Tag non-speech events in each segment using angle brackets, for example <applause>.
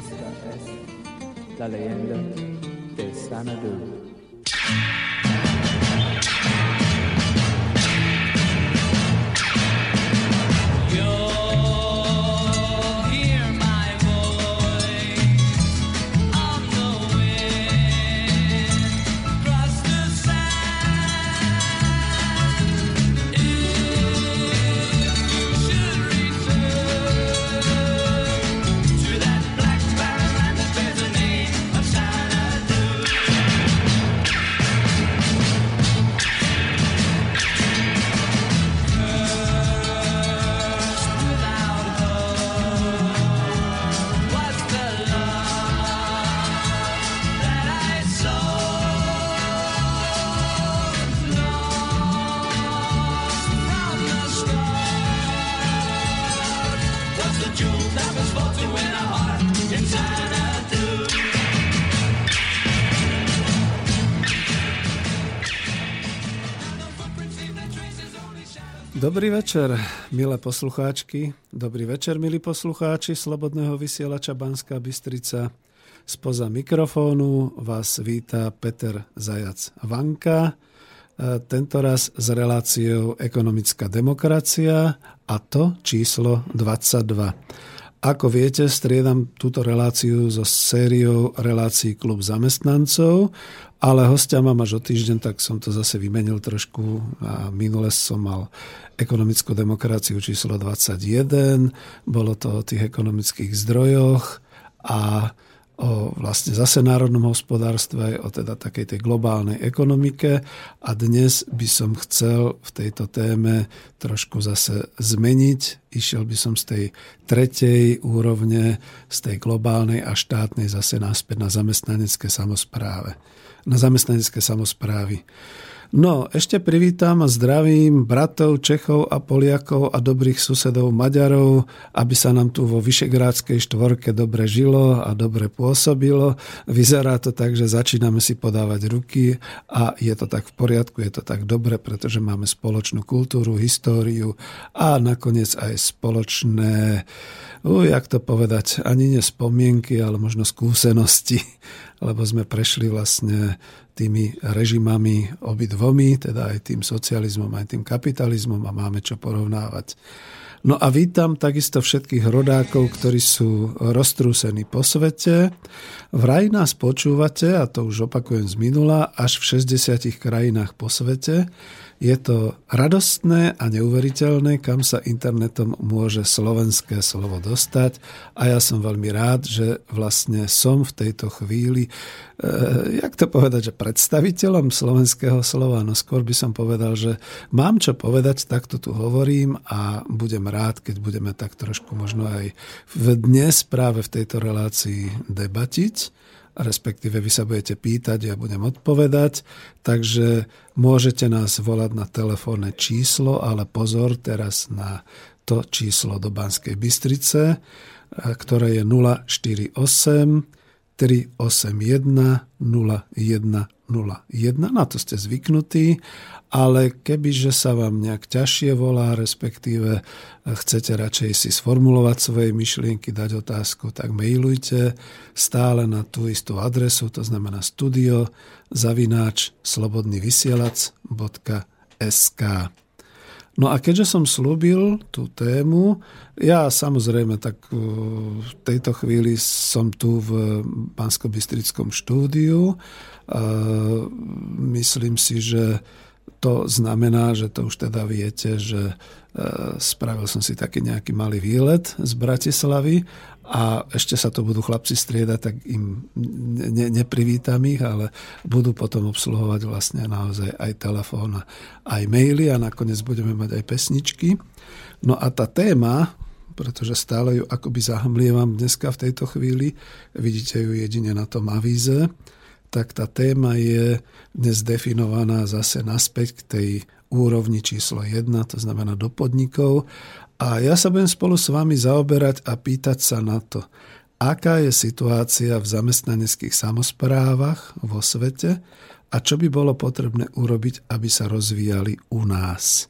Esta es la leyenda de Sanadu. Dobrý večer, milé poslucháčky. Dobrý večer, milí poslucháči Slobodného vysielača Banská Bystrica. Spoza mikrofónu vás víta Peter Zajac Vanka, e, tento raz s reláciou Ekonomická demokracia a to číslo 22. Ako viete, striedam túto reláciu so sériou relácií Klub zamestnancov ale hostia mám až o týždeň, tak som to zase vymenil trošku. A minule som mal ekonomickú demokraciu číslo 21, bolo to o tých ekonomických zdrojoch a o vlastne zase národnom hospodárstve, o teda takej tej globálnej ekonomike a dnes by som chcel v tejto téme trošku zase zmeniť. Išiel by som z tej tretej úrovne, z tej globálnej a štátnej zase náspäť na zamestnanecké samozpráve na zamestnanecké samozprávy. No, ešte privítam a zdravím bratov Čechov a Poliakov a dobrých susedov Maďarov, aby sa nám tu vo Vyšegrádskej štvorke dobre žilo a dobre pôsobilo. Vyzerá to tak, že začíname si podávať ruky a je to tak v poriadku, je to tak dobre, pretože máme spoločnú kultúru, históriu a nakoniec aj spoločné, uh, jak to povedať, ani nespomienky, ale možno skúsenosti lebo sme prešli vlastne tými režimami obidvomi, teda aj tým socializmom, aj tým kapitalizmom a máme čo porovnávať. No a vítam takisto všetkých rodákov, ktorí sú roztrúsení po svete. Vraj nás počúvate, a to už opakujem z minula, až v 60 krajinách po svete. Je to radostné a neuveriteľné, kam sa internetom môže slovenské slovo dostať. A ja som veľmi rád, že vlastne som v tejto chvíli, e, jak to povedať, že predstaviteľom slovenského slova, no skôr by som povedal, že mám čo povedať, takto tu hovorím a budem rád, keď budeme tak trošku možno aj v dnes práve v tejto relácii debatiť respektíve vy sa budete pýtať, ja budem odpovedať, takže môžete nás volať na telefónne číslo, ale pozor teraz na to číslo do Banskej Bystrice, ktoré je 048 381 0101. Na to ste zvyknutí ale kebyže sa vám nejak ťažšie volá, respektíve chcete radšej si sformulovať svoje myšlienky, dať otázku, tak mailujte stále na tú istú adresu, to znamená studio zavináč slobodnyvysielac.sk No a keďže som slúbil tú tému, ja samozrejme tak v tejto chvíli som tu v bansko štúdiu. Myslím si, že to znamená, že to už teda viete, že e, spravil som si taký nejaký malý výlet z Bratislavy a ešte sa to budú chlapci striedať, tak im ne, neprivítam ich, ale budú potom obsluhovať vlastne naozaj aj telefón a aj maily a nakoniec budeme mať aj pesničky. No a tá téma, pretože stále ju akoby zahamlievam dneska v tejto chvíli, vidíte ju jedine na tom avíze, tak tá téma je dnes definovaná zase naspäť k tej úrovni číslo 1, to znamená do podnikov. A ja sa budem spolu s vami zaoberať a pýtať sa na to, aká je situácia v zamestnaneckých samozprávach vo svete a čo by bolo potrebné urobiť, aby sa rozvíjali u nás.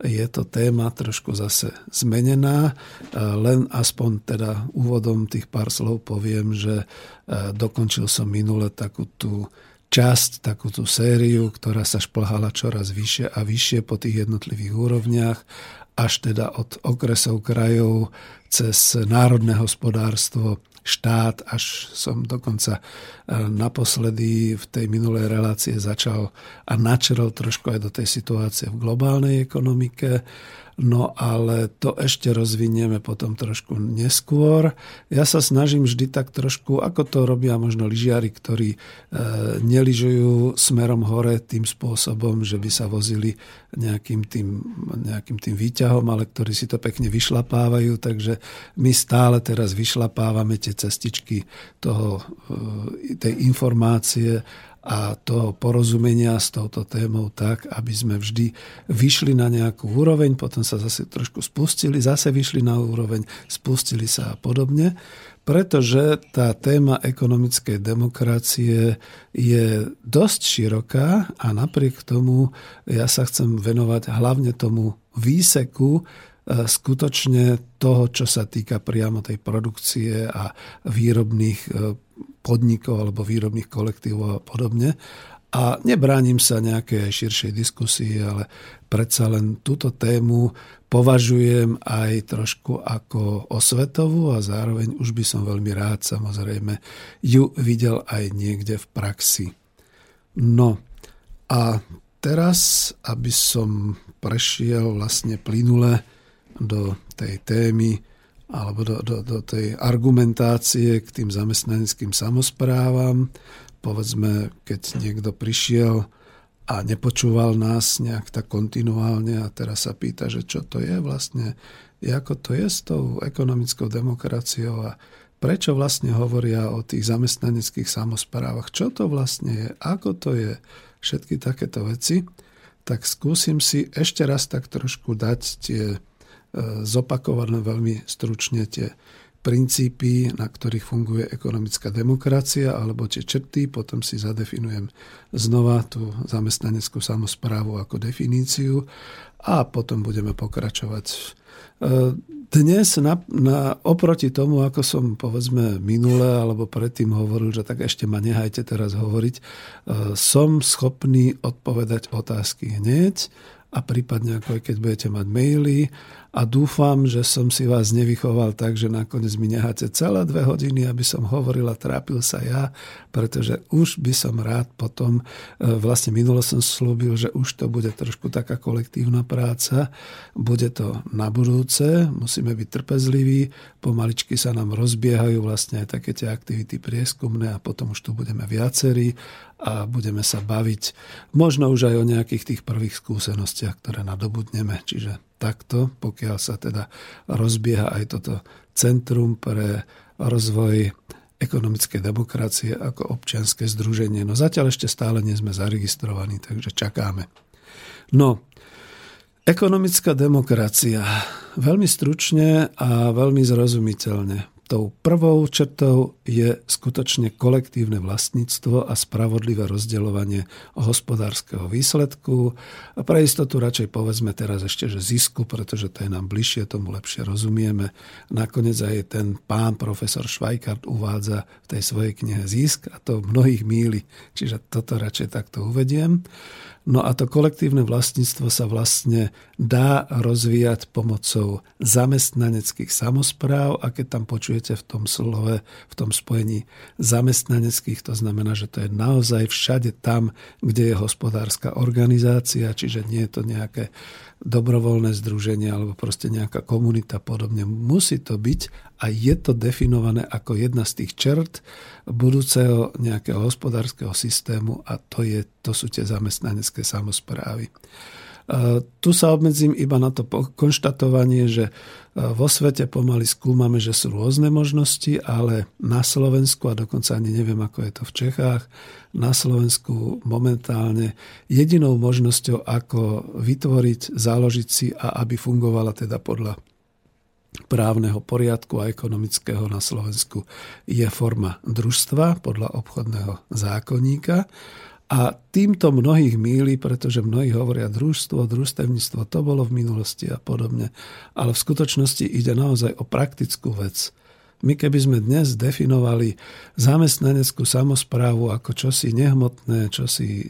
je to téma trošku zase zmenená. Len aspoň teda úvodom tých pár slov poviem, že dokončil som minule takú tú časť, takú tú sériu, ktorá sa šplhala čoraz vyššie a vyššie po tých jednotlivých úrovniach, až teda od okresov krajov cez národné hospodárstvo, štát, až som dokonca naposledy v tej minulej relácie začal a načrel trošku aj do tej situácie v globálnej ekonomike No ale to ešte rozvinieme potom trošku neskôr. Ja sa snažím vždy tak trošku, ako to robia možno lyžiari, ktorí e, neližujú smerom hore tým spôsobom, že by sa vozili nejakým tým, nejakým tým výťahom, ale ktorí si to pekne vyšlapávajú. Takže my stále teraz vyšlapávame tie cestičky toho, e, tej informácie a toho porozumenia s touto témou tak, aby sme vždy vyšli na nejakú úroveň, potom sa zase trošku spustili, zase vyšli na úroveň, spustili sa a podobne, pretože tá téma ekonomickej demokracie je dosť široká a napriek tomu ja sa chcem venovať hlavne tomu výseku, e, skutočne toho, čo sa týka priamo tej produkcie a výrobných e, podnikov alebo výrobných kolektívov a podobne. A nebránim sa nejakej širšej diskusii, ale predsa len túto tému považujem aj trošku ako osvetovú a zároveň už by som veľmi rád samozrejme ju videl aj niekde v praxi. No a teraz, aby som prešiel vlastne plynule do tej témy, alebo do, do, do tej argumentácie k tým zamestnaneckým samozprávam. Povedzme, keď niekto prišiel a nepočúval nás nejak tak kontinuálne a teraz sa pýta, že čo to je vlastne, ako to je s tou ekonomickou demokraciou a prečo vlastne hovoria o tých zamestnaneckých samozprávach, čo to vlastne je, ako to je, všetky takéto veci, tak skúsim si ešte raz tak trošku dať tie zopakované veľmi stručne tie princípy, na ktorých funguje ekonomická demokracia, alebo tie črty, potom si zadefinujem znova tú zamestnaneckú samozprávu ako definíciu a potom budeme pokračovať. E, dnes na, na, oproti tomu, ako som povedzme minule alebo predtým hovoril, že tak ešte ma nehajte teraz hovoriť, e, som schopný odpovedať otázky hneď a prípadne ako aj keď budete mať maily a dúfam, že som si vás nevychoval tak, že nakoniec mi necháte celé dve hodiny, aby som hovoril a trápil sa ja, pretože už by som rád potom, e, vlastne minulo som slúbil, že už to bude trošku taká kolektívna práca, bude to na budúce, musíme byť trpezliví, pomaličky sa nám rozbiehajú vlastne aj také tie aktivity prieskumné a potom už tu budeme viacerí a budeme sa baviť možno už aj o nejakých tých prvých skúsenostiach, ktoré nadobudneme. Čiže takto, pokiaľ sa teda rozbieha aj toto Centrum pre rozvoj ekonomickej demokracie ako občianske združenie. No zatiaľ ešte stále nie sme zaregistrovaní, takže čakáme. No, ekonomická demokracia. Veľmi stručne a veľmi zrozumiteľne. Tou prvou črtou je skutočne kolektívne vlastníctvo a spravodlivé rozdeľovanie hospodárskeho výsledku. A pre istotu radšej povedzme teraz ešte, že zisku, pretože to je nám bližšie, tomu lepšie rozumieme. Nakoniec aj ten pán profesor Švajkart uvádza v tej svojej knihe Zisk a to mnohých míli, čiže toto radšej takto uvediem. No a to kolektívne vlastníctvo sa vlastne dá rozvíjať pomocou zamestnaneckých samozpráv a keď tam počujete v tom slove, v tom spojení zamestnaneckých, to znamená, že to je naozaj všade tam, kde je hospodárska organizácia, čiže nie je to nejaké dobrovoľné združenie alebo proste nejaká komunita podobne. Musí to byť a je to definované ako jedna z tých čert budúceho nejakého hospodárskeho systému a to, je, to sú tie zamestnanecké samozprávy. Tu sa obmedzím iba na to konštatovanie, že vo svete pomaly skúmame, že sú rôzne možnosti, ale na Slovensku, a dokonca ani neviem, ako je to v Čechách, na Slovensku momentálne jedinou možnosťou, ako vytvoriť, založiť si a aby fungovala teda podľa právneho poriadku a ekonomického na Slovensku je forma družstva podľa obchodného zákonníka A týmto mnohých míli, pretože mnohí hovoria družstvo, družstevníctvo, to bolo v minulosti a podobne. Ale v skutočnosti ide naozaj o praktickú vec. My keby sme dnes definovali zamestnaneckú samozprávu ako čosi nehmotné, čosi e,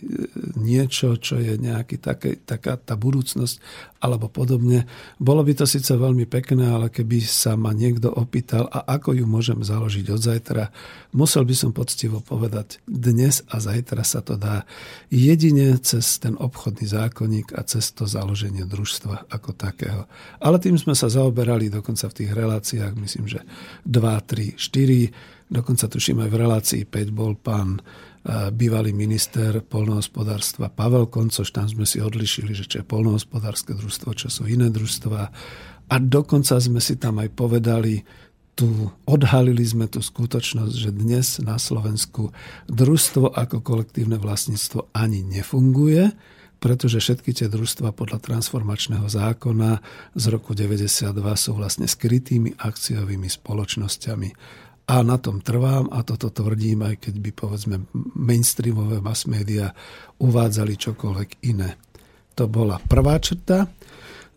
niečo, čo je nejaký také, taká tá budúcnosť alebo podobne, bolo by to síce veľmi pekné, ale keby sa ma niekto opýtal, a ako ju môžem založiť od zajtra, musel by som poctivo povedať, dnes a zajtra sa to dá jedine cez ten obchodný zákonník a cez to založenie družstva ako takého. Ale tým sme sa zaoberali dokonca v tých reláciách, myslím, že 2, 3, 4. Dokonca tuším aj v relácii 5 bol pán bývalý minister polnohospodárstva Pavel Koncoš, tam sme si odlišili, že čo je polnohospodárske družstvo, čo sú iné družstva. A dokonca sme si tam aj povedali, tu odhalili sme tú skutočnosť, že dnes na Slovensku družstvo ako kolektívne vlastníctvo ani nefunguje, pretože všetky tie družstva podľa transformačného zákona z roku 92 sú vlastne skrytými akciovými spoločnosťami. A na tom trvám a toto tvrdím, aj keď by povedzme mainstreamové mass media uvádzali čokoľvek iné. To bola prvá črta.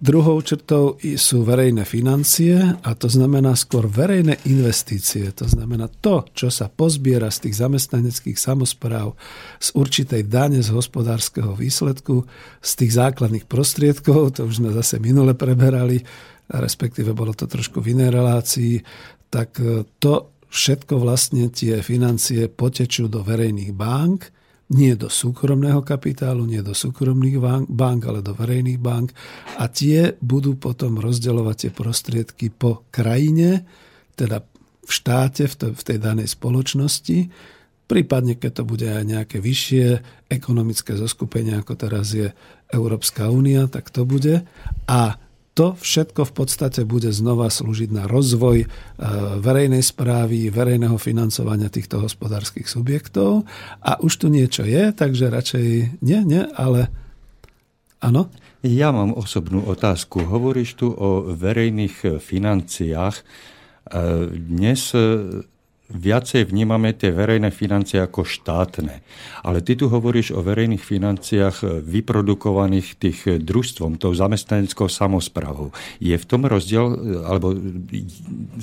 Druhou črtou sú verejné financie a to znamená skôr verejné investície. To znamená to, čo sa pozbiera z tých zamestnaneckých samozpráv, z určitej dane z hospodárskeho výsledku, z tých základných prostriedkov, to už sme zase minule preberali, respektíve bolo to trošku v inej relácii, tak e, to všetko vlastne tie financie potečú do verejných bank, nie do súkromného kapitálu, nie do súkromných bank, ale do verejných bank a tie budú potom rozdeľovať tie prostriedky po krajine, teda v štáte, v, to, v tej danej spoločnosti, prípadne keď to bude aj nejaké vyššie ekonomické zoskupenie, ako teraz je Európska únia, tak to bude. A to všetko v podstate bude znova slúžiť na rozvoj e, verejnej správy, verejného financovania týchto hospodárskych subjektov. A už tu niečo je, takže radšej nie, nie, ale áno? Ja mám osobnú otázku. Hovoríš tu o verejných financiách. E, dnes viacej vnímame tie verejné financie ako štátne. Ale ty tu hovoríš o verejných financiách vyprodukovaných tých družstvom, tou zamestnaneckou samozprávou. Je v tom rozdiel, alebo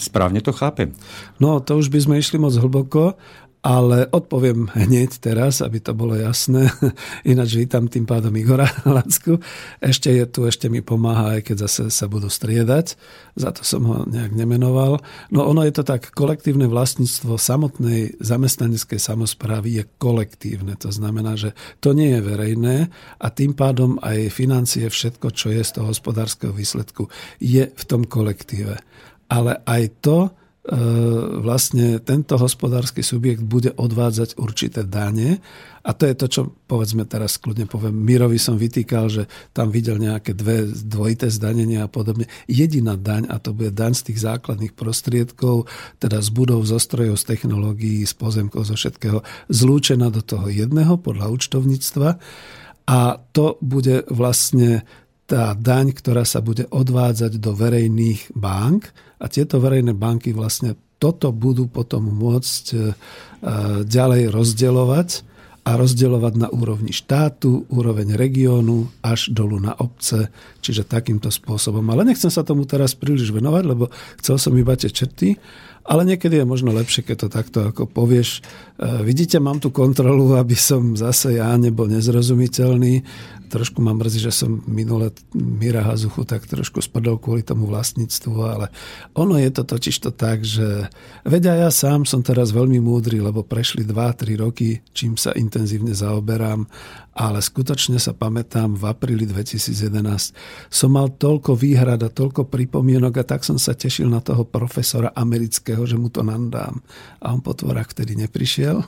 správne to chápem? No, to už by sme išli moc hlboko, ale odpoviem hneď teraz, aby to bolo jasné. <laughs> Ináč vítam tým pádom Igora <laughs> Lacku. Ešte je tu, ešte mi pomáha, aj keď zase sa budú striedať. Za to som ho nejak nemenoval. No ono je to tak, kolektívne vlastníctvo samotnej zamestnaneckej samozprávy je kolektívne. To znamená, že to nie je verejné a tým pádom aj financie, všetko, čo je z toho hospodárskeho výsledku, je v tom kolektíve. Ale aj to, vlastne tento hospodársky subjekt bude odvádzať určité dane a to je to, čo povedzme teraz kľudne poviem, Mirovi som vytýkal, že tam videl nejaké dve dvojité zdanenia a podobne. Jediná daň, a to bude daň z tých základných prostriedkov, teda z budov, zo strojov, z technológií, z pozemkov, zo všetkého, zlúčená do toho jedného podľa účtovníctva a to bude vlastne tá daň, ktorá sa bude odvádzať do verejných bank a tieto verejné banky vlastne toto budú potom môcť e, ďalej rozdeľovať a rozdeľovať na úrovni štátu, úroveň regiónu až dolu na obce, čiže takýmto spôsobom. Ale nechcem sa tomu teraz príliš venovať, lebo chcel som iba tie črty ale niekedy je možno lepšie, keď to takto ako povieš. E, vidíte, mám tu kontrolu, aby som zase ja nebol nezrozumiteľný. Trošku ma mrzí, že som minule Mira Hazuchu tak trošku spadol kvôli tomu vlastníctvu, ale ono je to totiž to tak, že vedia, ja sám som teraz veľmi múdry, lebo prešli 2-3 roky, čím sa intenzívne zaoberám ale skutočne sa pamätám, v apríli 2011 som mal toľko výhrad a toľko pripomienok a tak som sa tešil na toho profesora amerického, že mu to nandám. A on po tvorách vtedy neprišiel.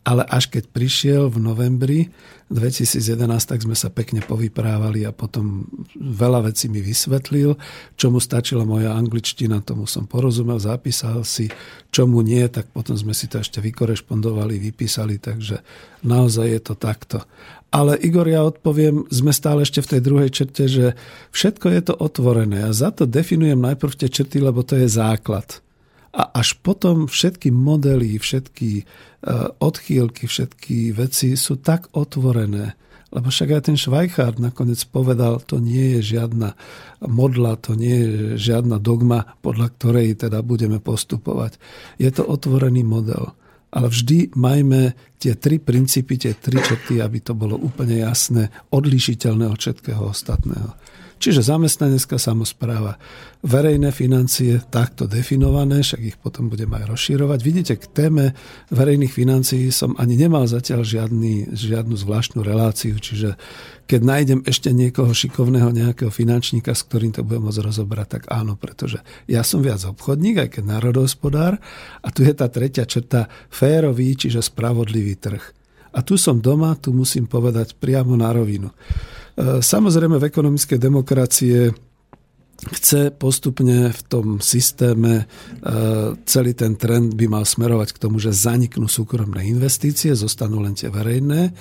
Ale až keď prišiel v novembri 2011, tak sme sa pekne povyprávali a potom veľa vecí mi vysvetlil, čomu stačila moja angličtina, tomu som porozumel, zapísal si, čomu nie, tak potom sme si to ešte vykorešpondovali, vypísali, takže naozaj je to takto. Ale Igor, ja odpoviem, sme stále ešte v tej druhej črte, že všetko je to otvorené a za to definujem najprv tie črty, lebo to je základ. A až potom všetky modely, všetky odchýlky, všetky veci sú tak otvorené, lebo však aj ten Švajchár nakoniec povedal, to nie je žiadna modla, to nie je žiadna dogma, podľa ktorej teda budeme postupovať. Je to otvorený model. Ale vždy majme tie tri princípy, tie tri črty, aby to bolo úplne jasné, odlišiteľné od všetkého ostatného. Čiže zamestnanecká samozpráva, verejné financie takto definované, však ich potom budeme aj rozširovať. Vidíte, k téme verejných financií som ani nemal zatiaľ žiadny, žiadnu zvláštnu reláciu, čiže keď nájdem ešte niekoho šikovného, nejakého finančníka, s ktorým to budem môcť rozobrať, tak áno, pretože ja som viac obchodník, aj keď národohospodár a tu je tá tretia črta férový, čiže spravodlivý trh. A tu som doma, tu musím povedať priamo na rovinu. E, samozrejme v ekonomickej demokracie chce postupne v tom systéme e, celý ten trend by mal smerovať k tomu, že zaniknú súkromné investície, zostanú len tie verejné, e,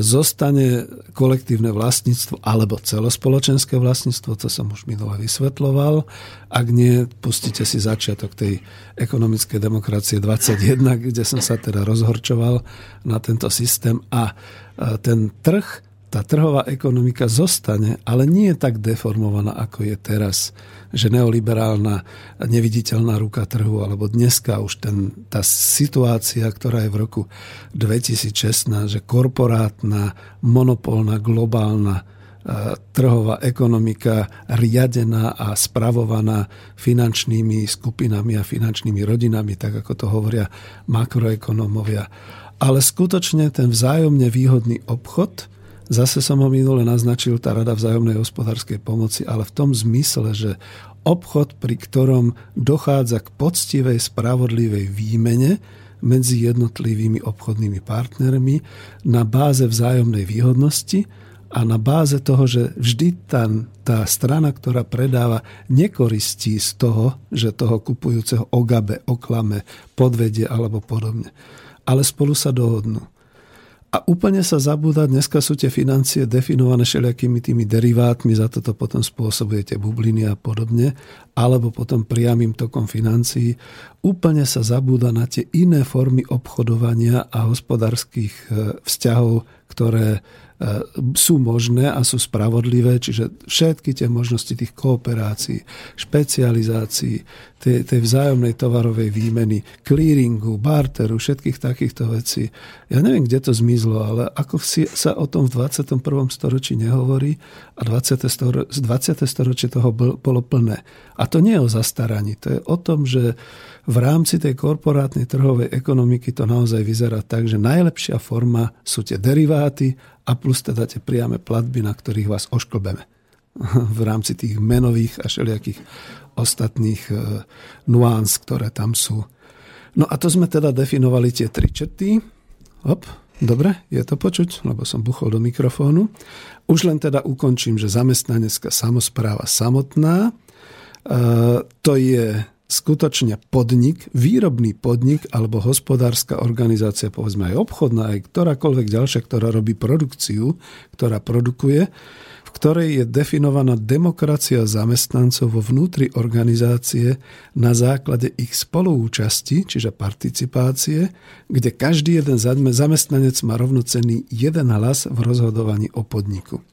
zostane kolektívne vlastníctvo alebo celospoločenské vlastníctvo, to som už minule vysvetloval. Ak nie, pustite si začiatok tej ekonomickej demokracie 21, kde som sa teda rozhorčoval na tento systém a ten trh tá trhová ekonomika zostane, ale nie je tak deformovaná, ako je teraz. Že neoliberálna, neviditeľná ruka trhu, alebo dneska už ten, tá situácia, ktorá je v roku 2016, že korporátna, monopolná, globálna e, trhová ekonomika riadená a spravovaná finančnými skupinami a finančnými rodinami, tak ako to hovoria makroekonómovia. Ale skutočne ten vzájomne výhodný obchod Zase som ho minule naznačil, tá rada vzájomnej hospodárskej pomoci, ale v tom zmysle, že obchod, pri ktorom dochádza k poctivej, spravodlivej výmene medzi jednotlivými obchodnými partnermi na báze vzájomnej výhodnosti a na báze toho, že vždy tá, tá strana, ktorá predáva, nekoristí z toho, že toho kupujúceho ogabe, oklame, podvedie alebo podobne. Ale spolu sa dohodnú. A úplne sa zabúda, dneska sú tie financie definované všelijakými tými derivátmi, za toto potom spôsobujete bubliny a podobne, alebo potom priamým tokom financií. Úplne sa zabúda na tie iné formy obchodovania a hospodárskych e, vzťahov, ktoré sú možné a sú spravodlivé, čiže všetky tie možnosti tých kooperácií, špecializácií, tej, tej vzájomnej tovarovej výmeny, clearingu, barteru, všetkých takýchto vecí. Ja neviem, kde to zmizlo, ale ako si sa o tom v 21. storočí nehovorí a 20. Storočie, 20. storočie toho bolo plné. A to nie je o zastaraní, to je o tom, že v rámci tej korporátnej trhovej ekonomiky to naozaj vyzerá tak, že najlepšia forma sú tie deriváty a plus teda tie priame platby, na ktorých vás ošklbeme v rámci tých menových a všelijakých ostatných e, nuáns, ktoré tam sú. No a to sme teda definovali tie tri čety. Hop, dobre, je to počuť, lebo som buchol do mikrofónu. Už len teda ukončím, že zamestnanecká samozpráva samotná, e, to je skutočne podnik, výrobný podnik alebo hospodárska organizácia, povedzme aj obchodná, aj ktorákoľvek ďalšia, ktorá robí produkciu, ktorá produkuje, v ktorej je definovaná demokracia zamestnancov vo vnútri organizácie na základe ich spoluúčasti, čiže participácie, kde každý jeden zamestnanec má rovnocenný jeden hlas v rozhodovaní o podniku.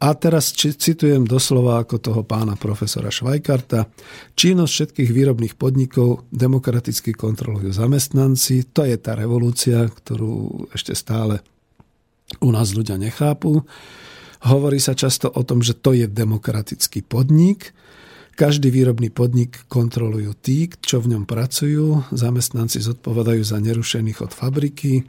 A teraz citujem doslova ako toho pána profesora Švajkarta. Činnosť všetkých výrobných podnikov demokraticky kontrolujú zamestnanci. To je tá revolúcia, ktorú ešte stále u nás ľudia nechápu. Hovorí sa často o tom, že to je demokratický podnik. Každý výrobný podnik kontrolujú tí, čo v ňom pracujú. Zamestnanci zodpovedajú za nerušených od fabriky,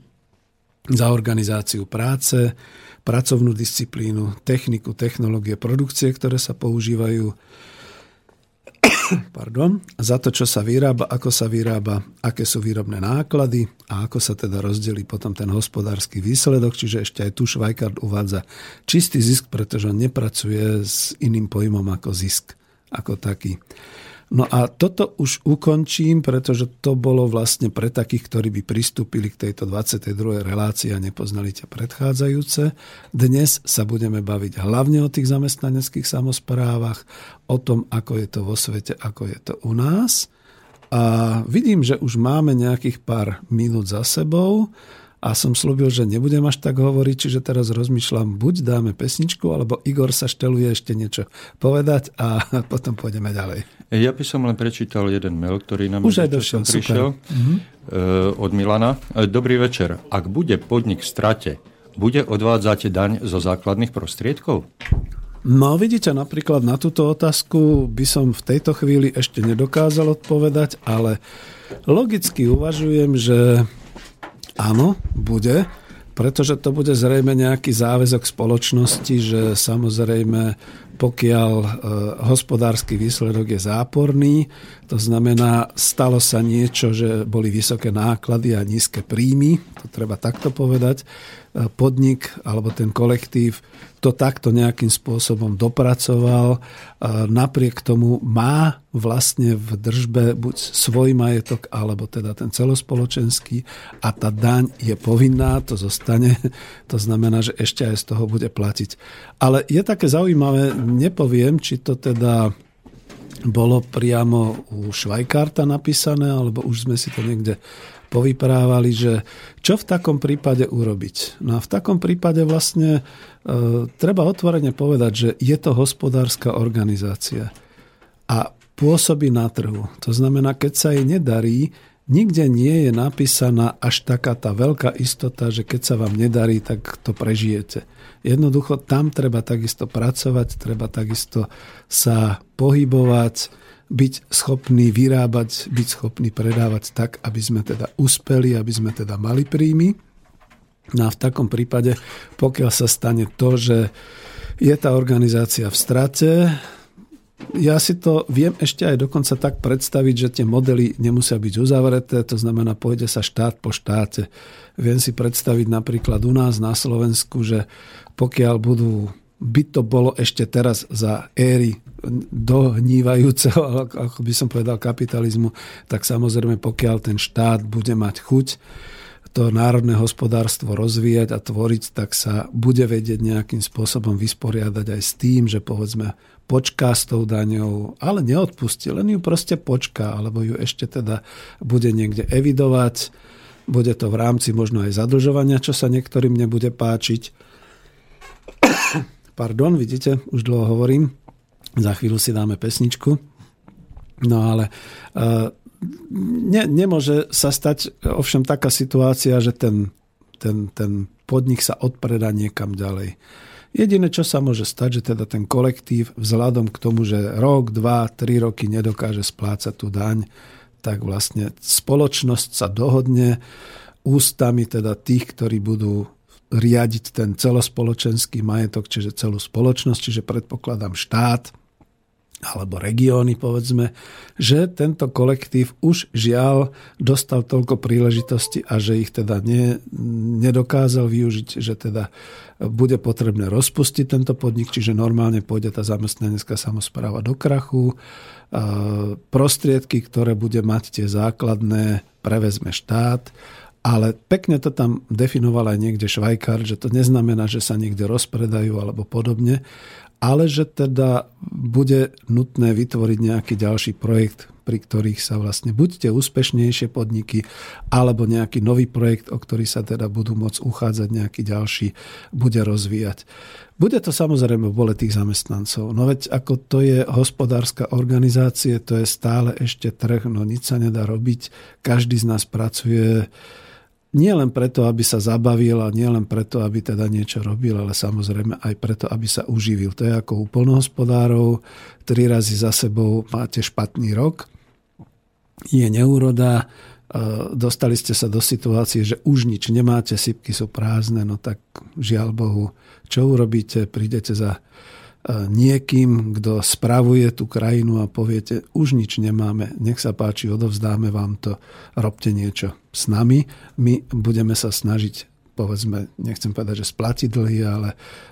za organizáciu práce, pracovnú disciplínu, techniku, technológie, produkcie, ktoré sa používajú, <coughs> pardon, za to, čo sa vyrába, ako sa vyrába, aké sú výrobné náklady a ako sa teda rozdelí potom ten hospodársky výsledok. Čiže ešte aj tu Švajkard uvádza čistý zisk, pretože on nepracuje s iným pojmom ako zisk, ako taký. No a toto už ukončím, pretože to bolo vlastne pre takých, ktorí by pristúpili k tejto 22. relácii a nepoznali tie predchádzajúce. Dnes sa budeme baviť hlavne o tých zamestnaneckých samozprávach, o tom, ako je to vo svete, ako je to u nás. a vidím, že už máme nejakých pár minút za sebou a som slúbil, že nebudem až tak hovoriť, čiže teraz rozmýšľam, buď dáme pesničku, alebo Igor sa šteluje ešte niečo povedať a <laughs> potom pôjdeme ďalej. Ja by som len prečítal jeden mail, ktorý nám Už aj došiel, prišiel uh-huh. od Milana. E, dobrý večer. Ak bude podnik v strate, bude odvádzať daň zo základných prostriedkov? No vidíte, napríklad na túto otázku by som v tejto chvíli ešte nedokázal odpovedať, ale logicky uvažujem, že Áno, bude, pretože to bude zrejme nejaký záväzok spoločnosti, že samozrejme pokiaľ e, hospodársky výsledok je záporný, to znamená, stalo sa niečo, že boli vysoké náklady a nízke príjmy, to treba takto povedať, podnik alebo ten kolektív to takto nejakým spôsobom dopracoval. Napriek tomu má vlastne v držbe buď svoj majetok, alebo teda ten celospoločenský a tá daň je povinná, to zostane. To znamená, že ešte aj z toho bude platiť. Ale je také zaujímavé, nepoviem, či to teda bolo priamo u Švajkárta napísané, alebo už sme si to niekde povyprávali, že čo v takom prípade urobiť. No a v takom prípade vlastne e, treba otvorene povedať, že je to hospodárska organizácia a pôsobí na trhu. To znamená, keď sa jej nedarí, nikde nie je napísaná až taká tá veľká istota, že keď sa vám nedarí, tak to prežijete. Jednoducho tam treba takisto pracovať, treba takisto sa pohybovať, byť schopný vyrábať, byť schopný predávať tak, aby sme teda uspeli, aby sme teda mali príjmy. No a v takom prípade, pokiaľ sa stane to, že je tá organizácia v strate, ja si to viem ešte aj dokonca tak predstaviť, že tie modely nemusia byť uzavreté, to znamená, pôjde sa štát po štáte. Viem si predstaviť napríklad u nás na Slovensku, že pokiaľ budú by to bolo ešte teraz za éry dohnívajúceho, ako by som povedal, kapitalizmu, tak samozrejme, pokiaľ ten štát bude mať chuť to národné hospodárstvo rozvíjať a tvoriť, tak sa bude vedieť nejakým spôsobom vysporiadať aj s tým, že povedzme počká s tou daňou, ale neodpustí, len ju proste počká, alebo ju ešte teda bude niekde evidovať. Bude to v rámci možno aj zadlžovania, čo sa niektorým nebude páčiť <coughs> Pardon, vidíte, už dlho hovorím. Za chvíľu si dáme pesničku. No ale uh, ne, nemôže sa stať ovšem taká situácia, že ten, ten, ten podnik sa odpreda niekam ďalej. Jediné, čo sa môže stať, že teda ten kolektív vzhľadom k tomu, že rok, dva, tri roky nedokáže splácať tú daň, tak vlastne spoločnosť sa dohodne ústami teda tých, ktorí budú riadiť ten celospoločenský majetok, čiže celú spoločnosť, čiže predpokladám štát alebo regióny, povedzme, že tento kolektív už žiaľ dostal toľko príležitosti a že ich teda ne, nedokázal využiť, že teda bude potrebné rozpustiť tento podnik, čiže normálne pôjde tá zamestnanecká samozpráva do krachu. Prostriedky, ktoré bude mať tie základné, prevezme štát ale pekne to tam definoval aj niekde Švajkár, že to neznamená, že sa niekde rozpredajú alebo podobne, ale že teda bude nutné vytvoriť nejaký ďalší projekt, pri ktorých sa vlastne buď tie úspešnejšie podniky, alebo nejaký nový projekt, o ktorý sa teda budú môcť uchádzať nejaký ďalší, bude rozvíjať. Bude to samozrejme bole tých zamestnancov. No veď ako to je hospodárska organizácie, to je stále ešte trh, no nič sa nedá robiť. Každý z nás pracuje nie len preto, aby sa zabavil a nie len preto, aby teda niečo robil, ale samozrejme aj preto, aby sa uživil. To je ako u polnohospodárov. Tri razy za sebou máte špatný rok. Je neúroda, e, dostali ste sa do situácie, že už nič nemáte, sypky sú prázdne, no tak žiaľ Bohu, čo urobíte? Prídete za niekým, kto spravuje tú krajinu a poviete, už nič nemáme, nech sa páči, odovzdáme vám to, robte niečo s nami. My budeme sa snažiť, povedzme, nechcem povedať, že splatiť dlhy, ale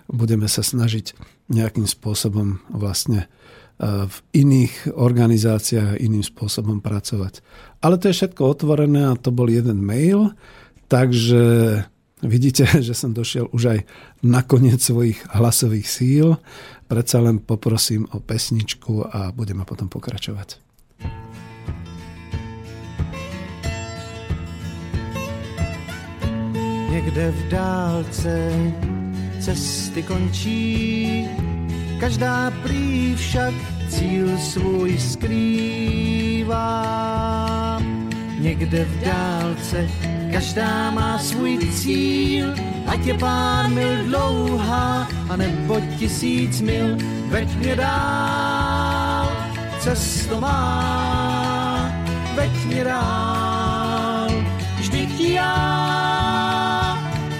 budeme sa snažiť nejakým spôsobom vlastne e, v iných organizáciách iným spôsobom pracovať. Ale to je všetko otvorené a to bol jeden mail, takže vidíte, <laughs> že som došiel už aj na koniec svojich hlasových síl predsa len poprosím o pesničku a budeme potom pokračovať. Někde v dálce cesty končí, každá prý však cíl svůj skrývá Někde v dálce. Každá má svůj cíl, ať je pár mil dlouhá, anebo tisíc mil, veď mě dál, cesto má, veď mě dál, vždyť já,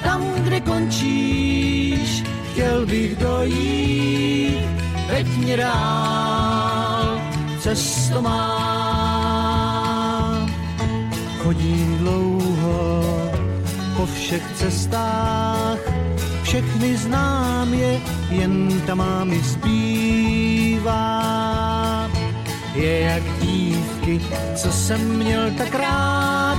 tam, kde končíš, chtěl bych dojít, veď mě dál, cesto má. Chodím dlouho. Po všech cestách, všechny znám je, jen ta má mi zbývá. Je jak dívky, co jsem měl tak rád,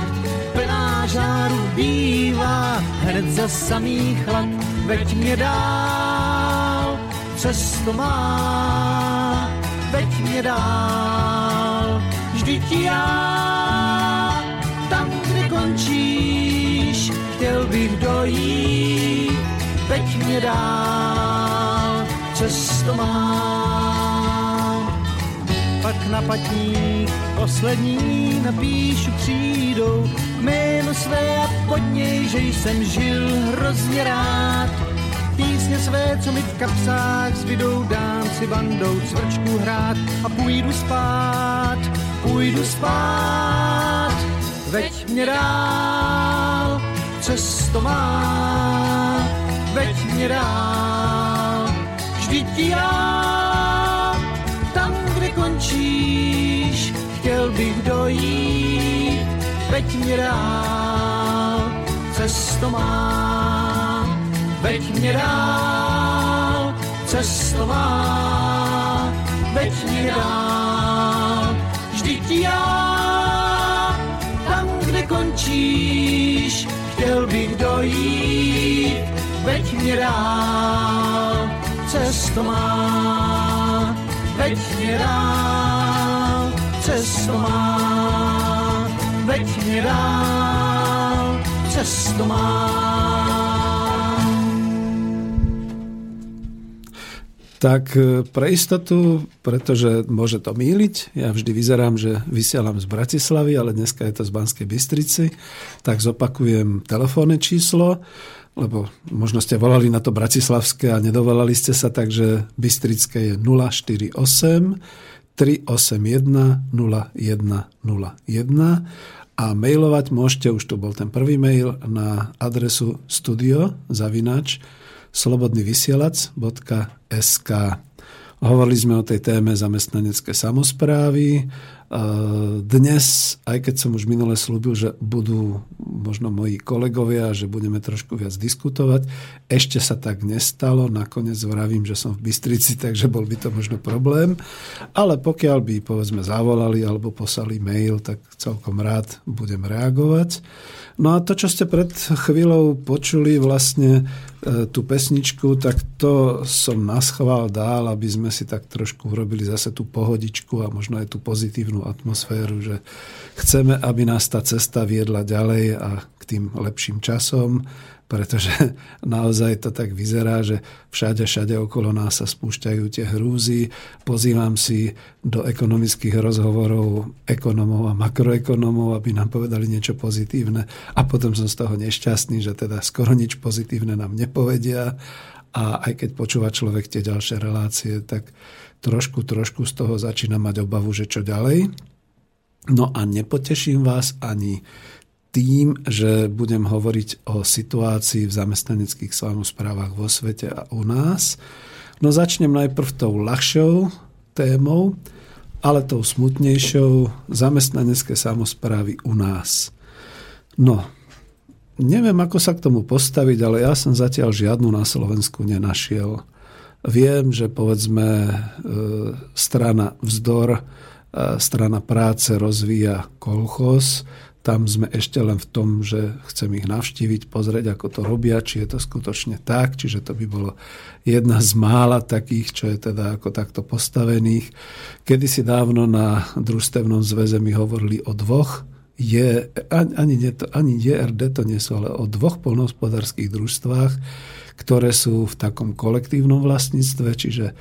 plná žáru bývá, hned za samý chlad, veď mě dál, cesto má, veď mě dál, vždyť já končíš, chtěl bych dojít, veď mě dál, cesto mám. Pak na patník poslední napíšu přijdou jméno své a pod něj, že jsem žil hrozně rád. Písně své, co mi v kapsách zbydou, dám si bandou cvrčku hrát a půjdu spát, půjdu spát, veď mě dál, cesto má, veď mě dál, vždyť já, tam, kde končíš, chtěl bych dojít, veď mě dál, cesto má, veď mě dál, cesto má, veď mě dál, vždyť já, končíš, chtěl bych dojít, veď mě dál, cesto má, veď mě dál, cesto má, veď mě dál, cesto má. Tak e, pre istotu, pretože môže to míliť, ja vždy vyzerám, že vysielam z Bratislavy, ale dneska je to z Banskej Bystrici, tak zopakujem telefónne číslo, lebo možno ste volali na to bratislavské a nedovolali ste sa, takže Bystrické je 048 381 0101 a mailovať môžete, už tu bol ten prvý mail, na adresu studio zavinač slobodnyvysielac.sk Hovorili sme o tej téme zamestnanecké samozprávy. Dnes, aj keď som už minule slúbil, že budú možno moji kolegovia, že budeme trošku viac diskutovať, ešte sa tak nestalo. Nakoniec vravím, že som v Bystrici, takže bol by to možno problém. Ale pokiaľ by, povedzme, zavolali alebo poslali mail, tak celkom rád budem reagovať. No a to, čo ste pred chvíľou počuli, vlastne e, tú pesničku, tak to som naschvál dál, aby sme si tak trošku urobili zase tú pohodičku a možno aj tú pozitívnu atmosféru, že chceme, aby nás tá cesta viedla ďalej a k tým lepším časom pretože <laughs> naozaj to tak vyzerá, že všade, všade okolo nás sa spúšťajú tie hrúzy. Pozývam si do ekonomických rozhovorov ekonomov a makroekonomov, aby nám povedali niečo pozitívne a potom som z toho nešťastný, že teda skoro nič pozitívne nám nepovedia a aj keď počúva človek tie ďalšie relácie, tak trošku, trošku z toho začína mať obavu, že čo ďalej. No a nepoteším vás ani tým, že budem hovoriť o situácii v zamestnaneckých samozprávach vo svete a u nás. No začnem najprv tou ľahšou témou, ale tou smutnejšou zamestnanecké samozprávy u nás. No, neviem, ako sa k tomu postaviť, ale ja som zatiaľ žiadnu na Slovensku nenašiel. Viem, že povedzme e, strana vzdor, e, strana práce rozvíja kolchos, tam sme ešte len v tom, že chcem ich navštíviť, pozrieť, ako to robia, či je to skutočne tak, čiže to by bolo jedna z mála takých, čo je teda ako takto postavených. Kedysi dávno na družstevnom zväze mi hovorili o dvoch je, ani, to, ani JRD to nie sú, ale o dvoch polnohospodárských družstvách, ktoré sú v takom kolektívnom vlastníctve, čiže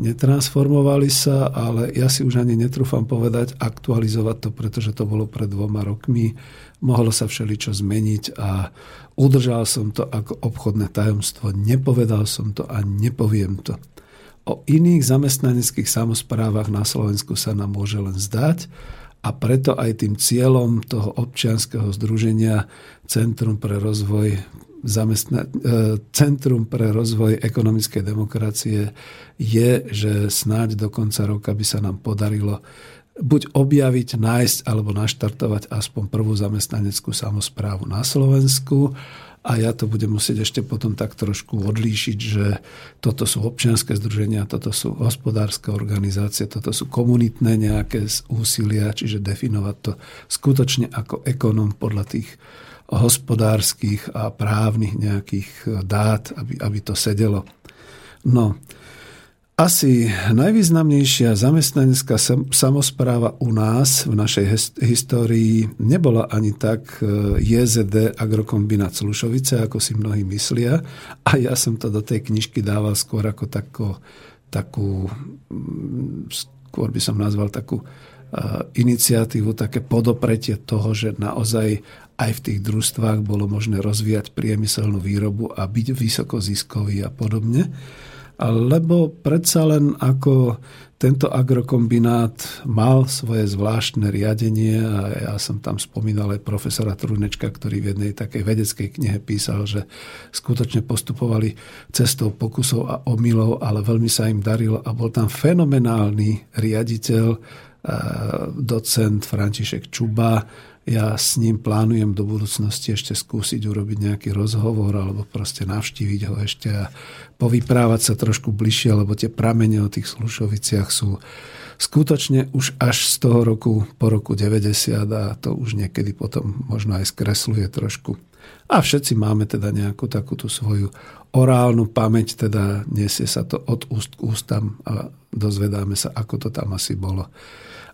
netransformovali sa, ale ja si už ani netrúfam povedať, aktualizovať to, pretože to bolo pred dvoma rokmi. Mohlo sa všeličo zmeniť a udržal som to ako obchodné tajomstvo. Nepovedal som to a nepoviem to. O iných zamestnaneckých samozprávach na Slovensku sa nám môže len zdať, a preto aj tým cieľom toho občianského združenia Centrum pre rozvoj zamestna- e, Centrum pre rozvoj ekonomickej demokracie je, že snáď do konca roka by sa nám podarilo buď objaviť, nájsť alebo naštartovať aspoň prvú zamestnaneckú samozprávu na Slovensku. A ja to budem musieť ešte potom tak trošku odlíšiť, že toto sú občianské združenia, toto sú hospodárske organizácie, toto sú komunitné nejaké úsilia, čiže definovať to skutočne ako ekonom podľa tých hospodárskych a právnych nejakých dát, aby, aby to sedelo. No, asi najvýznamnejšia zamestnanecká samozpráva u nás v našej histórii nebola ani tak e, JZD Agrokombinát Slušovice, ako si mnohí myslia. A ja som to do tej knižky dával skôr ako takú, takú mm, skôr by som nazval takú e, iniciatívu, také podopretie toho, že naozaj aj v tých družstvách bolo možné rozvíjať priemyselnú výrobu a byť vysoko ziskový a podobne. Lebo predsa len ako tento agrokombinát mal svoje zvláštne riadenie a ja som tam spomínal aj profesora Trunečka, ktorý v jednej takej vedeckej knihe písal, že skutočne postupovali cestou pokusov a omylov, ale veľmi sa im darilo a bol tam fenomenálny riaditeľ, eh, docent František Čuba, ja s ním plánujem do budúcnosti ešte skúsiť urobiť nejaký rozhovor alebo proste navštíviť ho ešte a povyprávať sa trošku bližšie, lebo tie pramene o tých Slušoviciach sú skutočne už až z toho roku po roku 90 a to už niekedy potom možno aj skresluje trošku. A všetci máme teda nejakú takú tú svoju orálnu pamäť, teda nesie sa to od úst k ústam a dozvedáme sa, ako to tam asi bolo.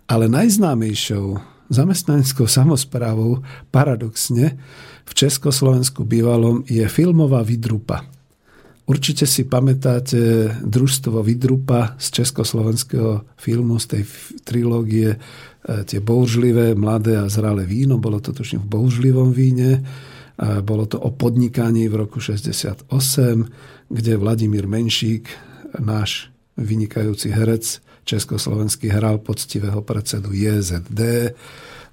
Ale najznámejšou zamestnaneckou samozprávou paradoxne v Československu bývalom je filmová Vidrupa. Určite si pamätáte družstvo Vidrupa z československého filmu, z tej trilógie e, tie bouřlivé, mladé a zralé víno. Bolo to tuším v bouřlivom víne. Bolo to o podnikaní v roku 68, kde Vladimír Menšík, náš vynikajúci herec, československý hral poctivého predsedu JZD,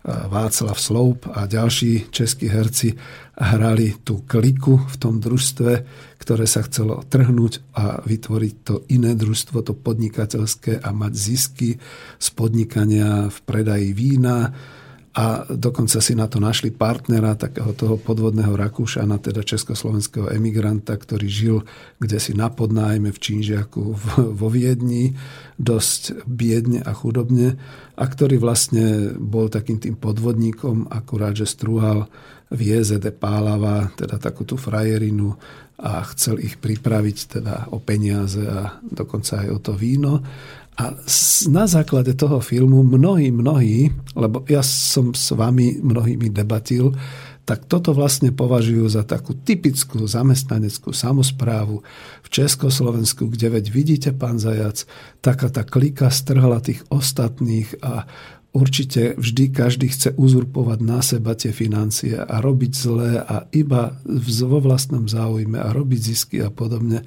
Václav Sloup a ďalší českí herci hrali tú kliku v tom družstve, ktoré sa chcelo trhnúť a vytvoriť to iné družstvo, to podnikateľské a mať zisky z podnikania v predaji vína, a dokonca si na to našli partnera, takého toho podvodného Rakúšana, teda československého emigranta, ktorý žil kde si na podnájme v Čížiaku vo Viedni, dosť biedne a chudobne a ktorý vlastne bol takým tým podvodníkom, akurát, že strúhal v JZD Pálava, teda takú tú frajerinu a chcel ich pripraviť teda o peniaze a dokonca aj o to víno. A na základe toho filmu mnohí, mnohí, lebo ja som s vami mnohými debatil, tak toto vlastne považujú za takú typickú zamestnaneckú samozprávu v Československu, kde veď vidíte, pán Zajac, taká tá klika strhla tých ostatných a určite vždy každý chce uzurpovať na seba tie financie a robiť zlé a iba vo vlastnom záujme a robiť zisky a podobne.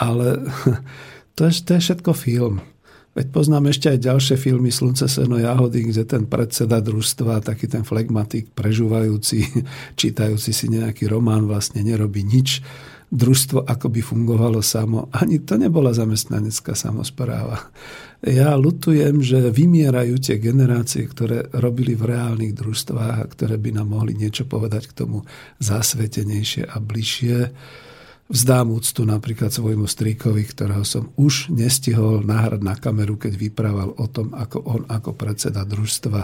Ale <laughs> to je, to je všetko film. Veď poznám ešte aj ďalšie filmy Slunce, seno, jahody, kde ten predseda družstva, taký ten flegmatik, prežúvajúci, <laughs> čítajúci si nejaký román, vlastne nerobí nič. Družstvo ako by fungovalo samo. Ani to nebola zamestnanecká samozpráva. Ja lutujem, že vymierajú tie generácie, ktoré robili v reálnych družstvách a ktoré by nám mohli niečo povedať k tomu zasvetenejšie a bližšie. Vzdám úctu napríklad svojmu strýkovi, ktorého som už nestihol nahrať na kameru, keď vyprával o tom, ako on ako predseda družstva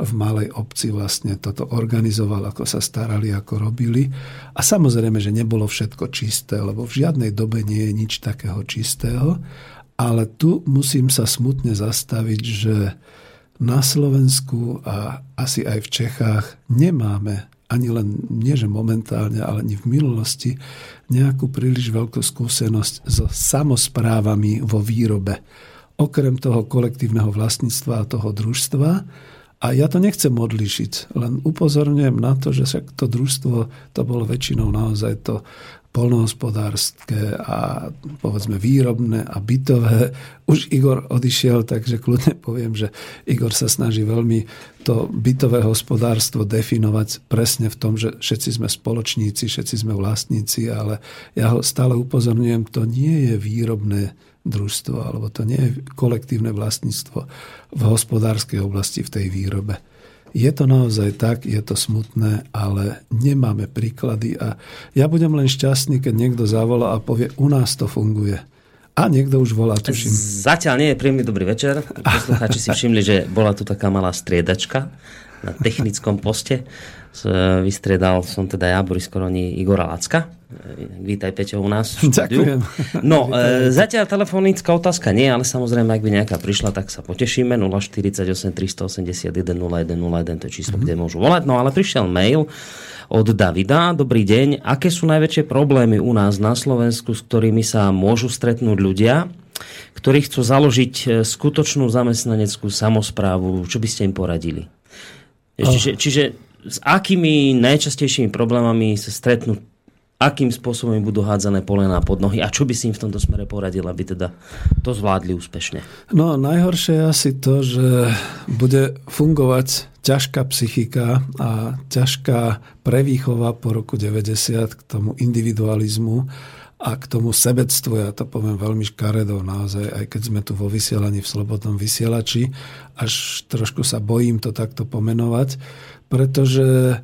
v malej obci vlastne toto organizoval, ako sa starali, ako robili. A samozrejme, že nebolo všetko čisté, lebo v žiadnej dobe nie je nič takého čistého. Ale tu musím sa smutne zastaviť, že na Slovensku a asi aj v Čechách nemáme ani len, nie že momentálne, ale ani v minulosti, nejakú príliš veľkú skúsenosť so samozprávami vo výrobe. Okrem toho kolektívneho vlastníctva a toho družstva. A ja to nechcem odlišiť, len upozorňujem na to, že to družstvo to bolo väčšinou naozaj to polnohospodárske a povedzme výrobné a bytové. Už Igor odišiel, takže kľudne poviem, že Igor sa snaží veľmi to bytové hospodárstvo definovať presne v tom, že všetci sme spoločníci, všetci sme vlastníci, ale ja ho stále upozorňujem, to nie je výrobné družstvo, alebo to nie je kolektívne vlastníctvo v hospodárskej oblasti v tej výrobe. Je to naozaj tak, je to smutné, ale nemáme príklady a ja budem len šťastný, keď niekto zavolá a povie, u nás to funguje. A niekto už volá, tuším. Zatiaľ nie je príjemný dobrý večer. Poslucháči si všimli, že bola tu taká malá striedačka na technickom poste. Vystriedal som teda ja, Boris Koroni, Igora Lacka. Vítaj, Peťo, u nás. Ďakujem. No, e, zatiaľ telefonická otázka nie, ale samozrejme, ak by nejaká prišla, tak sa potešíme. 048 381 0101, to je číslo, mm-hmm. kde môžu volať. No, ale prišiel mail od Davida. Dobrý deň. Aké sú najväčšie problémy u nás na Slovensku, s ktorými sa môžu stretnúť ľudia, ktorí chcú založiť e, skutočnú zamestnaneckú samozprávu? Čo by ste im poradili? Čiže, čiže s akými najčastejšími problémami sa stretnú akým spôsobom budú hádzané polená pod nohy a čo by si im v tomto smere poradil, aby teda to zvládli úspešne? No najhoršie je asi to, že bude fungovať ťažká psychika a ťažká prevýchova po roku 90 k tomu individualizmu a k tomu sebectvu, ja to poviem veľmi škaredo naozaj, aj keď sme tu vo vysielaní v Slobodnom vysielači, až trošku sa bojím to takto pomenovať, pretože e,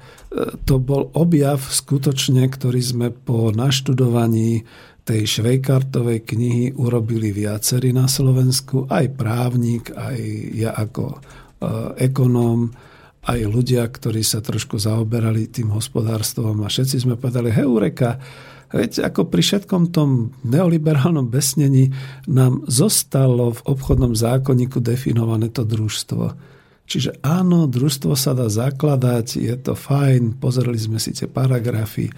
to bol objav skutočne, ktorý sme po naštudovaní tej Švejkartovej knihy urobili viacerí na Slovensku, aj právnik, aj ja ako e, ekonóm, aj ľudia, ktorí sa trošku zaoberali tým hospodárstvom a všetci sme povedali, heureka, veď ako pri všetkom tom neoliberálnom besnení nám zostalo v obchodnom zákonníku definované to družstvo. Čiže áno, družstvo sa dá zakladať, je to fajn, pozreli sme si tie paragrafy,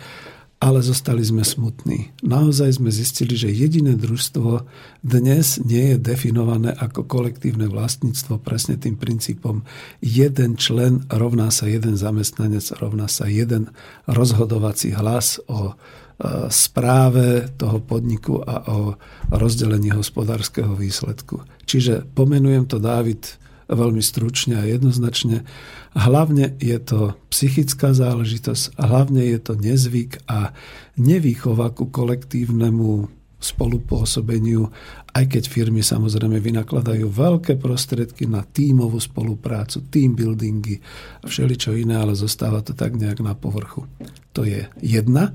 ale zostali sme smutní. Naozaj sme zistili, že jediné družstvo dnes nie je definované ako kolektívne vlastníctvo presne tým princípom jeden člen rovná sa jeden zamestnanec, rovná sa jeden rozhodovací hlas o e, správe toho podniku a o rozdelení hospodárskeho výsledku. Čiže pomenujem to, Dávid, veľmi stručne a jednoznačne. Hlavne je to psychická záležitosť, hlavne je to nezvyk a nevýchova ku kolektívnemu spolupôsobeniu, aj keď firmy samozrejme vynakladajú veľké prostriedky na tímovú spoluprácu, team buildingy a všeličo iné, ale zostáva to tak nejak na povrchu. To je jedna.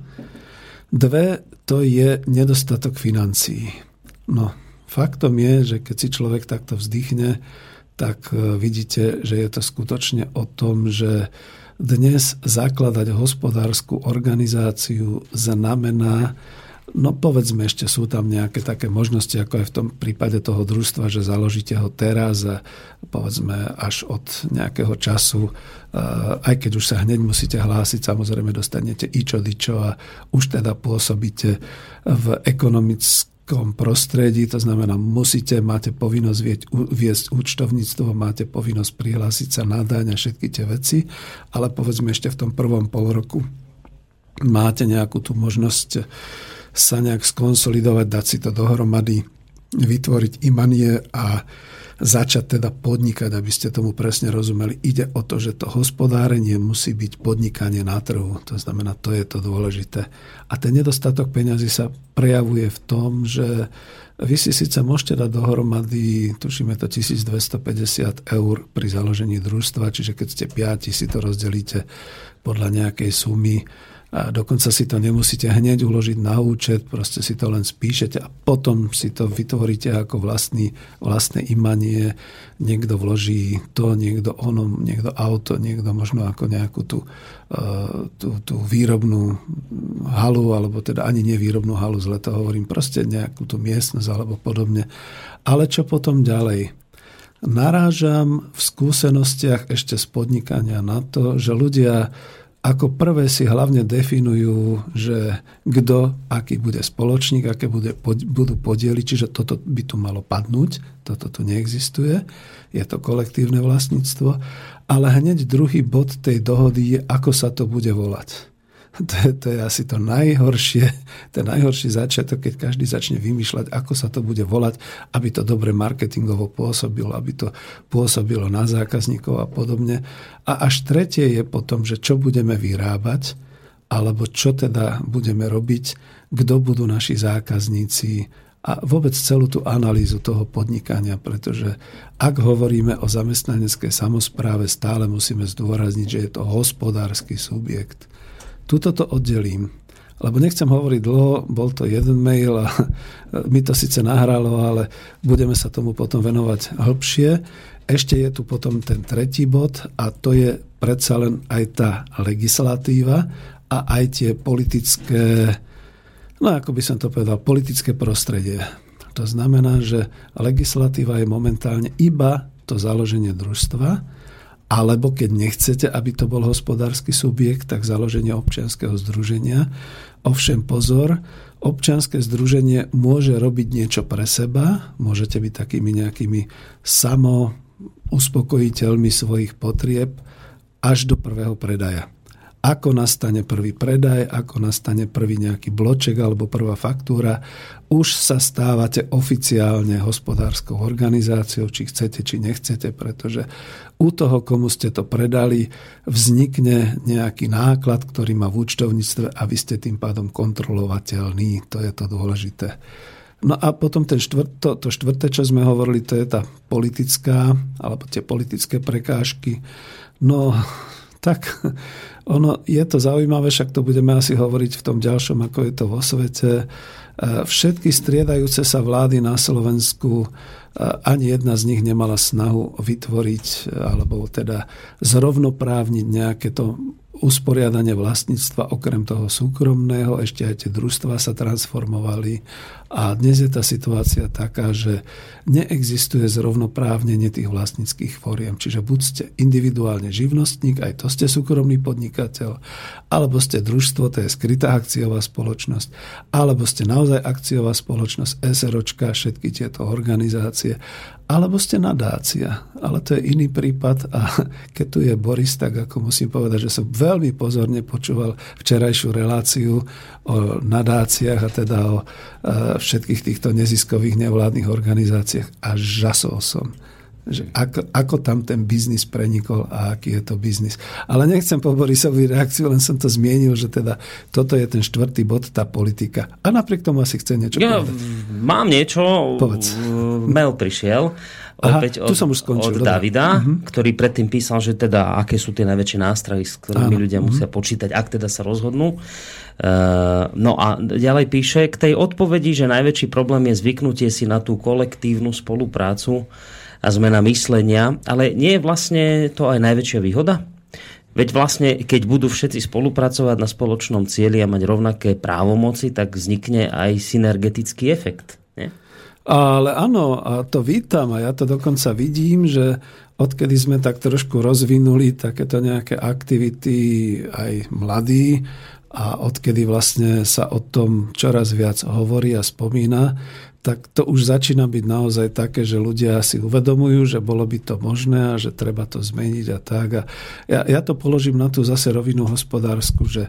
Dve, to je nedostatok financií. No, faktom je, že keď si človek takto vzdychne, tak e, vidíte, že je to skutočne o tom, že dnes zakladať hospodárskú organizáciu znamená, no povedzme ešte sú tam nejaké také možnosti, ako aj v tom prípade toho družstva, že založíte ho teraz a povedzme až od nejakého času, e, aj keď už sa hneď musíte hlásiť, samozrejme dostanete ičo, dičo a už teda pôsobíte v ekonomickom prostredí, to znamená, musíte, máte povinnosť vieť, viesť účtovníctvo, máte povinnosť prihlásiť sa na daň a všetky tie veci, ale povedzme ešte v tom prvom pol roku máte nejakú tú možnosť sa nejak skonsolidovať, dať si to dohromady, vytvoriť imanie a začať teda podnikať, aby ste tomu presne rozumeli. Ide o to, že to hospodárenie musí byť podnikanie na trhu. To znamená, to je to dôležité. A ten nedostatok peňazí sa prejavuje v tom, že vy si síce môžete dať dohromady, tušíme to 1250 eur pri založení družstva, čiže keď ste piati, si to rozdelíte podľa nejakej sumy a dokonca si to nemusíte hneď uložiť na účet, proste si to len spíšete a potom si to vytvoríte ako vlastný, vlastné imanie. Niekto vloží to, niekto ono, niekto auto, niekto možno ako nejakú tú, uh, tú, tú výrobnú halu, alebo teda ani nevýrobnú halu, zle to hovorím, proste nejakú tú miestnosť alebo podobne. Ale čo potom ďalej? narážam v skúsenostiach ešte z podnikania na to, že ľudia ako prvé si hlavne definujú, že kto, aký bude spoločník, aké bude, budú podiely, čiže toto by tu malo padnúť, toto tu neexistuje, je to kolektívne vlastníctvo, ale hneď druhý bod tej dohody je, ako sa to bude volať. To je, to je asi to najhoršie, ten najhorší začiatok, keď každý začne vymýšľať, ako sa to bude volať, aby to dobre marketingovo pôsobilo, aby to pôsobilo na zákazníkov a podobne. A až tretie je potom, že čo budeme vyrábať, alebo čo teda budeme robiť, kto budú naši zákazníci, a vôbec celú tú analýzu toho podnikania, pretože ak hovoríme o zamestnaneckej samozpráve, stále musíme zdôrazniť, že je to hospodársky subjekt. Tuto to oddelím. Lebo nechcem hovoriť dlho, bol to jeden mail a <laughs> mi to síce nahralo, ale budeme sa tomu potom venovať hĺbšie. Ešte je tu potom ten tretí bod a to je predsa len aj tá legislatíva a aj tie politické, no ako by som to povedal, politické prostredie. To znamená, že legislatíva je momentálne iba to založenie družstva, alebo keď nechcete, aby to bol hospodársky subjekt, tak založenie občianského združenia. Ovšem pozor, občianske združenie môže robiť niečo pre seba, môžete byť takými nejakými samo uspokojiteľmi svojich potrieb až do prvého predaja ako nastane prvý predaj, ako nastane prvý nejaký bloček alebo prvá faktúra, už sa stávate oficiálne hospodárskou organizáciou, či chcete, či nechcete, pretože u toho, komu ste to predali, vznikne nejaký náklad, ktorý má v účtovníctve a vy ste tým pádom kontrolovateľní. To je to dôležité. No a potom ten štvrt, to, to štvrté, čo sme hovorili, to je tá politická, alebo tie politické prekážky. No, tak <laughs> ono je to zaujímavé, však to budeme asi hovoriť v tom ďalšom, ako je to vo svete. E, všetky striedajúce sa vlády na Slovensku, e, ani jedna z nich nemala snahu vytvoriť, alebo teda zrovnoprávniť nejaké to usporiadanie vlastníctva okrem toho súkromného, ešte aj tie družstva sa transformovali a dnes je tá situácia taká, že neexistuje zrovnoprávnenie tých vlastníckých fóriem. Čiže buď ste individuálne živnostník, aj to ste súkromný podnikateľ, alebo ste družstvo, to je skrytá akciová spoločnosť, alebo ste naozaj akciová spoločnosť, SROčka, všetky tieto organizácie alebo ste nadácia. Ale to je iný prípad a <laughs> keď tu je Boris, tak ako musím povedať, že som veľmi pozorne počúval včerajšiu reláciu o nadáciách a teda o e, všetkých týchto neziskových nevládnych organizáciách a žasol som že ako, ako tam ten biznis prenikol a aký je to biznis. Ale nechcem po Borisovi reakciu, len som to zmienil, že teda toto je ten štvrtý bod, tá politika. A napriek tomu asi chce niečo ja, povedať. Mám niečo. Povedz. Mail prišiel. Aha, opäť tu od, som už skončil, od. Davida, Mhm. ktorý predtým písal, že teda aké sú tie najväčšie nástrahy, s ktorými Áno, ľudia mhm. musia počítať, ak teda sa rozhodnú. Uh, no a ďalej píše, k tej odpovedi, že najväčší problém je zvyknutie si na tú kolektívnu spoluprácu a zmena myslenia, ale nie je vlastne to aj najväčšia výhoda? Veď vlastne, keď budú všetci spolupracovať na spoločnom cieli a mať rovnaké právomoci, tak vznikne aj synergetický efekt. Nie? Ale áno, a to vítam a ja to dokonca vidím, že odkedy sme tak trošku rozvinuli takéto nejaké aktivity aj mladí a odkedy vlastne sa o tom čoraz viac hovorí a spomína, tak to už začína byť naozaj také, že ľudia si uvedomujú, že bolo by to možné a že treba to zmeniť a tak. A ja, ja to položím na tú zase rovinu hospodársku, že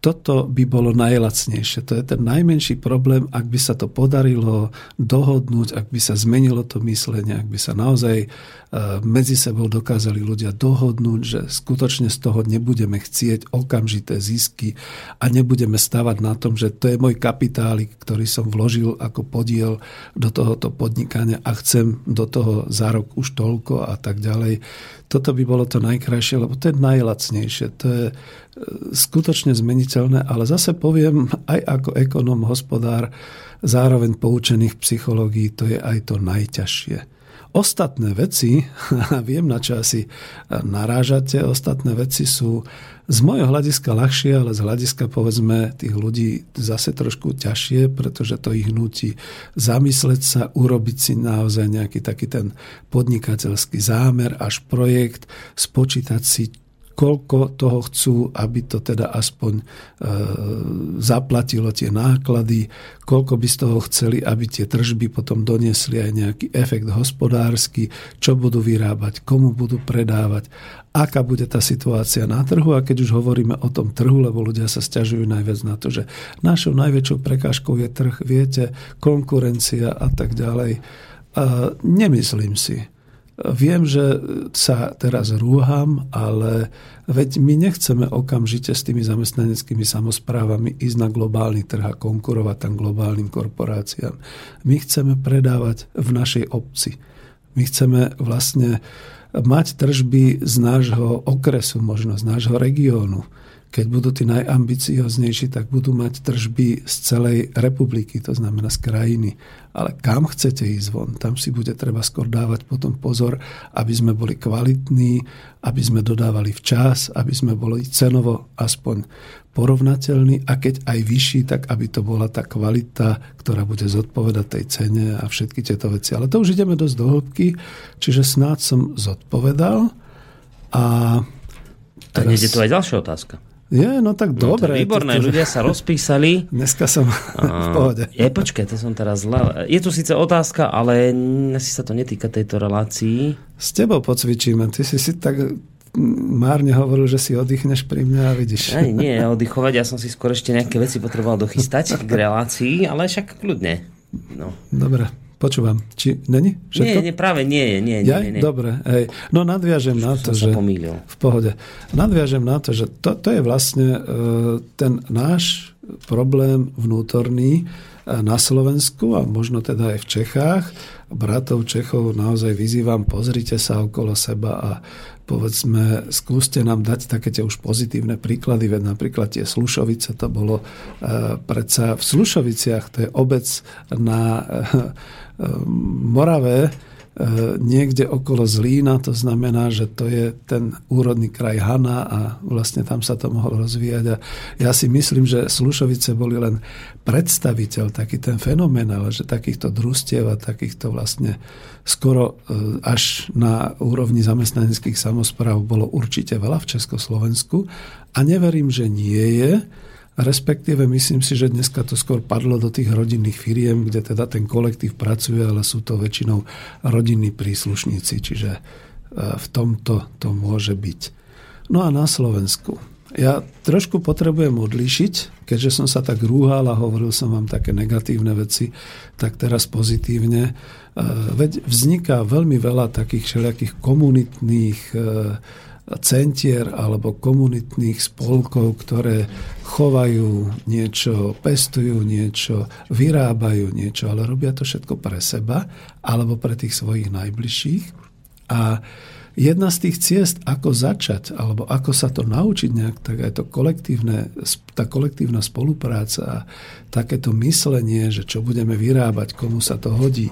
toto by bolo najlacnejšie. To je ten najmenší problém, ak by sa to podarilo dohodnúť, ak by sa zmenilo to myslenie, ak by sa naozaj e, medzi sebou dokázali ľudia dohodnúť, že skutočne z toho nebudeme chcieť okamžité zisky a nebudeme stavať na tom, že to je môj kapitálik, ktorý som vložil ako podiel do tohoto podnikania a chcem do toho za rok už toľko a tak ďalej. Toto by bolo to najkrajšie, lebo to je najlacnejšie. To je e, skutočne zmeniteľné, ale zase poviem aj ako ekonom, hospodár, zároveň poučených psychológií, to je aj to najťažšie. Ostatné veci, <laughs> viem na čo asi narážate, ostatné veci sú z môjho hľadiska ľahšie, ale z hľadiska povedzme tých ľudí zase trošku ťažšie, pretože to ich nutí zamysleť sa, urobiť si naozaj nejaký taký ten podnikateľský zámer, až projekt, spočítať si, koľko toho chcú, aby to teda aspoň e, zaplatilo tie náklady, koľko by z toho chceli, aby tie tržby potom doniesli aj nejaký efekt hospodársky, čo budú vyrábať, komu budú predávať, aká bude tá situácia na trhu. A keď už hovoríme o tom trhu, lebo ľudia sa stiažujú najviac na to, že našou najväčšou prekážkou je trh, viete, konkurencia a tak ďalej. A nemyslím si Viem, že sa teraz rúham, ale veď my nechceme okamžite s tými zamestnaneckými samozprávami ísť na globálny trh a konkurovať tam globálnym korporáciám. My chceme predávať v našej obci. My chceme vlastne mať tržby z nášho okresu, možno z nášho regiónu keď budú tí najambicioznejší, tak budú mať tržby z celej republiky, to znamená z krajiny. Ale kam chcete ísť von, tam si bude treba skôr dávať potom pozor, aby sme boli kvalitní, aby sme dodávali včas, aby sme boli cenovo aspoň porovnateľní a keď aj vyšší, tak aby to bola tá kvalita, ktorá bude zodpovedať tej cene a všetky tieto veci. Ale to už ideme dosť do hĺbky, čiže snáď som zodpovedal a Teraz... A je tu aj ďalšia otázka. Je, no tak no, dobre. výborné, to, ľudia sa rozpísali. <laughs> Dneska som v pohode. Je, počkaj, to som teraz zle. Je tu síce otázka, ale asi sa to netýka tejto relácii. S tebou pocvičíme. Ty si si tak márne hovoril, že si oddychneš pri mňa a vidíš. Aj, nie, <laughs> oddychovať, ja som si skôr ešte nejaké veci potreboval dochystať k relácii, ale však kľudne. No. Dobre. Počúvam. Či není všetko? Nie, nie, práve nie je. Nie, nie, nie, nie. Dobre, hej. No nadviažem na to, že... Pomýlil. V pohode. Nadviažem na to, že to, to je vlastne uh, ten náš problém vnútorný uh, na Slovensku a možno teda aj v Čechách. Bratov Čechov naozaj vyzývam, pozrite sa okolo seba a povedzme, skúste nám dať také tie už pozitívne príklady, veď napríklad tie Slušovice, to bolo uh, predsa v Slušoviciach, to je obec na Morave, e, niekde okolo Zlína, to znamená, že to je ten úrodný kraj Hana a vlastne tam sa to mohlo rozvíjať. A ja si myslím, že Slušovice boli len predstaviteľ, taký ten fenomén, ale že takýchto družstiev a takýchto vlastne skoro e, až na úrovni zamestnaneckých samozpráv bolo určite veľa v Československu a neverím, že nie je, Respektíve myslím si, že dneska to skôr padlo do tých rodinných firiem, kde teda ten kolektív pracuje, ale sú to väčšinou rodinní príslušníci, čiže e, v tomto to môže byť. No a na Slovensku. Ja trošku potrebujem odlišiť, keďže som sa tak rúhal a hovoril som vám také negatívne veci, tak teraz pozitívne. E, veď vzniká veľmi veľa takých všelijakých komunitných e, centier alebo komunitných spolkov, ktoré chovajú niečo, pestujú niečo, vyrábajú niečo, ale robia to všetko pre seba alebo pre tých svojich najbližších. A jedna z tých ciest, ako začať, alebo ako sa to naučiť nejak, tak aj to kolektívne, tá kolektívna spolupráca a takéto myslenie, že čo budeme vyrábať, komu sa to hodí,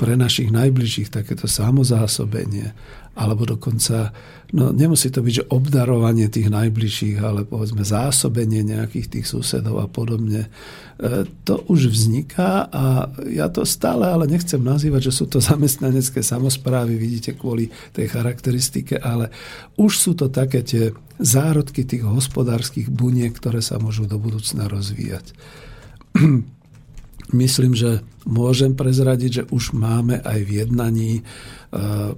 pre našich najbližších takéto samozásobenie, alebo dokonca, no nemusí to byť, že obdarovanie tých najbližších, ale povedzme zásobenie nejakých tých susedov a podobne. E, to už vzniká a ja to stále ale nechcem nazývať, že sú to <laughs> zamestnanecké samozprávy, vidíte, kvôli tej charakteristike, ale už sú to také tie zárodky tých hospodárskych buniek, ktoré sa môžu do budúcna rozvíjať. <clears throat> Myslím, že môžem prezradiť, že už máme aj v jednaní e,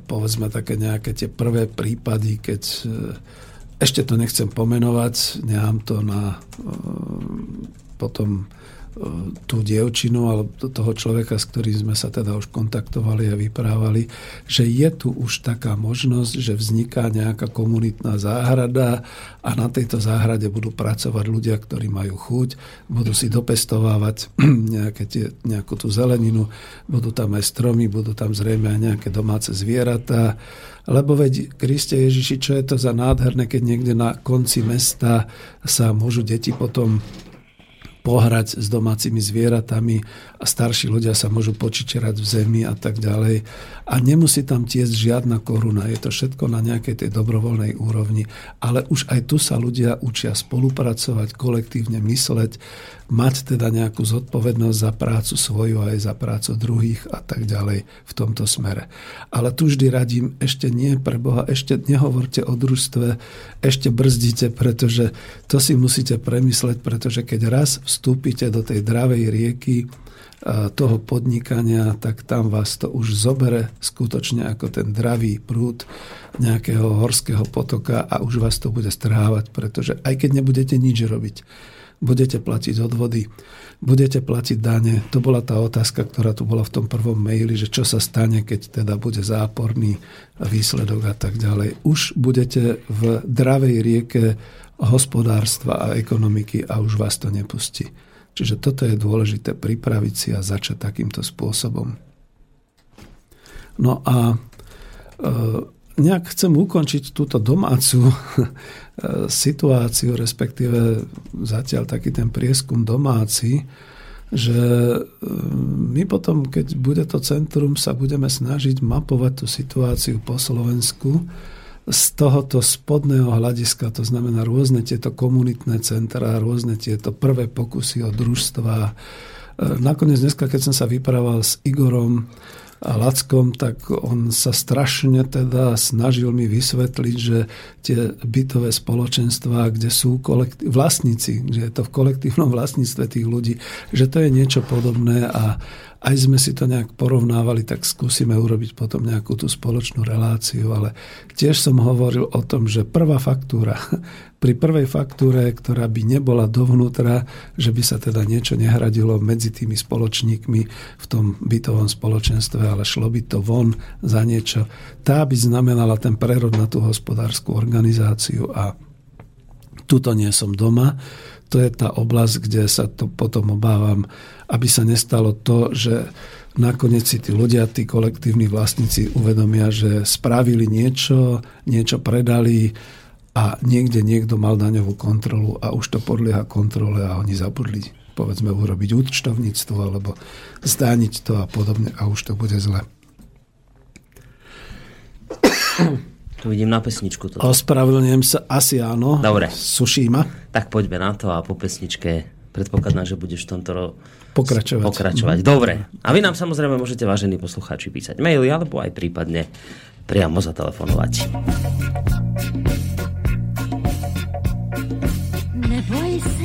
povedzme také nejaké tie prvé prípady, keď e, ešte to nechcem pomenovať, nemám to na e, potom tú dievčinu alebo toho človeka, s ktorým sme sa teda už kontaktovali a vyprávali, že je tu už taká možnosť, že vzniká nejaká komunitná záhrada a na tejto záhrade budú pracovať ľudia, ktorí majú chuť, budú si dopestovávať <clears throat> nejaké tie, nejakú tú zeleninu, budú tam aj stromy, budú tam zrejme aj nejaké domáce zvieratá, lebo veď, Kriste Ježiši, čo je to za nádherné, keď niekde na konci mesta sa môžu deti potom pohrať s domácimi zvieratami starší ľudia sa môžu počičerať v zemi a tak ďalej. A nemusí tam tiesť žiadna koruna. Je to všetko na nejakej tej dobrovoľnej úrovni. Ale už aj tu sa ľudia učia spolupracovať, kolektívne mysleť, mať teda nejakú zodpovednosť za prácu svoju aj za prácu druhých a tak ďalej v tomto smere. Ale tu vždy radím, ešte nie pre Boha, ešte nehovorte o družstve, ešte brzdite, pretože to si musíte premysleť, pretože keď raz vstúpite do tej dravej rieky toho podnikania, tak tam vás to už zobere skutočne ako ten dravý prúd nejakého horského potoka a už vás to bude strhávať, pretože aj keď nebudete nič robiť, budete platiť odvody, budete platiť dane. To bola tá otázka, ktorá tu bola v tom prvom maili, že čo sa stane, keď teda bude záporný výsledok a tak ďalej. Už budete v dravej rieke hospodárstva a ekonomiky a už vás to nepustí. Čiže toto je dôležité pripraviť si a začať takýmto spôsobom. No a e, nejak chcem ukončiť túto domácu <laughs> situáciu, respektíve zatiaľ taký ten prieskum domáci, že e, my potom, keď bude to centrum, sa budeme snažiť mapovať tú situáciu po Slovensku, z tohoto spodného hľadiska, to znamená rôzne tieto komunitné centra, rôzne tieto prvé pokusy o družstva. E, nakoniec dneska, keď som sa vyprával s Igorom a Lackom, tak on sa strašne teda snažil mi vysvetliť, že tie bytové spoločenstvá, kde sú kolektív, vlastníci, že je to v kolektívnom <laughs> vlastníctve tých ľudí, že to je niečo podobné a aj sme si to nejak porovnávali, tak skúsime urobiť potom nejakú tú spoločnú reláciu, ale tiež som hovoril o tom, že prvá faktúra, <laughs> pri prvej faktúre, ktorá by nebola dovnútra, že by sa teda niečo nehradilo medzi tými spoločníkmi v tom bytovom spoločenstve, ale šlo by to von za niečo, tá by znamenala ten prerod na tú hospodárskú organizáciu a tuto nie som doma. To je tá oblasť, kde sa to potom obávam aby sa nestalo to, že nakoniec si tí ľudia, tí kolektívni vlastníci uvedomia, že spravili niečo, niečo predali a niekde niekto mal daňovú kontrolu a už to podlieha kontrole a oni zabudli povedzme urobiť účtovníctvo alebo zdániť to a podobne a už to bude zle. Tu vidím na pesničku. Toto. Ospravedlňujem sa, asi áno. Dobre. Suší ma. Tak poďme na to a po pesničke predpokladám, že budeš v tomto pokračovať. pokračovať. Dobre. A vy nám samozrejme môžete, vážení poslucháči, písať maily alebo aj prípadne priamo zatelefonovať. Neboj sa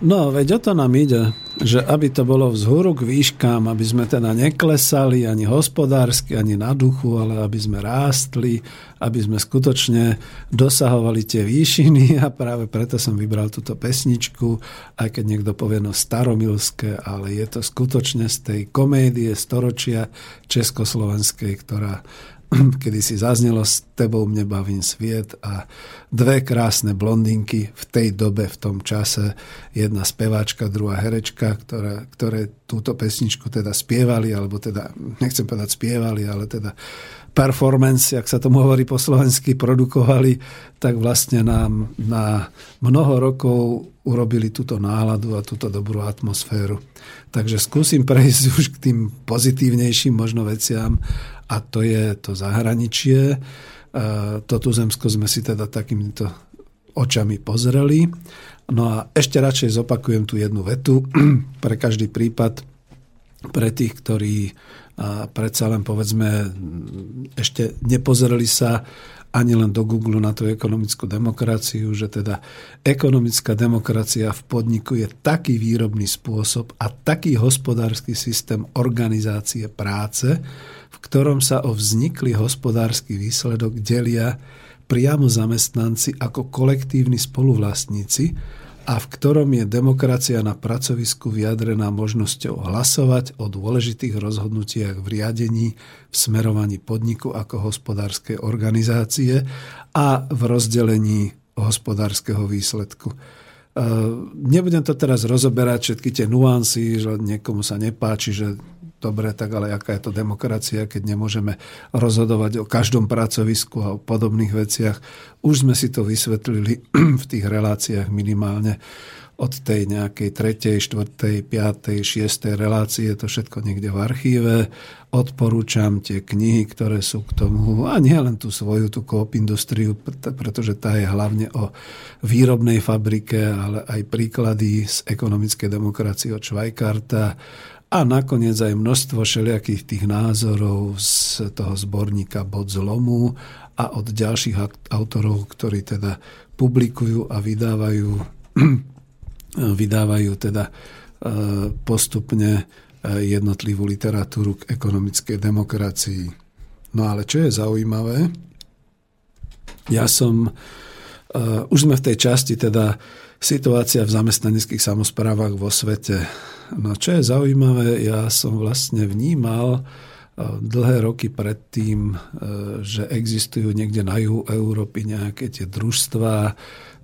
No, veď o to nám ide, že aby to bolo vzhúru k výškám, aby sme teda neklesali ani hospodársky, ani na duchu, ale aby sme rástli, aby sme skutočne dosahovali tie výšiny. A práve preto som vybral túto pesničku, aj keď niekto povie no staromilské, ale je to skutočne z tej komédie storočia československej, ktorá <clears throat> kedy si zaznelo s tebou mne bavím sviet a dve krásne blondinky v tej dobe, v tom čase, jedna speváčka, druhá herečka, ktoré, ktoré túto pesničku teda spievali, alebo teda, nechcem povedať spievali, ale teda performance, jak sa tomu hovorí po slovensky, produkovali, tak vlastne nám na mnoho rokov urobili túto náladu a túto dobrú atmosféru. Takže skúsim prejsť už k tým pozitívnejším možno veciam a to je to zahraničie. To tuzemsko sme si teda takýmito očami pozreli. No a ešte radšej zopakujem tú jednu vetu <clears throat> pre každý prípad, pre tých, ktorí predsa len povedzme ešte nepozreli sa ani len do Google na tú ekonomickú demokraciu, že teda ekonomická demokracia v podniku je taký výrobný spôsob a taký hospodársky systém organizácie práce, ktorom sa o vzniklý hospodársky výsledok delia priamo zamestnanci ako kolektívni spoluvlastníci a v ktorom je demokracia na pracovisku vyjadrená možnosťou hlasovať o dôležitých rozhodnutiach v riadení, v smerovaní podniku ako hospodárskej organizácie a v rozdelení hospodárskeho výsledku. Nebudem to teraz rozoberať všetky tie nuancy, že niekomu sa nepáči, že dobre, tak ale aká je to demokracia, keď nemôžeme rozhodovať o každom pracovisku a o podobných veciach. Už sme si to vysvetlili <clears throat> v tých reláciách minimálne od tej nejakej tretej, štvrtej, piatej, šiestej relácie, to všetko niekde v archíve. Odporúčam tie knihy, ktoré sú k tomu, a nie len tú svoju, tú koop industriu, pretože tá je hlavne o výrobnej fabrike, ale aj príklady z ekonomickej demokracie od Švajkarta a nakoniec aj množstvo všelijakých tých názorov z toho zborníka Bod zlomu a od ďalších autorov, ktorí teda publikujú a vydávajú, <clears throat> vydávajú teda e, postupne e, jednotlivú literatúru k ekonomickej demokracii. No ale čo je zaujímavé, ja som, uh, už sme v tej časti teda situácia v zamestnaneckých samozprávach vo svete. No čo je zaujímavé, ja som vlastne vnímal eh, dlhé roky predtým, eh, že existujú niekde na juhu Európy nejaké tie družstvá,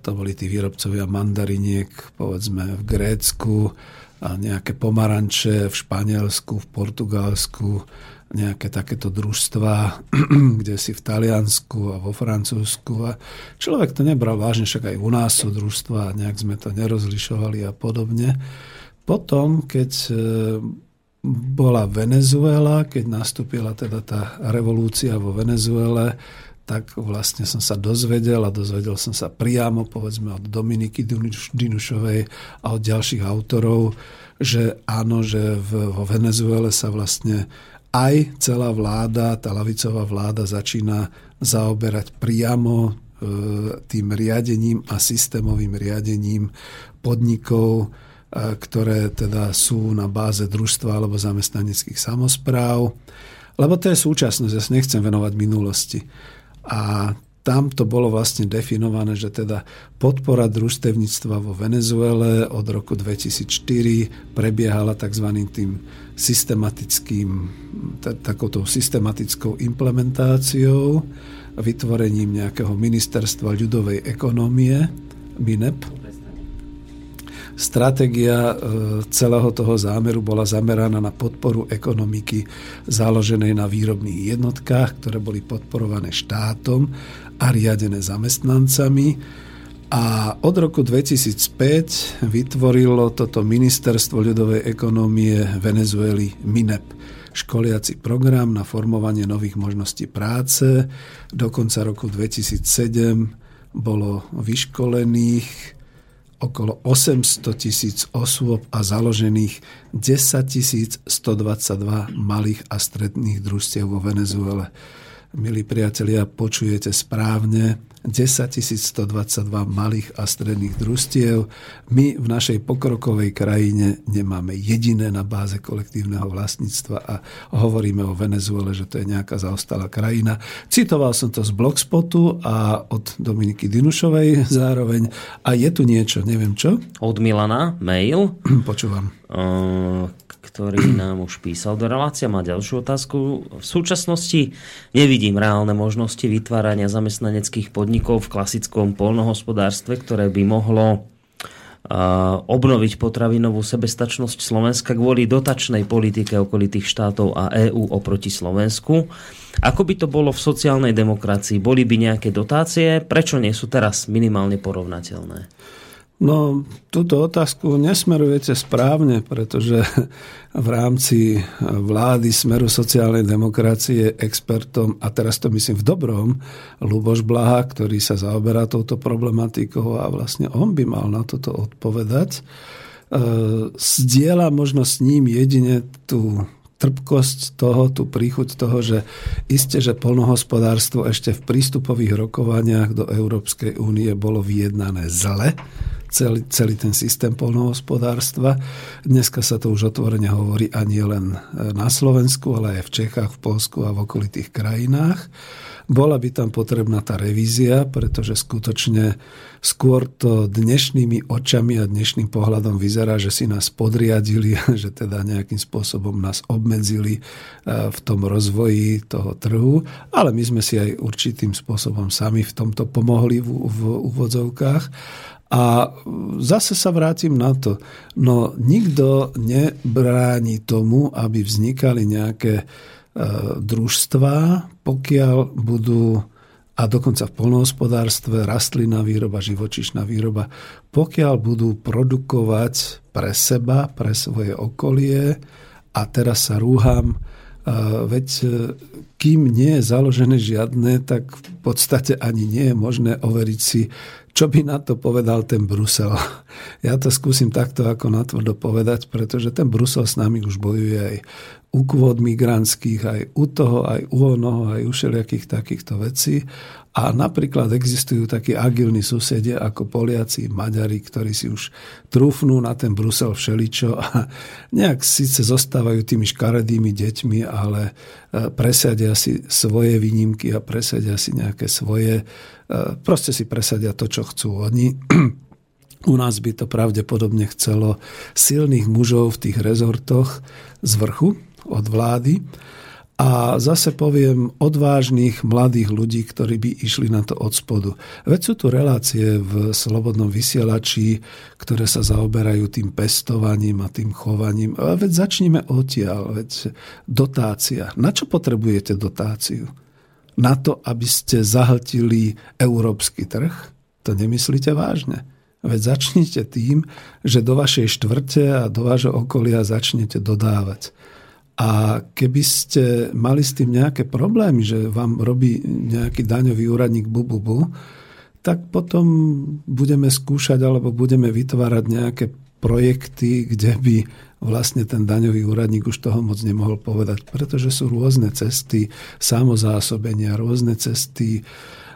to boli tí výrobcovia mandariniek, povedzme v Grécku, a nejaké pomaranče v Španielsku, v Portugalsku, nejaké takéto družstva, <clears throat> kde si v Taliansku a vo Francúzsku. A človek to nebral vážne, však aj u nás sú družstva nejak sme to nerozlišovali a podobne. Potom, keď e, bola Venezuela, keď nastúpila teda tá revolúcia vo Venezuele, tak vlastne som sa dozvedel a dozvedel som sa priamo, povedzme, od Dominiky Dinušovej a od ďalších autorov, že áno, že v, vo Venezuele sa vlastne aj celá vláda, tá lavicová vláda začína zaoberať priamo e, tým riadením a systémovým riadením podnikov, ktoré teda sú na báze družstva alebo zamestnaneckých samozpráv. Lebo to je súčasnosť, ja sa nechcem venovať minulosti. A tam to bolo vlastne definované, že teda podpora družstevníctva vo Venezuele od roku 2004 prebiehala tzv. tým systematickým, takouto systematickou implementáciou, vytvorením nejakého ministerstva ľudovej ekonomie, MINEP, Stratégia e, celého toho zámeru bola zameraná na podporu ekonomiky založenej na výrobných jednotkách, ktoré boli podporované štátom a riadené zamestnancami. A od roku 2005 vytvorilo toto Ministerstvo ľudovej ekonomie Venezuely MINEP školiaci program na formovanie nových možností práce. Do konca roku 2007 bolo vyškolených okolo 800 tisíc osôb a založených 10 122 malých a stredných družstiev vo Venezuele. Milí priatelia, počujete správne. 10 122 malých a stredných družstiev. My v našej pokrokovej krajine nemáme jediné na báze kolektívneho vlastníctva a hovoríme o Venezuele, že to je nejaká zaostalá krajina. Citoval som to z Blogspotu a od Dominiky Dinušovej zároveň. A je tu niečo, neviem čo? Od Milana, mail. Počúvam. Uh, ktorý nám už písal do relácia, má ďalšiu otázku. V súčasnosti nevidím reálne možnosti vytvárania zamestnaneckých podnikov v klasickom polnohospodárstve, ktoré by mohlo obnoviť potravinovú sebestačnosť Slovenska kvôli dotačnej politike okolitých štátov a EÚ oproti Slovensku. Ako by to bolo v sociálnej demokracii? Boli by nejaké dotácie? Prečo nie sú teraz minimálne porovnateľné? No, túto otázku nesmerujete správne, pretože v rámci vlády Smeru sociálnej demokracie expertom, a teraz to myslím v dobrom, Luboš Blaha, ktorý sa zaoberá touto problematikou a vlastne on by mal na toto odpovedať, e, zdieľa možno s ním jedine tú trpkosť toho, tú príchuť toho, že isté, že polnohospodárstvo ešte v prístupových rokovaniach do Európskej únie bolo vyjednané zle, celý, celý ten systém polnohospodárstva. Dneska sa to už otvorene hovorí ani len na Slovensku, ale aj v Čechách, v Polsku a v okolitých krajinách. Bola by tam potrebná tá revízia, pretože skutočne skôr to dnešnými očami a dnešným pohľadom vyzerá, že si nás podriadili, <laughs> že teda nejakým spôsobom nás obmedzili e, v tom rozvoji toho trhu, ale my sme si aj určitým spôsobom sami v tomto pomohli v, v úvodzovkách. A zase sa vrátim na to. No nikto nebráni tomu, aby vznikali nejaké e, družstvá, pokiaľ budú a dokonca v polnohospodárstve, rastlinná výroba, živočišná výroba, pokiaľ budú produkovať pre seba, pre svoje okolie a teraz sa rúham, e, veď e, kým nie je založené žiadne, tak v podstate ani nie je možné overiť si, čo by na to povedal ten Brusel? <laughs> Ja to skúsim takto ako natvrdo povedať, pretože ten Brusel s nami už bojuje aj u kvót migrantských, aj u toho, aj u onoho, aj u všelijakých takýchto vecí. A napríklad existujú takí agilní susedia ako Poliaci, Maďari, ktorí si už trúfnú na ten Brusel všeličo a nejak síce zostávajú tými škaredými deťmi, ale e, presadia si svoje výnimky a presadia si nejaké svoje, e, proste si presadia to, čo chcú oni. <clears throat> U nás by to pravdepodobne chcelo silných mužov v tých rezortoch z vrchu od vlády a zase poviem odvážnych mladých ľudí, ktorí by išli na to od spodu. Veď sú tu relácie v Slobodnom vysielači, ktoré sa zaoberajú tým pestovaním a tým chovaním. Veď začnime odtiaľ, veď dotácia. Na čo potrebujete dotáciu? Na to, aby ste zahltili európsky trh? To nemyslíte vážne? Veď začnite tým, že do vašej štvrte a do vášho okolia začnete dodávať. A keby ste mali s tým nejaké problémy, že vám robí nejaký daňový úradník bu, bu, bu tak potom budeme skúšať alebo budeme vytvárať nejaké projekty, kde by vlastne ten daňový úradník už toho moc nemohol povedať, pretože sú rôzne cesty samozásobenia, rôzne cesty,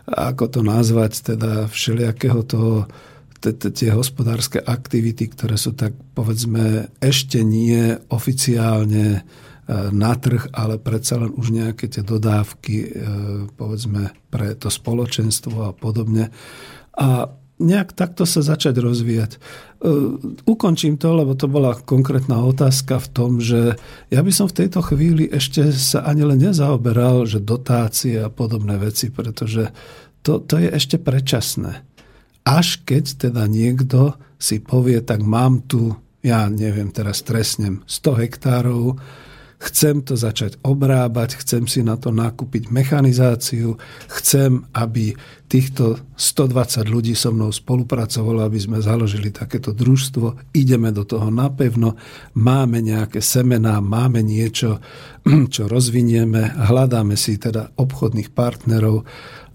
ako to nazvať, teda všelijakého toho tie hospodárske aktivity, ktoré sú tak povedzme ešte nie oficiálne na trh, ale predsa len už nejaké tie dodávky, e, povedzme, pre to spoločenstvo a podobne. A nejak takto sa začať rozvíjať. E, ukončím to, lebo to bola konkrétna otázka v tom, že ja by som v tejto chvíli ešte sa ani len nezaoberal, že dotácie a podobné veci, pretože to, to je ešte predčasné. Až keď teda niekto si povie, tak mám tu, ja neviem, teraz trestnem 100 hektárov, chcem to začať obrábať, chcem si na to nakúpiť mechanizáciu, chcem, aby týchto 120 ľudí so mnou spolupracovalo, aby sme založili takéto družstvo, ideme do toho napevno, máme nejaké semená, máme niečo, <clears throat> čo rozvinieme, hľadáme si teda obchodných partnerov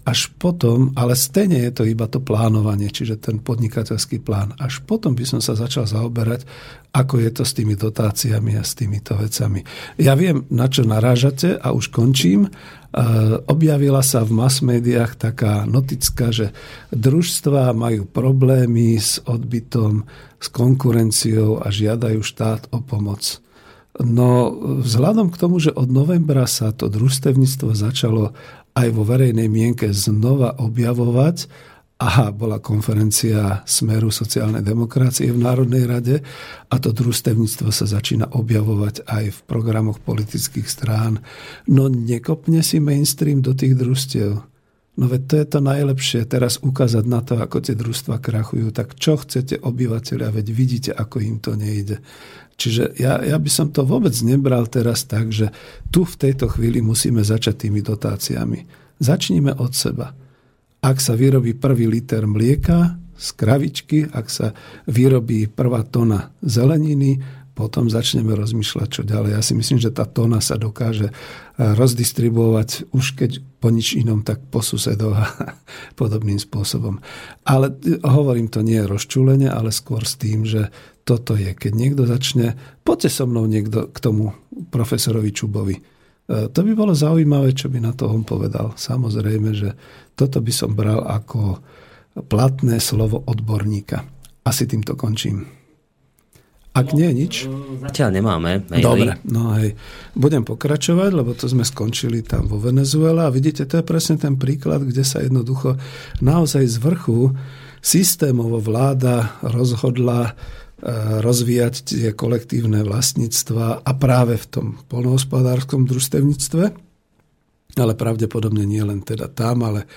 až potom, ale stejne je to iba to plánovanie, čiže ten podnikateľský plán. Až potom by som sa začal zaoberať, ako je to s tými dotáciami a s týmito vecami. Ja viem, na čo narážate a už končím. E, objavila sa v mass médiách taká notická, že družstva majú problémy s odbytom, s konkurenciou a žiadajú štát o pomoc. No vzhľadom k tomu, že od novembra sa to družstevníctvo začalo aj vo verejnej mienke znova objavovať. Aha, bola konferencia Smeru sociálnej demokracie v Národnej rade a to družstevníctvo sa začína objavovať aj v programoch politických strán. No nekopne si mainstream do tých družstiev. No veď to je to najlepšie, teraz ukázať na to, ako tie družstva krachujú. Tak čo chcete obyvateľia, veď vidíte, ako im to nejde. Čiže ja, ja by som to vôbec nebral teraz tak, že tu v tejto chvíli musíme začať tými dotáciami. Začníme od seba. Ak sa vyrobí prvý liter mlieka z kravičky, ak sa vyrobí prvá tona zeleniny, potom začneme rozmýšľať, čo ďalej. Ja si myslím, že tá tóna sa dokáže rozdistribuovať už keď po nič inom, tak po susedov a <laughs> podobným spôsobom. Ale hovorím to nie rozčúlenie, ale skôr s tým, že toto je. Keď niekto začne, poďte so mnou niekto k tomu profesorovi Čubovi. E, to by bolo zaujímavé, čo by na to on povedal. Samozrejme, že toto by som bral ako platné slovo odborníka. Asi týmto končím. Ak nie, nič. Zatiaľ nemáme maily. Dobre, no hej. Budem pokračovať, lebo to sme skončili tam vo Venezuela a vidíte, to je presne ten príklad, kde sa jednoducho naozaj z vrchu systémovo vláda rozhodla rozvíjať tie kolektívne vlastníctva a práve v tom polnohospodárskom družstevníctve, ale pravdepodobne nie len teda tam, ale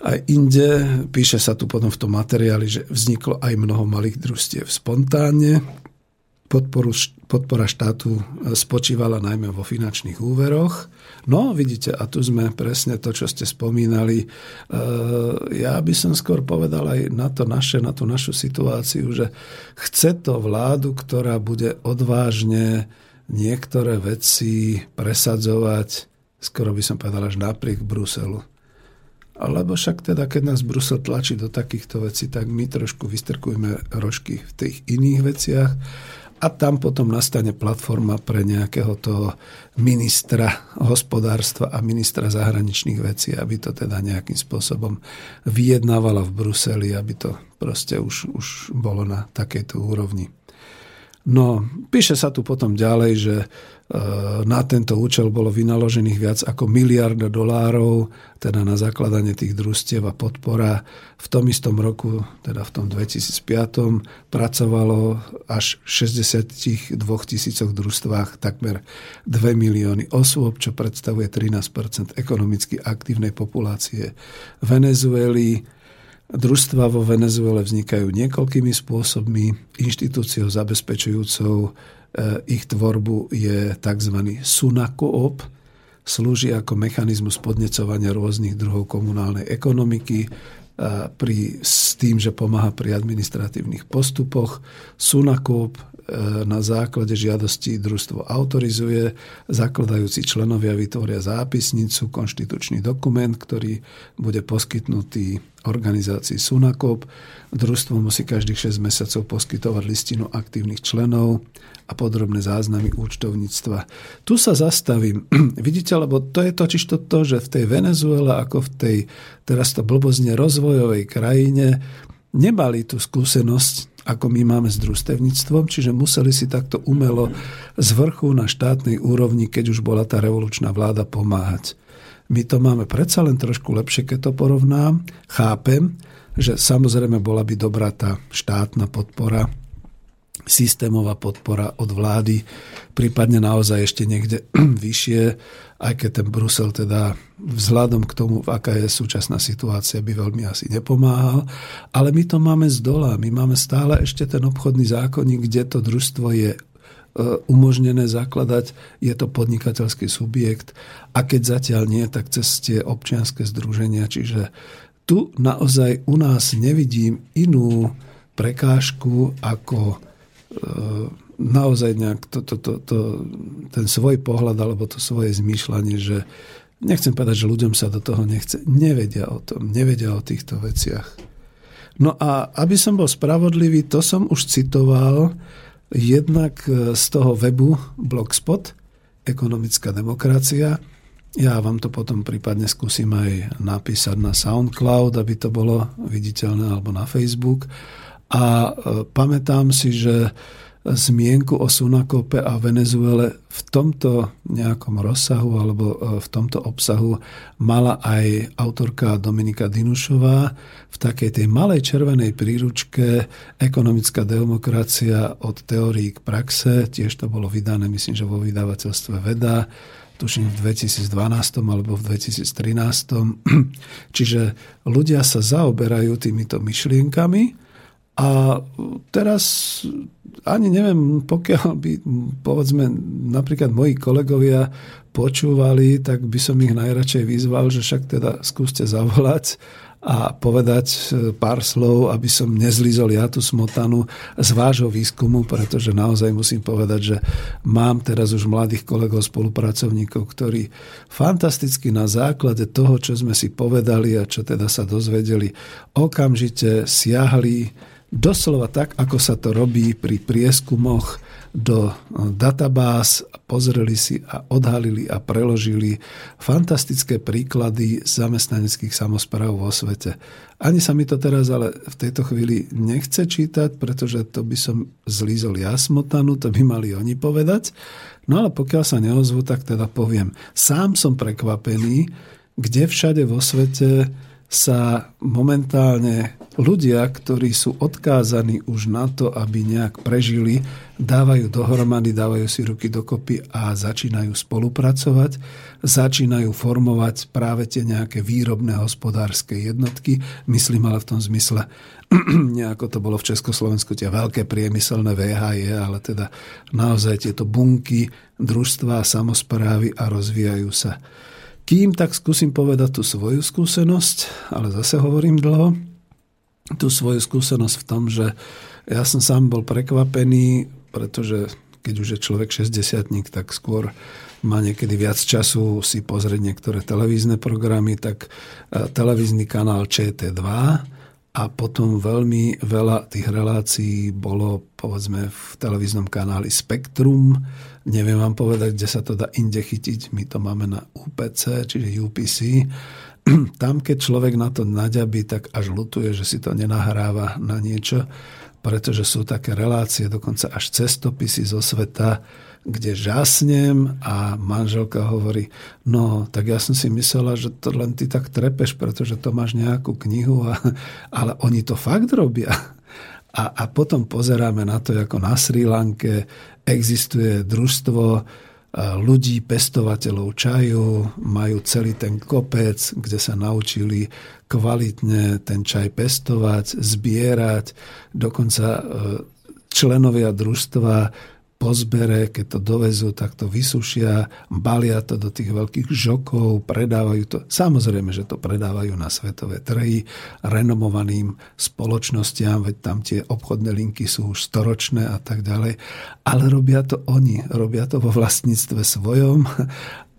aj inde. Píše sa tu potom v tom materiáli, že vzniklo aj mnoho malých družstiev spontánne, podporu, podpora štátu e, spočívala najmä vo finančných úveroch. No, vidíte, a tu sme presne to, čo ste spomínali. E, ja by som skôr povedal aj na to naše, na tú našu situáciu, že chce to vládu, ktorá bude odvážne niektoré veci presadzovať, skoro by som povedal až napriek Bruselu. Alebo však teda, keď nás Brusel tlačí do takýchto vecí, tak my trošku vystrkujeme rožky v tých iných veciach a tam potom nastane platforma pre nejakého toho ministra hospodárstva a ministra zahraničných vecí, aby to teda nejakým spôsobom vyjednávala v Bruseli, aby to proste už, už bolo na takejto úrovni. No, píše sa tu potom ďalej, že na tento účel bolo vynaložených viac ako miliarda dolárov, teda na zakladanie tých družstiev a podpora. V tom istom roku, teda v tom 2005, pracovalo až v 62 tisícoch družstvách takmer 2 milióny osôb, čo predstavuje 13% ekonomicky aktívnej populácie Venezuely. Družstva vo Venezuele vznikajú niekoľkými spôsobmi. Inštitúciou zabezpečujúcou ich tvorbu je tzv. sunakoop, slúži ako mechanizmus podnecovania rôznych druhov komunálnej ekonomiky, e, pri, s tým, že pomáha pri administratívnych postupoch. Sunakop e, na základe žiadosti družstvo autorizuje, zakladajúci členovia vytvoria zápisnicu, konštitučný dokument, ktorý bude poskytnutý organizácii Sunakop. Družstvo musí každých 6 mesiacov poskytovať listinu aktívnych členov a podrobné záznamy účtovníctva. Tu sa zastavím. <clears throat> Vidíte, lebo to je totiž to, to, že v tej Venezuele, ako v tej teraz to blbozne rozvojovej krajine, nemali tú skúsenosť, ako my máme s družstevníctvom, čiže museli si takto umelo z vrchu na štátnej úrovni, keď už bola tá revolučná vláda, pomáhať. My to máme predsa len trošku lepšie, keď to porovnám. Chápem, že samozrejme bola by dobrá tá štátna podpora systémová podpora od vlády, prípadne naozaj ešte niekde <clears throat> vyššie, aj keď ten Brusel teda vzhľadom k tomu, aká je súčasná situácia, by veľmi asi nepomáhal. Ale my to máme z dola. My máme stále ešte ten obchodný zákonník, kde to družstvo je e, umožnené zakladať, je to podnikateľský subjekt a keď zatiaľ nie, tak cez tie občianske združenia. Čiže tu naozaj u nás nevidím inú prekážku ako naozaj nejak to, to, to, to, ten svoj pohľad alebo to svoje zmýšľanie, že nechcem povedať, že ľuďom sa do toho nechce, nevedia o tom, nevedia o týchto veciach. No a aby som bol spravodlivý, to som už citoval jednak z toho webu Blogspot, ekonomická demokracia. Ja vám to potom prípadne skúsim aj napísať na SoundCloud, aby to bolo viditeľné, alebo na Facebook. A e, pamätám si, že zmienku o Sunakope a Venezuele v tomto nejakom rozsahu alebo e, v tomto obsahu mala aj autorka Dominika Dinušová v takej tej malej červenej príručke Ekonomická demokracia od teórií k praxe. Tiež to bolo vydané, myslím, že vo vydavateľstve Veda tuším v 2012 alebo v 2013. <clears throat> Čiže ľudia sa zaoberajú týmito myšlienkami a teraz ani neviem, pokiaľ by, povedzme, napríklad moji kolegovia počúvali, tak by som ich najradšej vyzval, že však teda skúste zavolať a povedať e, pár slov, aby som nezlizol ja tú smotanu z vášho výskumu, pretože naozaj musím povedať, že mám teraz už mladých kolegov, spolupracovníkov, ktorí fantasticky na základe toho, čo sme si povedali a čo teda sa dozvedeli, okamžite siahli doslova tak, ako sa to robí pri prieskumoch do databáz, pozreli si a odhalili a preložili fantastické príklady zamestnaneckých samozpráv vo svete. Ani sa mi to teraz ale v tejto chvíli nechce čítať, pretože to by som zlízol ja smotanu, to by mali oni povedať. No ale pokiaľ sa neozvu, tak teda poviem. Sám som prekvapený, kde všade vo svete sa momentálne ľudia, ktorí sú odkázaní už na to, aby nejak prežili, dávajú dohromady, dávajú si ruky dokopy a začínajú spolupracovať, začínajú formovať práve tie nejaké výrobné hospodárske jednotky, myslím ale v tom zmysle, <clears throat> nejako to bolo v Československu, tie veľké priemyselné VHE, ale teda naozaj tieto bunky, družstva, samozprávy a rozvíjajú sa. Kým tak skúsim povedať tú svoju skúsenosť, ale zase hovorím dlho, tú svoju skúsenosť v tom, že ja som sám bol prekvapený, pretože keď už je človek 60 tak skôr má niekedy viac času si pozrieť niektoré televízne programy, tak e, televízny kanál ČT2 a potom veľmi veľa tých relácií bolo povedzme v televíznom kanáli Spektrum. Neviem vám povedať, kde sa to dá inde chytiť. My to máme na UPC, čiže UPC. <clears throat> Tam, keď človek na to naďabí, tak až lutuje, že si to nenahráva na niečo, pretože sú také relácie, dokonca až cestopisy zo sveta, kde žasnem a manželka hovorí, no tak ja som si myslela, že to len ty tak trepeš, pretože to máš nejakú knihu, a, <laughs> ale oni to fakt robia. A, a potom pozeráme na to, ako na Sri Lanke existuje družstvo ľudí, pestovateľov čaju, majú celý ten kopec, kde sa naučili kvalitne ten čaj pestovať, zbierať. Dokonca e, členovia družstva po zbere, keď to dovezú, tak to vysušia, balia to do tých veľkých žokov, predávajú to. Samozrejme, že to predávajú na svetové trhy renomovaným spoločnostiam, veď tam tie obchodné linky sú už storočné a tak ďalej. Ale robia to oni, robia to vo vlastníctve svojom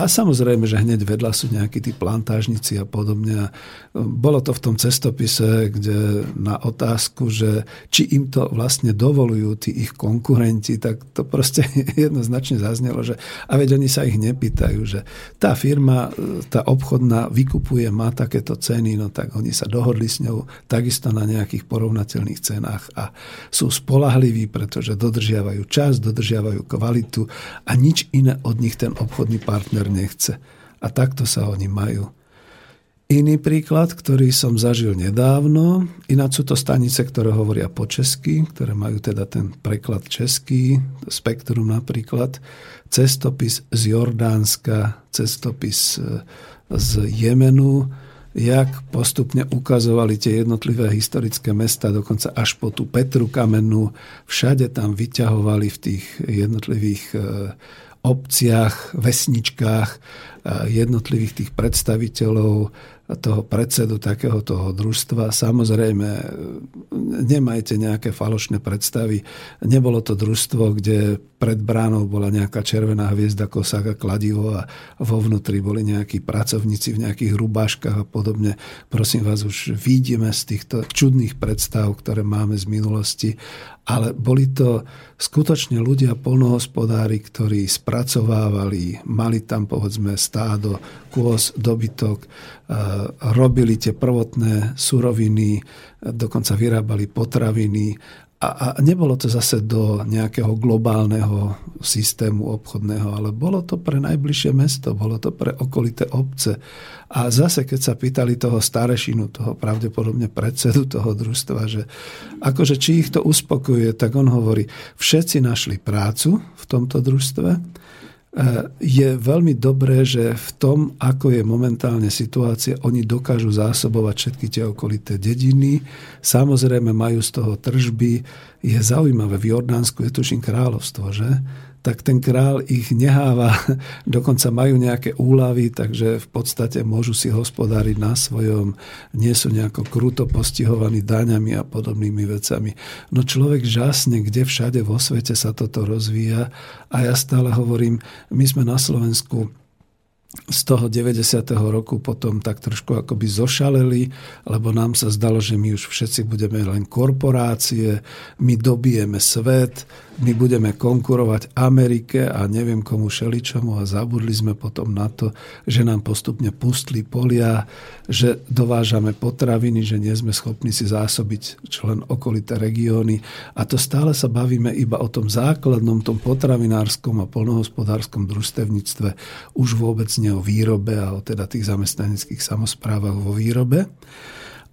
a samozrejme, že hneď vedľa sú nejakí tí plantážnici a podobne. A bolo to v tom cestopise, kde na otázku, že či im to vlastne dovolujú tí ich konkurenti, tak to proste <laughs> jednoznačne zaznelo, že a veď oni sa ich nepýtajú, že tá firma, tá obchodná vykupuje, má takéto ceny, no tak oni sa dohodli s ňou takisto na nejakých porovnateľných cenách a sú spolahliví, pretože dodržiavajú čas, dodržiavajú kvalitu a nič iné od nich ten obchodný partner nechce. A takto sa oni majú. Iný príklad, ktorý som zažil nedávno, ináč sú to stanice, ktoré hovoria po česky, ktoré majú teda ten preklad český, Spektrum napríklad, cestopis z Jordánska, cestopis e, z Jemenu, jak postupne ukazovali tie jednotlivé historické mesta, dokonca až po tú Petru kamennú, všade tam vyťahovali v tých jednotlivých e, obciach, vesničkách jednotlivých tých predstaviteľov toho predsedu takého toho družstva. Samozrejme, nemajte nejaké falošné predstavy. Nebolo to družstvo, kde pred bránou bola nejaká červená hviezda, kosáka, kladivo a vo vnútri boli nejakí pracovníci v nejakých rubáškach a podobne. Prosím vás, už vidíme z týchto čudných predstav, ktoré máme z minulosti, ale boli to skutočne ľudia, polnohospodári, ktorí spracovávali, mali tam povedzme stádo, kôz, dobytok, robili tie prvotné suroviny, dokonca vyrábali potraviny a, a nebolo to zase do nejakého globálneho systému obchodného, ale bolo to pre najbližšie mesto, bolo to pre okolité obce. A zase, keď sa pýtali toho starešinu, toho pravdepodobne predsedu toho družstva, že akože či ich to uspokojuje, tak on hovorí, všetci našli prácu v tomto družstve, je veľmi dobré, že v tom, ako je momentálne situácia, oni dokážu zásobovať všetky tie okolité dediny. Samozrejme majú z toho tržby. Je zaujímavé, v Jordánsku je tuším kráľovstvo, že? Tak ten král ich neháva, <laughs> dokonca majú nejaké úlavy, takže v podstate môžu si hospodáriť na svojom, nie sú nejako kruto postihovaní daňami a podobnými vecami. No človek žasne, kde všade vo svete sa toto rozvíja. A ja stále hovorím, my sme na Slovensku z toho 90. roku potom tak trošku akoby zošaleli, lebo nám sa zdalo, že my už všetci budeme len korporácie, my dobijeme svet, my budeme konkurovať Amerike a neviem komu šeličomu a zabudli sme potom na to, že nám postupne pustli polia, že dovážame potraviny, že nie sme schopní si zásobiť člen okolité regióny a to stále sa bavíme iba o tom základnom, tom potravinárskom a polnohospodárskom družstevníctve, už vôbec nie o výrobe a o teda tých zamestnaneckých samozprávach vo výrobe.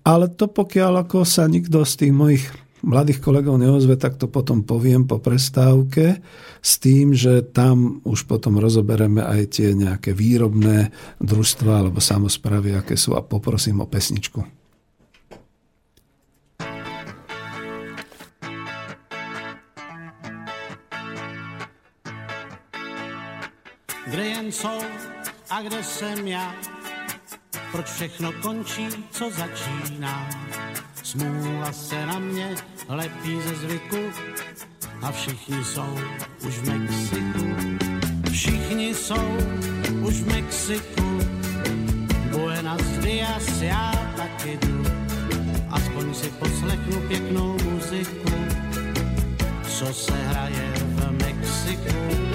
Ale to pokiaľ ako sa nikto z tých mojich mladých kolegov neozve, tak to potom poviem po prestávke s tým, že tam už potom rozobereme aj tie nejaké výrobné družstva alebo samozprávy, aké sú a poprosím o pesničku. Jen jsou a kde jsem já? Proč všechno končí, co začíná? Smůla se na mě lepí ze zvyku a všichni jsou už v Mexiku. Všichni jsou už v Mexiku. Buenas dias, já taky jdu. Aspoň si poslechnu pěknou muziku, co se hraje v Mexiku.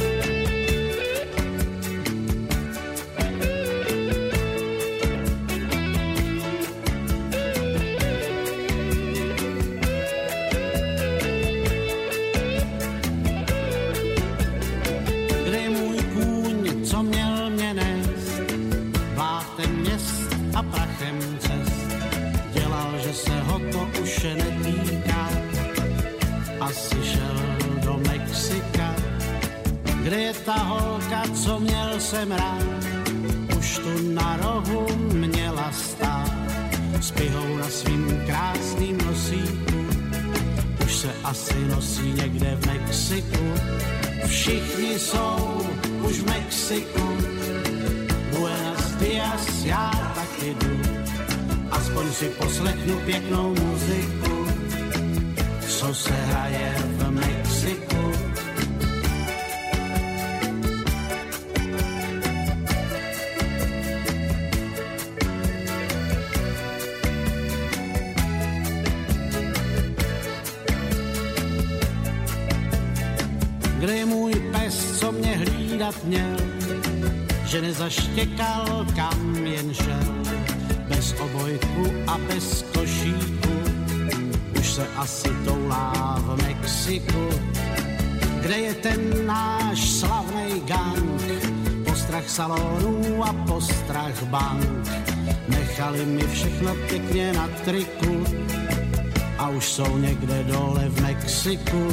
Nechali mi všechno pěkně na triku a už jsou někde dole v Mexiku.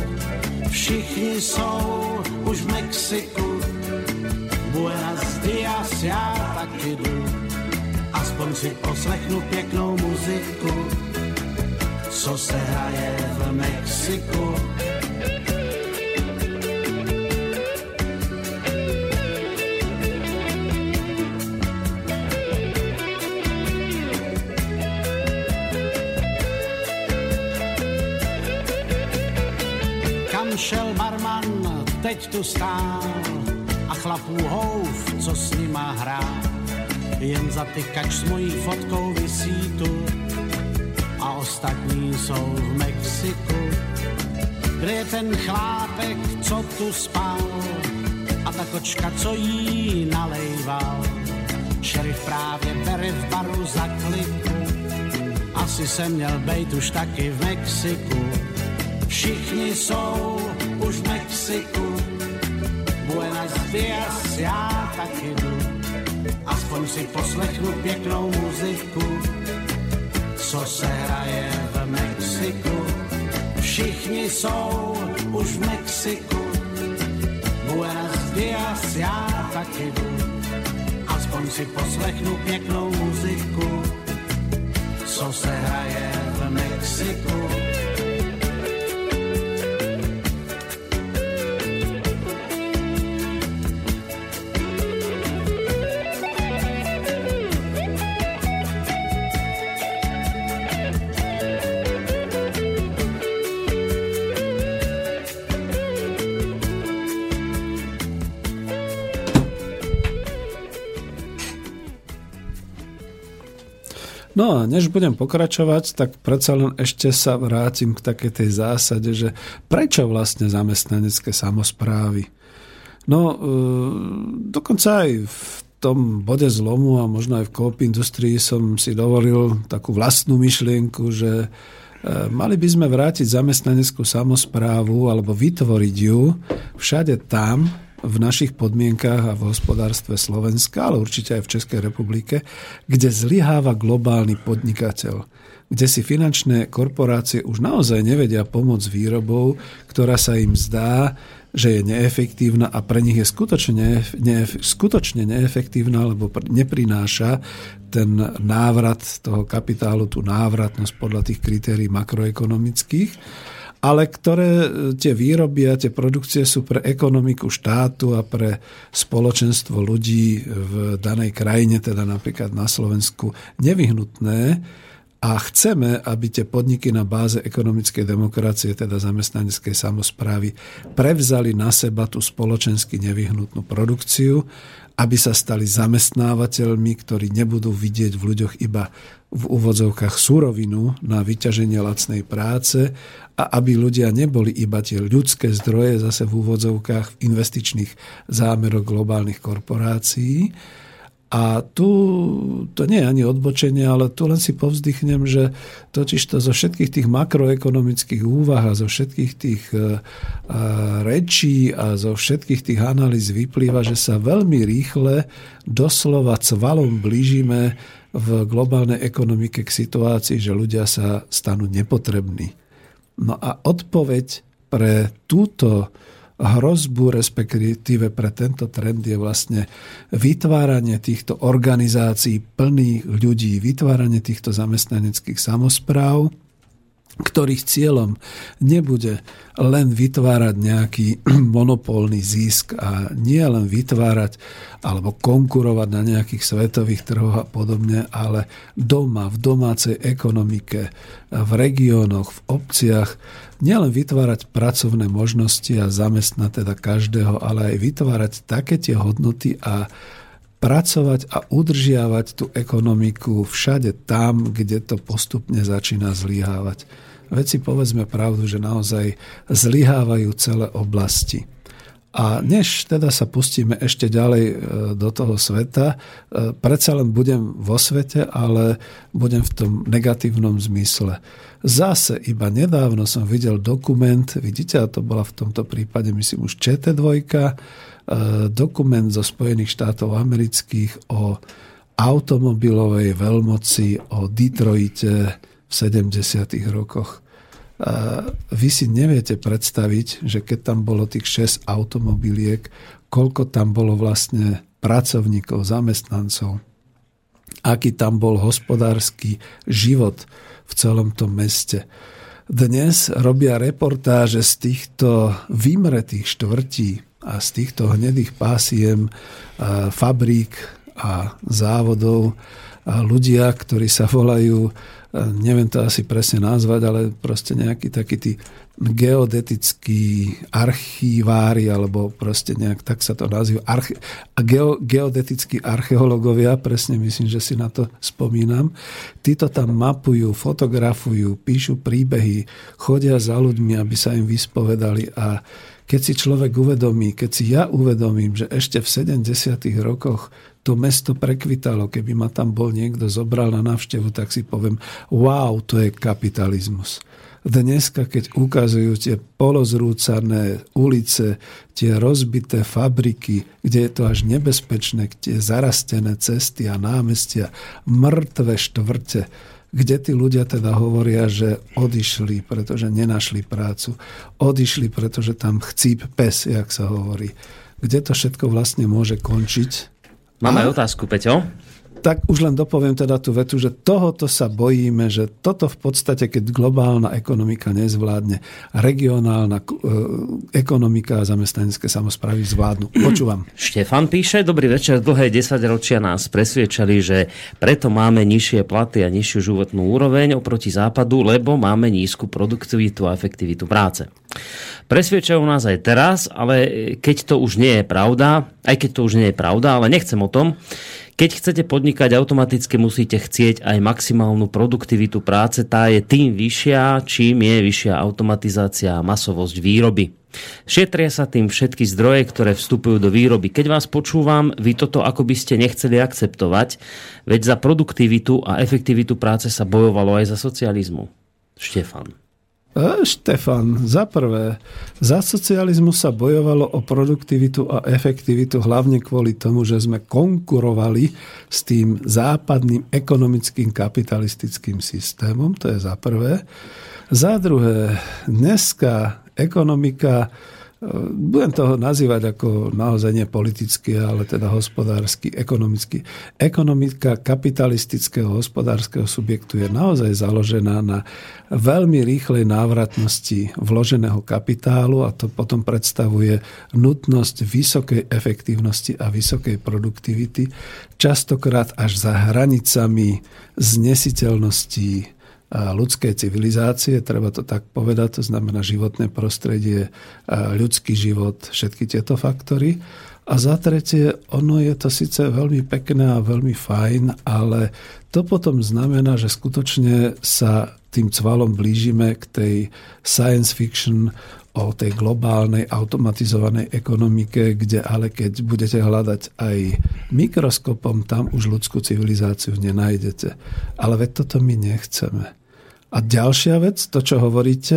Všichni jsou už v Mexiku, Buenos dias, já taky jdu. Aspoň si poslechnu pěknou muziku, co se hraje v Mexiku. Tu stál a chlapů houf, co s nima hrá. Jen zatykač s mojí fotkou vysí tu a ostatní jsou v Mexiku. Kde je ten chlápek, co tu spal a ta kočka, co jí nalejval. Šerif právě bere v baru za kliku, asi jsem měl bejt už taky v Mexiku. Všichni jsou už v Mexiku, Dias, já taky jdu. Aspoň si poslechnu pěknou muziku, co se hraje v Mexiku. Všichni jsou už v Mexiku, Buenos dias, já taky jdu. Aspoň si poslechnu pěknou muziku, co se hraje v Mexiku. No a než budem pokračovať, tak predsa len ešte sa vrátim k takej tej zásade, že prečo vlastne zamestnanecké samozprávy? No, e, dokonca aj v tom bode zlomu a možno aj v koop industrii som si dovolil takú vlastnú myšlienku, že e, mali by sme vrátiť zamestnaneckú samozprávu alebo vytvoriť ju všade tam, v našich podmienkách a v hospodárstve Slovenska, ale určite aj v Českej republike, kde zlyháva globálny podnikateľ, kde si finančné korporácie už naozaj nevedia pomôcť výrobou, ktorá sa im zdá, že je neefektívna a pre nich je skutočne, neef, skutočne neefektívna, lebo neprináša ten návrat toho kapitálu, tú návratnosť podľa tých kritérií makroekonomických ale ktoré e, tie výroby a tie produkcie sú pre ekonomiku štátu a pre spoločenstvo ľudí v danej krajine, teda napríklad na Slovensku, nevyhnutné. A chceme, aby tie podniky na báze ekonomickej demokracie, teda zamestnaneckej samozprávy, prevzali na seba tú spoločensky nevyhnutnú produkciu, aby sa stali zamestnávateľmi, ktorí nebudú vidieť v ľuďoch iba v úvodzovkách súrovinu na vyťaženie lacnej práce a aby ľudia neboli iba tie ľudské zdroje zase v úvodzovkách investičných zámeroch globálnych korporácií. A tu to nie je ani odbočenie, ale tu len si povzdychnem, že totiž to zo všetkých tých makroekonomických úvah a zo všetkých tých uh, rečí a zo všetkých tých analýz vyplýva, že sa veľmi rýchle doslova cvalom blížime v globálnej ekonomike k situácii, že ľudia sa stanú nepotrební. No a odpoveď pre túto hrozbu, respektíve pre tento trend je vlastne vytváranie týchto organizácií plných ľudí, vytváranie týchto zamestnaneckých samozpráv, ktorých cieľom nebude len vytvárať nejaký <clears throat> monopolný zisk a nie len vytvárať alebo konkurovať na nejakých svetových trhoch a podobne, ale doma, v domácej ekonomike, v regiónoch, v obciach, nielen vytvárať pracovné možnosti a zamestnať teda každého, ale aj vytvárať také tie hodnoty a pracovať a udržiavať tú ekonomiku všade tam, kde to postupne začína zlyhávať. Veď si povedzme pravdu, že naozaj zlyhávajú celé oblasti. A než teda sa pustíme ešte ďalej e, do toho sveta, e, predsa len budem vo svete, ale budem v tom negatívnom zmysle. Zase iba nedávno som videl dokument, vidíte, a to bola v tomto prípade myslím už ČT2, e, dokument zo Spojených štátov amerických o automobilovej veľmoci, o Detroite v 70. rokoch. Vy si neviete predstaviť, že keď tam bolo tých 6 automobiliek, koľko tam bolo vlastne pracovníkov, zamestnancov, aký tam bol hospodársky život v celom tom meste. Dnes robia reportáže z týchto vymretých štvrtí a z týchto hnedých pásiem fabrík a závodov ľudia, ktorí sa volajú, neviem to asi presne nazvať, ale proste nejaký taký tí geodetickí archívári, alebo proste nejak tak sa to nazýva, arche, geo, geodetickí archeológovia, presne myslím, že si na to spomínam. Títo tam mapujú, fotografujú, píšu príbehy, chodia za ľuďmi, aby sa im vyspovedali a keď si človek uvedomí, keď si ja uvedomím, že ešte v 70. rokoch to mesto prekvitalo, keby ma tam bol niekto zobral na návštevu, tak si poviem, wow, to je kapitalizmus. Dneska, keď ukazujú tie polozrúcané ulice, tie rozbité fabriky, kde je to až nebezpečné, tie zarastené cesty a námestia, mŕtve štvrte, kde tí ľudia teda hovoria, že odišli, pretože nenašli prácu. Odišli, pretože tam chcíp pes, jak sa hovorí. Kde to všetko vlastne môže končiť? Máme a... otázku, Peťo tak už len dopoviem teda tú vetu, že tohoto sa bojíme, že toto v podstate, keď globálna ekonomika nezvládne, regionálna e, ekonomika a zamestnanecké samozprávy zvládnu. <clears throat> Počúvam. Štefan píše, dobrý večer, dlhé 10 ročia nás presviečali, že preto máme nižšie platy a nižšiu životnú úroveň oproti západu, lebo máme nízku produktivitu a efektivitu práce. Presviečajú nás aj teraz, ale keď to už nie je pravda, aj keď to už nie je pravda, ale nechcem o tom, keď chcete podnikať, automaticky musíte chcieť aj maximálnu produktivitu práce. Tá je tým vyššia, čím je vyššia automatizácia a masovosť výroby. Šetria sa tým všetky zdroje, ktoré vstupujú do výroby. Keď vás počúvam, vy toto ako by ste nechceli akceptovať, veď za produktivitu a efektivitu práce sa bojovalo aj za socializmu. Štefan. E, Štefan, za prvé, za socializmu sa bojovalo o produktivitu a efektivitu hlavne kvôli tomu, že sme konkurovali s tým západným ekonomickým kapitalistickým systémom, to je za prvé. Za druhé, dneska ekonomika budem toho nazývať ako naozaj nie politicky, ale teda hospodársky, ekonomicky. Ekonomika kapitalistického hospodárskeho subjektu je naozaj založená na veľmi rýchlej návratnosti vloženého kapitálu a to potom predstavuje nutnosť vysokej efektívnosti a vysokej produktivity, častokrát až za hranicami znesiteľnosti ľudskej civilizácie, treba to tak povedať, to znamená životné prostredie, ľudský život, všetky tieto faktory. A za tretie, ono je to síce veľmi pekné a veľmi fajn, ale to potom znamená, že skutočne sa tým cvalom blížime k tej science fiction o tej globálnej automatizovanej ekonomike, kde ale keď budete hľadať aj mikroskopom, tam už ľudskú civilizáciu nenájdete. Ale veď toto my nechceme. A ďalšia vec, to, čo hovoríte,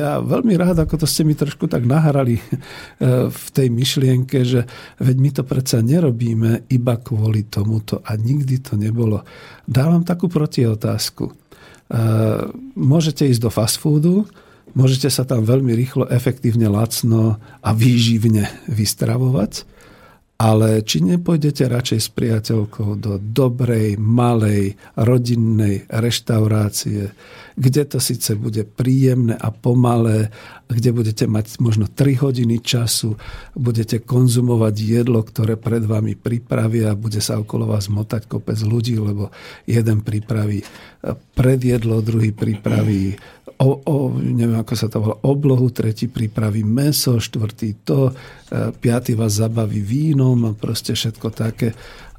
ja veľmi rád, ako to ste mi trošku tak nahrali eh, v tej myšlienke, že veď my to predsa nerobíme iba kvôli tomuto a nikdy to nebolo. Dávam takú protiotázku. Eh, môžete ísť do fast foodu, môžete sa tam veľmi rýchlo, efektívne, lacno a výživne vystravovať, ale či nepôjdete radšej s priateľkou do dobrej, malej, rodinnej reštaurácie, kde to síce bude príjemné a pomalé, kde budete mať možno 3 hodiny času, budete konzumovať jedlo, ktoré pred vami pripravia, bude sa okolo vás motať kopec ľudí, lebo jeden pripraví predjedlo, druhý pripraví o, o, neviem ako sa to volá, oblohu, tretí pripraví meso, štvrtý to, e, piatý vás zabaví vínom a proste všetko také.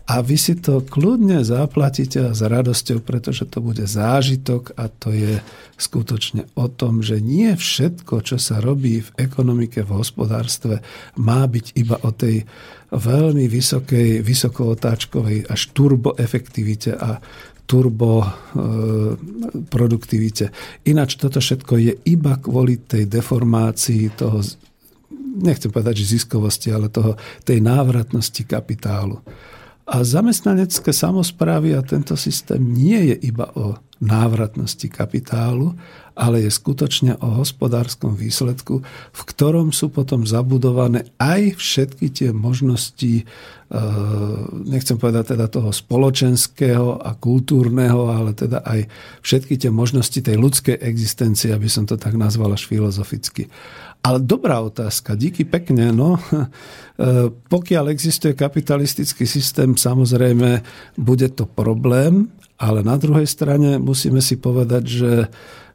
A vy si to kľudne zaplatíte a s radosťou, pretože to bude zážitok a to je skutočne o tom, že nie všetko, čo sa robí v ekonomike, v hospodárstve, má byť iba o tej veľmi vysokej, vysokootáčkovej až turboefektivite a turbo e, produktivite. Ináč toto všetko je iba kvôli tej deformácii toho, nechcem povedať, že ziskovosti, ale toho, tej návratnosti kapitálu. A zamestnanecké samozprávy a tento systém nie je iba o návratnosti kapitálu, ale je skutočne o hospodárskom výsledku, v ktorom sú potom zabudované aj všetky tie možnosti, e, nechcem povedať teda toho spoločenského a kultúrneho, ale teda aj všetky tie možnosti tej ľudskej existencie, aby som to tak nazval až filozoficky. Ale dobrá otázka, díky pekne. No, <laughs> e, pokiaľ existuje kapitalistický systém, samozrejme bude to problém, ale na druhej strane musíme si povedať, že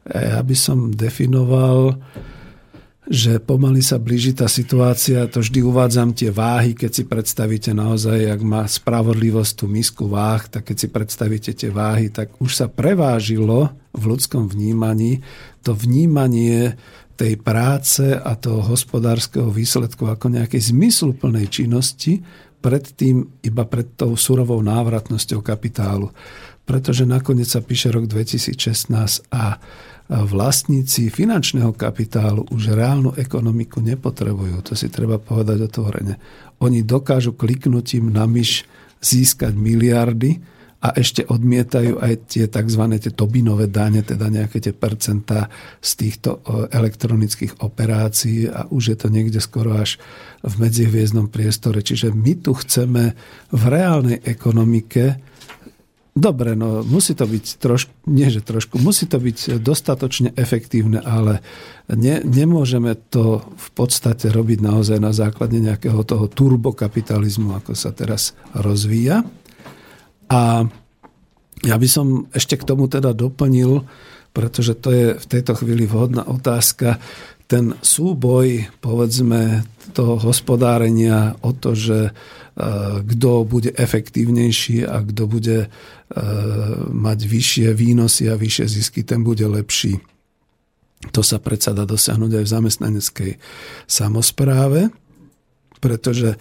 ja by som definoval, že pomaly sa blíži tá situácia, to vždy uvádzam tie váhy, keď si predstavíte naozaj, jak má spravodlivosť tú misku váh, tak keď si predstavíte tie váhy, tak už sa prevážilo v ľudskom vnímaní to vnímanie tej práce a toho hospodárskeho výsledku ako nejakej zmysluplnej činnosti predtým iba pred tou surovou návratnosťou kapitálu pretože nakoniec sa píše rok 2016 a vlastníci finančného kapitálu už reálnu ekonomiku nepotrebujú. To si treba povedať otvorene. Oni dokážu kliknutím na myš získať miliardy a ešte odmietajú aj tie tzv. Tie Tobinové dane, teda nejaké tie percentá z týchto elektronických operácií a už je to niekde skoro až v medzihviezdnom priestore. Čiže my tu chceme v reálnej ekonomike Dobre, no musí to byť trošku, nie že trošku, musí to byť dostatočne efektívne, ale ne, nemôžeme to v podstate robiť naozaj na základe nejakého toho turbokapitalizmu, ako sa teraz rozvíja. A ja by som ešte k tomu teda doplnil, pretože to je v tejto chvíli vhodná otázka, ten súboj, povedzme, toho hospodárenia o to, že kto bude efektívnejší a kto bude e, mať vyššie výnosy a vyššie zisky, ten bude lepší. To sa predsa dá dosiahnuť aj v zamestnaneckej samozpráve, pretože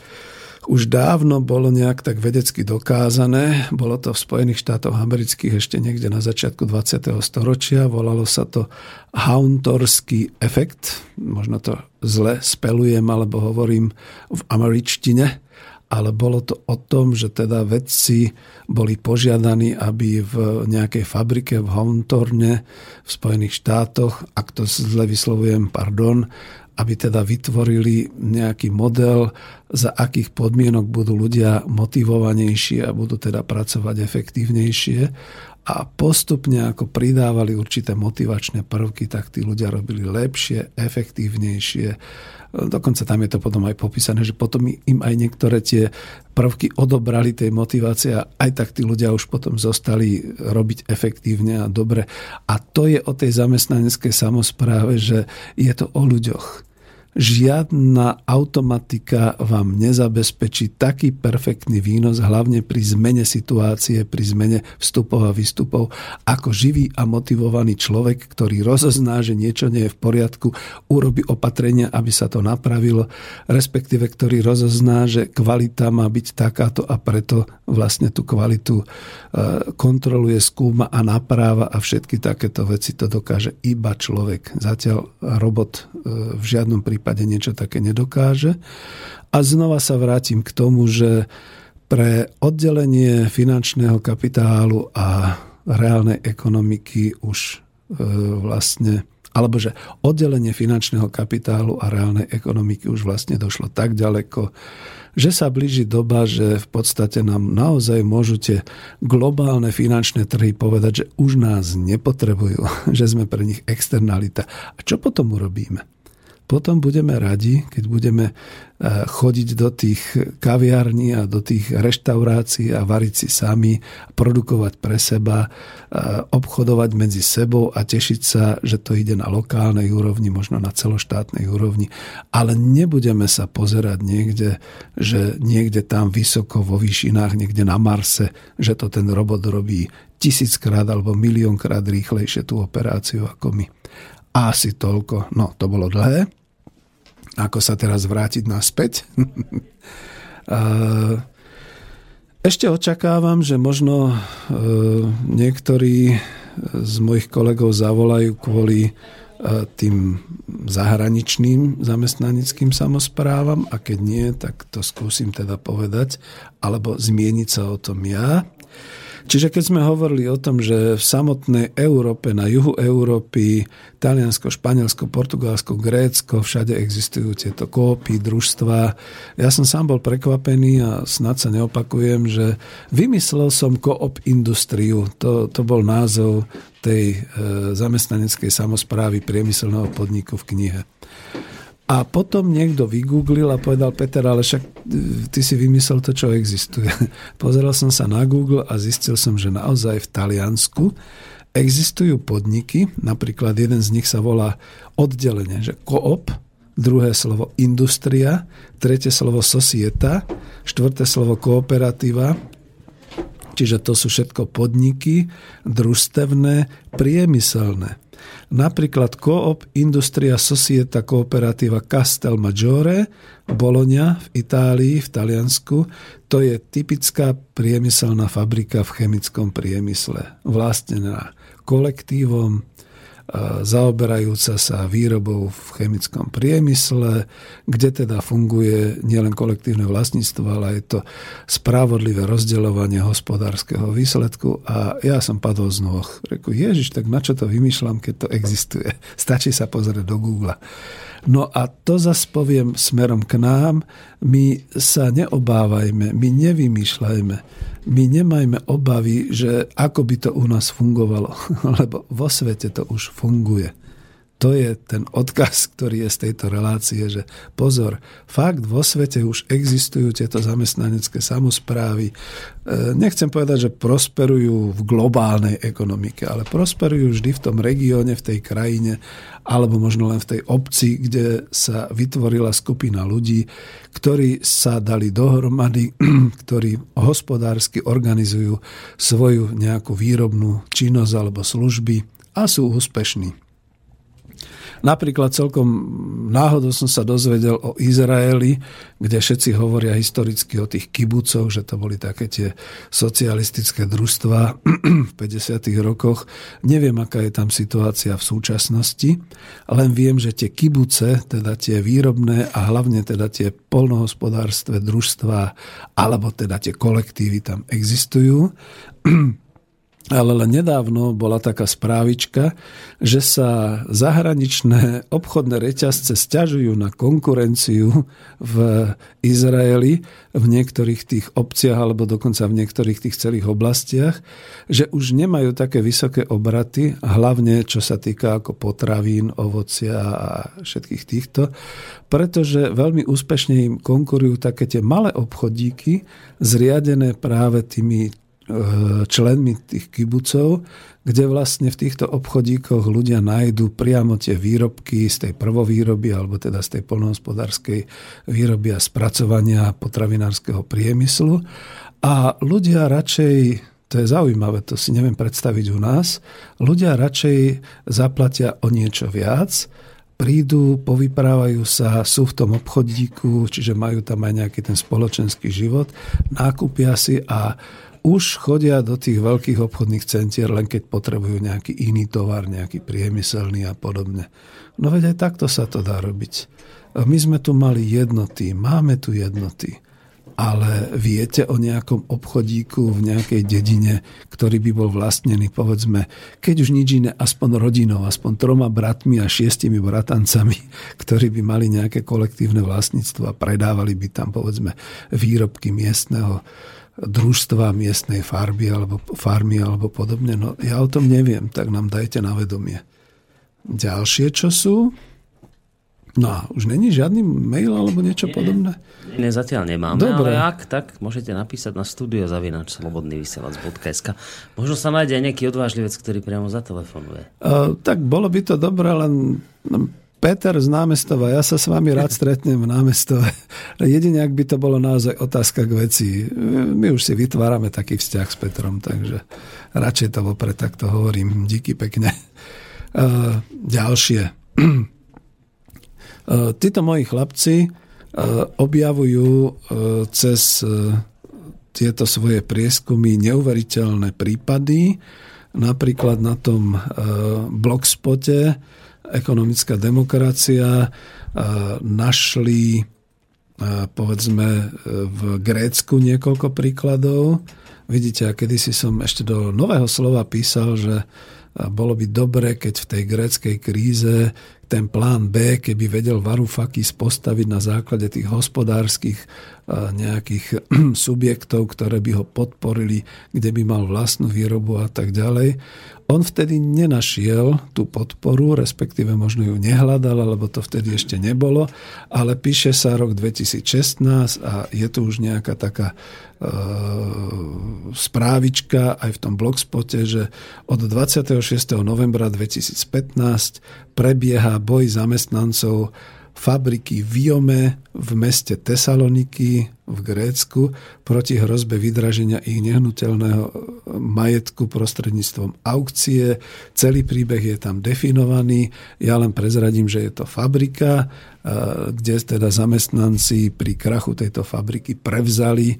už dávno bolo nejak tak vedecky dokázané. Bolo to v Spojených štátoch amerických ešte niekde na začiatku 20. storočia. Volalo sa to Hauntorský efekt. Možno to zle spelujem alebo hovorím v američtine ale bolo to o tom, že teda vedci boli požiadaní, aby v nejakej fabrike v Hontorne v Spojených štátoch, ak to zle vyslovujem, pardon, aby teda vytvorili nejaký model, za akých podmienok budú ľudia motivovanejší a budú teda pracovať efektívnejšie. A postupne, ako pridávali určité motivačné prvky, tak tí ľudia robili lepšie, efektívnejšie Dokonca tam je to potom aj popísané, že potom im aj niektoré tie prvky odobrali tej motivácie a aj tak tí ľudia už potom zostali robiť efektívne a dobre. A to je o tej zamestnaneckej samozpráve, že je to o ľuďoch žiadna automatika vám nezabezpečí taký perfektný výnos, hlavne pri zmene situácie, pri zmene vstupov a výstupov, ako živý a motivovaný človek, ktorý rozozná, že niečo nie je v poriadku, urobi opatrenia, aby sa to napravilo, respektíve ktorý rozozná, že kvalita má byť takáto a preto vlastne tú kvalitu e, kontroluje, skúma a napráva a všetky takéto veci to dokáže iba človek. Zatiaľ robot e, v žiadnom prípade prípade niečo také nedokáže. A znova sa vrátim k tomu, že pre oddelenie finančného kapitálu a reálnej ekonomiky už e, vlastne alebo že oddelenie finančného kapitálu a reálnej ekonomiky už vlastne došlo tak ďaleko, že sa blíži doba, že v podstate nám naozaj môžu tie globálne finančné trhy povedať, že už nás nepotrebujú, <laughs> že sme pre nich externalita. A čo potom urobíme? Potom budeme radi, keď budeme e, chodiť do tých kaviarní a do tých reštaurácií a variť si sami, produkovať pre seba, e, obchodovať medzi sebou a tešiť sa, že to ide na lokálnej úrovni, možno na celoštátnej úrovni. Ale nebudeme sa pozerať niekde, že niekde tam vysoko vo výšinách, niekde na Marse, že to ten robot robí tisíckrát alebo miliónkrát rýchlejšie tú operáciu ako my. Asi toľko. No, to bolo dlhé ako sa teraz vrátiť naspäť. <laughs> Ešte očakávam, že možno e, niektorí z mojich kolegov zavolajú kvôli e, tým zahraničným zamestnanickým samozprávam a keď nie, tak to skúsim teda povedať alebo zmieniť sa o tom ja. Čiže keď sme hovorili o tom, že v samotnej Európe, na juhu Európy, Taliansko, Španielsko, Portugalsko, Grécko, všade existujú tieto kópy, družstva. Ja som sám bol prekvapený a snad sa neopakujem, že vymyslel som koop industriu. To, to bol názov tej e, zamestnaneckej samozprávy priemyselného podniku v knihe. A potom niekto vygooglil a povedal, Peter, ale však e, ty si vymyslel to, čo existuje. <laughs> Pozeral som sa na Google a zistil som, že naozaj v Taliansku existujú podniky, napríklad jeden z nich sa volá oddelenie, že koop, druhé slovo industria, tretie slovo societa, štvrté slovo kooperatíva, čiže to sú všetko podniky, družstevné, priemyselné. Napríklad Coop Industria Societa Cooperativa Castel Maggiore, Bologna v Itálii, v Taliansku. To je typická priemyselná fabrika v chemickom priemysle, vlastnená kolektívom, zaoberajúca sa výrobou v chemickom priemysle, kde teda funguje nielen kolektívne vlastníctvo, ale je to spravodlivé rozdeľovanie hospodárskeho výsledku. A ja som padol z nôh. Reku, Ježiš, tak na čo to vymýšľam, keď to existuje? <laughs> Stačí sa pozrieť do Google. No a to zase poviem smerom k nám. My sa neobávajme, my nevymýšľajme, my nemajme obavy, že ako by to u nás fungovalo, <laughs> lebo vo svete to už funguje to je ten odkaz, ktorý je z tejto relácie, že pozor, fakt vo svete už existujú tieto zamestnanecké samozprávy. E, nechcem povedať, že prosperujú v globálnej ekonomike, ale prosperujú vždy v tom regióne, v tej krajine, alebo možno len v tej obci, kde sa vytvorila skupina ľudí, ktorí sa dali dohromady, <clears throat> ktorí hospodársky organizujú svoju nejakú výrobnú činnosť alebo služby a sú úspešní. Napríklad celkom náhodou som sa dozvedel o Izraeli, kde všetci hovoria historicky o tých kibucoch, že to boli také tie socialistické družstva <clears throat> v 50. rokoch. Neviem, aká je tam situácia v súčasnosti, len viem, že tie kibuce, teda tie výrobné a hlavne teda tie polnohospodárstve, družstva alebo teda tie kolektívy tam existujú <clears throat> ale len nedávno bola taká správička, že sa zahraničné obchodné reťazce stiažujú na konkurenciu v Izraeli, v niektorých tých obciach alebo dokonca v niektorých tých celých oblastiach, že už nemajú také vysoké obraty, hlavne čo sa týka ako potravín, ovocia a všetkých týchto, pretože veľmi úspešne im konkurujú také tie malé obchodíky, zriadené práve tými členmi tých kibucov, kde vlastne v týchto obchodíkoch ľudia nájdú priamo tie výrobky z tej prvovýroby alebo teda z tej polnohospodárskej výroby a spracovania potravinárskeho priemyslu. A ľudia radšej to je zaujímavé, to si neviem predstaviť u nás. Ľudia radšej zaplatia o niečo viac, prídu, povyprávajú sa, sú v tom obchodíku, čiže majú tam aj nejaký ten spoločenský život, nákupia si a už chodia do tých veľkých obchodných centier, len keď potrebujú nejaký iný tovar, nejaký priemyselný a podobne. No veď aj takto sa to dá robiť. My sme tu mali jednoty, máme tu jednoty, ale viete o nejakom obchodíku v nejakej dedine, ktorý by bol vlastnený, povedzme, keď už nič iné, aspoň rodinou, aspoň troma bratmi a šiestimi bratancami, ktorí by mali nejaké kolektívne vlastníctvo a predávali by tam, povedzme, výrobky miestneho družstva miestnej farby alebo farmy alebo podobne. No ja o tom neviem, tak nám dajte na vedomie. Ďalšie, čo sú? No a už není žiadny mail alebo niečo nie, podobné? Nie, zatiaľ nemáme, Dobre. ale ak, tak môžete napísať na studio zavinač slobodnyvysielac.sk. Možno sa nájde aj nejaký odvážlivec, ktorý priamo zatelefonuje. Uh, tak bolo by to dobré, len Peter z námestova, ja sa s vami rád stretnem v námestove. Jedine, ak by to bolo naozaj otázka k veci. My už si vytvárame taký vzťah s Petrom, takže radšej to vopred takto hovorím. Díky pekne. Uh, ďalšie. Uh, títo moji chlapci uh, objavujú cez tieto svoje prieskumy neuveriteľné prípady. Napríklad na tom blogspote ekonomická demokracia, našli povedzme v Grécku niekoľko príkladov. Vidíte, a kedysi som ešte do nového slova písal, že bolo by dobre, keď v tej gréckej kríze ten plán B, keby vedel Varoufakis postaviť na základe tých hospodárskych nejakých <clears throat> subjektov, ktoré by ho podporili, kde by mal vlastnú výrobu a tak ďalej. On vtedy nenašiel tú podporu, respektíve možno ju nehľadal, lebo to vtedy ešte nebolo, ale píše sa rok 2016 a je tu už nejaká taká e, správička aj v tom blogspote, že od 26. novembra 2015 prebieha boj zamestnancov fabriky Viome v meste Tesaloniky v Grécku proti hrozbe vydraženia ich nehnuteľného majetku prostredníctvom aukcie. Celý príbeh je tam definovaný. Ja len prezradím, že je to fabrika, kde teda zamestnanci pri krachu tejto fabriky prevzali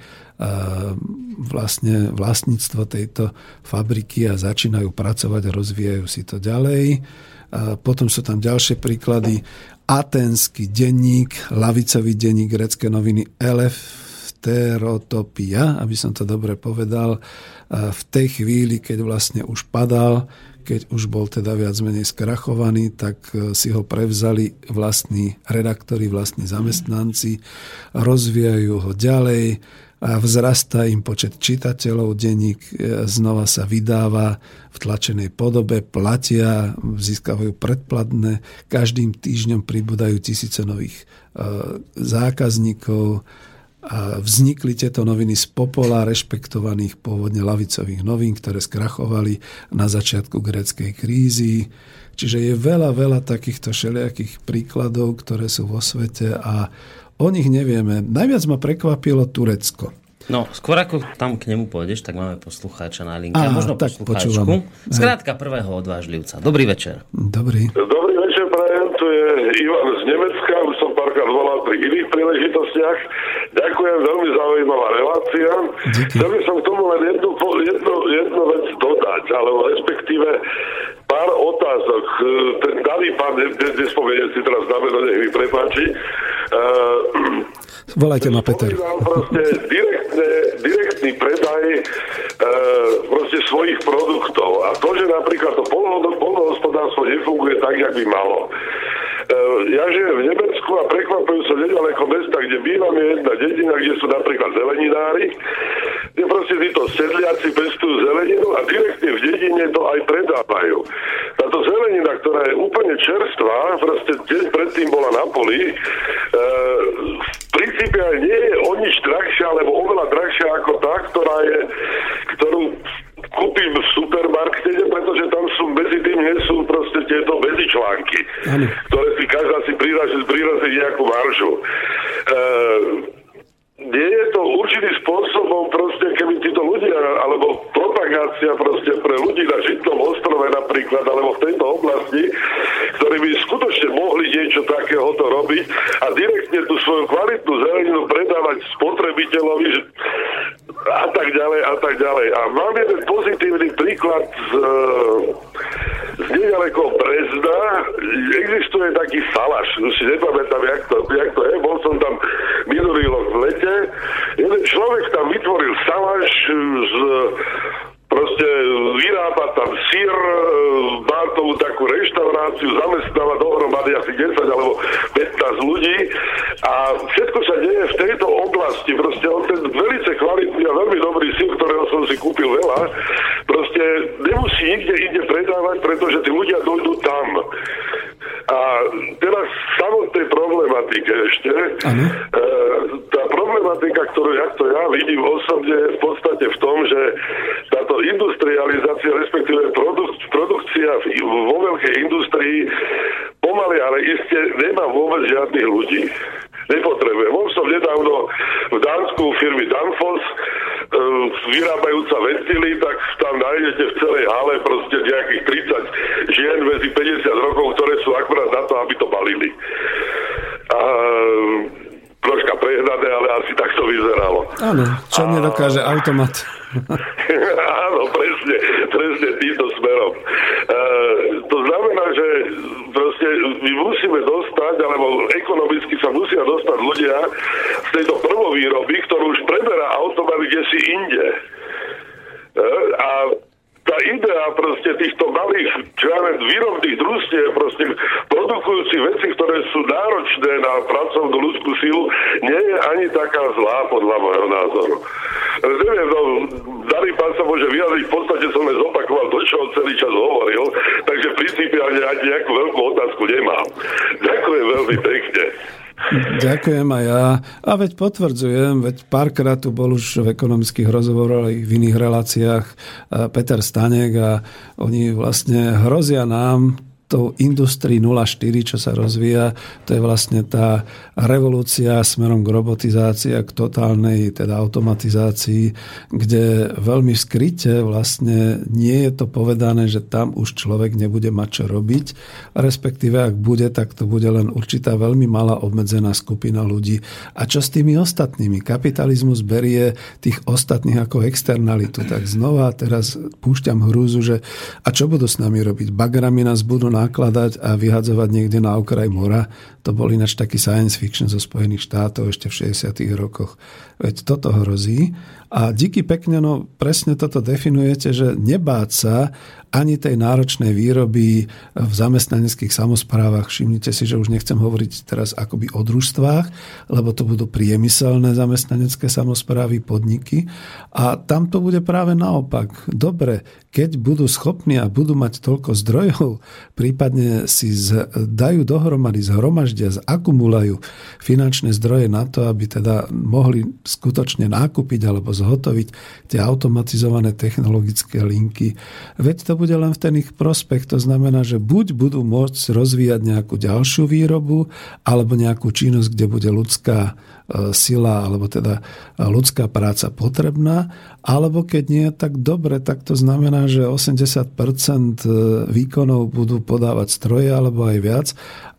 vlastne vlastníctvo tejto fabriky a začínajú pracovať rozvíjajú si to ďalej. Potom sú tam ďalšie príklady atenský denník, lavicový denník grecké noviny Elefterotopia, aby som to dobre povedal, v tej chvíli, keď vlastne už padal, keď už bol teda viac menej skrachovaný, tak e, si ho prevzali vlastní redaktori, vlastní zamestnanci, rozvíjajú ho ďalej, a vzrastá im počet čitateľov, denník e, znova sa vydáva v tlačenej podobe, platia, získavajú predplatné, každým týždňom pribúdajú tisíce nových e, zákazníkov, a vznikli tieto noviny z popola rešpektovaných pôvodne lavicových novín, ktoré skrachovali na začiatku gréckej krízy. Čiže je veľa, veľa takýchto všelijakých príkladov, ktoré sú vo svete a O nich nevieme. Najviac ma prekvapilo Turecko. No, skôr ako tam k nemu pôjdeš, tak máme poslucháča na linke. Á, možno tak poslucháčku. Skrátka prvého odvážlivca. Dobrý večer. Dobrý. Dobrý večer, prajem. Tu je Ivan z Nemecka. Už som párkrát volal pri iných príležitostiach. Ďakujem, veľmi zaujímavá relácia. Díky. Chcel by som k tomu len jednu, jednu, jednu vec dodať, alebo respektíve pár otázok. Ten daný pán, nespomeniem si teraz na meno, nech mi prepáči, Uh, Volajte ma, Peter. Proste direktne, direktný predaj uh, proste svojich produktov. A to, že napríklad to polnohospodárstvo nefunguje tak, jak by malo. Ja žijem v Nemecku a prekvapujú sa nedaleko mesta, kde bývam, je jedna dedina, kde sú napríklad zeleninári, kde proste títo sedliaci pestujú zeleninu a direktne v dedine to aj predávajú. Táto zelenina, ktorá je úplne čerstvá, proste deň predtým bola na poli, v princípe aj nie je o nič drahšia, alebo oveľa drahšia ako tá, ktorá je, ktorú kúpim v supermarkete, pretože tam sú medzi tým nie sú proste tieto medzičlánky, ktoré si každá si prirazí, prirazí nejakú maržu. E, nie je to určitým spôsobom proste, keby títo ľudia, alebo propagácia proste pre ľudí na Žitnom ostrove napríklad, alebo v tejto oblasti, ktorí by skutočne mohli niečo takéhoto robiť a direktne tú svoju kvalitnú zeleninu predávať spotrebiteľovi a tak ďalej a tak ďalej. A mám jeden pozitívny príklad z, z nedaleko Brezda. Existuje taký salaš, už si nepamätám, jak to, jak to je. Bol som tam rok v lete. Jeden človek tam vytvoril salaš z proste vyrába tam sír, e, má tomu takú reštauráciu, zamestnáva dohromady asi 10 alebo 15 ľudí a všetko sa deje v tejto oblasti. Proste on ten velice kvalitný a veľmi dobrý sír, ktorého som si kúpil veľa, proste nemusí nikde inde predávať, pretože tí ľudia dojdú tam. A teraz samotnej problematike ešte. Ano. E, tá problematika, ktorú ja, to ja vidím osobne v podstate v tom, že táto industrializácia, respektíve produk, produkcia vo veľkej industrii pomaly, ale iste nemá vôbec žiadnych ľudí nepotrebuje. Bol som nedávno v Dánsku firmy Danfoss, e, vyrábajúca ventily, tak tam nájdete v celej hale proste nejakých 30 žien medzi 50 rokov, ktoré sú akurát na to, aby to balili. A troška prehnané, ale asi tak to vyzeralo. Áno, čo a... nedokáže automat. <laughs> Áno, presne, presne týmto smerom. E, to znamená, že proste my musíme dostať, alebo lebo ekonomicky sa musia dostať ľudia z tejto prvovýroby, ktorú už preberá automat kde si inde. E, a tá idea proste týchto malých, čo ja viem, výrobných družstiev, proste produkujúci veci, ktoré sú náročné na pracovnú ľudskú silu, nie je ani taká zlá podľa môjho názoru. Neviem, no, daný pán sa môže vyjadriť, v podstate som len zopakoval to, čo on celý čas hovoril, takže principiálne ani nejakú veľkú otázku nemám. Ďakujem veľmi pekne. Ďakujem aj ja. A veď potvrdzujem, veď párkrát tu bol už v ekonomických rozhovoroch aj v iných reláciách Peter Stanek a oni vlastne hrozia nám tou Industrii 04, čo sa rozvíja, to je vlastne tá revolúcia smerom k robotizácii a k totálnej teda automatizácii, kde veľmi skryte vlastne nie je to povedané, že tam už človek nebude mať čo robiť, respektíve ak bude, tak to bude len určitá veľmi malá obmedzená skupina ľudí. A čo s tými ostatnými? Kapitalizmus berie tých ostatných ako externalitu. Tak znova teraz púšťam hrúzu, že a čo budú s nami robiť? Bagrami nás budú na nakladať a vyhadzovať niekde na okraj mora. To bol ináč taký science fiction zo Spojených štátov ešte v 60. rokoch. Veď toto hrozí. A díky pekne, no presne toto definujete, že nebáť sa ani tej náročnej výroby v zamestnaneckých samozprávach. Všimnite si, že už nechcem hovoriť teraz akoby o družstvách, lebo to budú priemyselné zamestnanecké samozprávy, podniky. A tam to bude práve naopak. Dobre, keď budú schopní a budú mať toľko zdrojov, prípadne si z, dajú dohromady, zhromaždia, zakumulajú finančné zdroje na to, aby teda mohli skutočne nákupiť alebo zhotoviť tie automatizované technologické linky. Veď to bude len v ten ich prospech. To znamená, že buď budú môcť rozvíjať nejakú ďalšiu výrobu, alebo nejakú činnosť, kde bude ľudská sila, alebo teda ľudská práca potrebná, alebo keď nie, tak dobre, tak to znamená, že 80% e, výkonov budú podávať stroje alebo aj viac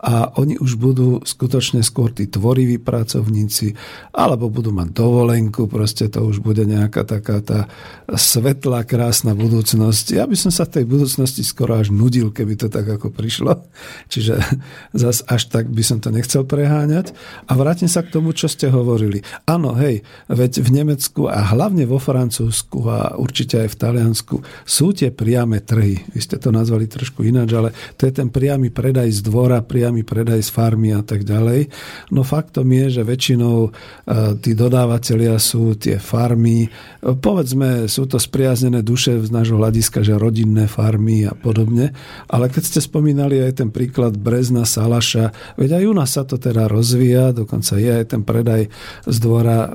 a oni už budú skutočne skôr tí tvoriví pracovníci, alebo budú mať dovolenku, proste to už bude nejaká taká tá svetlá, krásna budúcnosť. Ja by som sa tej budúcnosti skoro až nudil, keby to tak ako prišlo. Čiže zas až tak by som to nechcel preháňať. A vrátim sa k tomu, čo ste hovorili. Áno, hej, veď v Nemecku a hlavne vo Francúzsku a určite aj v Taliansku sú tie priame trhy. Vy ste to nazvali trošku ináč, ale to je ten priamy predaj z dvora, priamy predaj z farmy a tak ďalej. No faktom je, že väčšinou e, tí dodávateľia sú tie farmy. Povedzme, sú to spriaznené duše z nášho hľadiska, že rodinné farmy a podobne. Ale keď ste spomínali aj ten príklad Brezna, Salaša, veď aj u nás sa to teda rozvíja, dokonca je aj ten predaj z dvora e,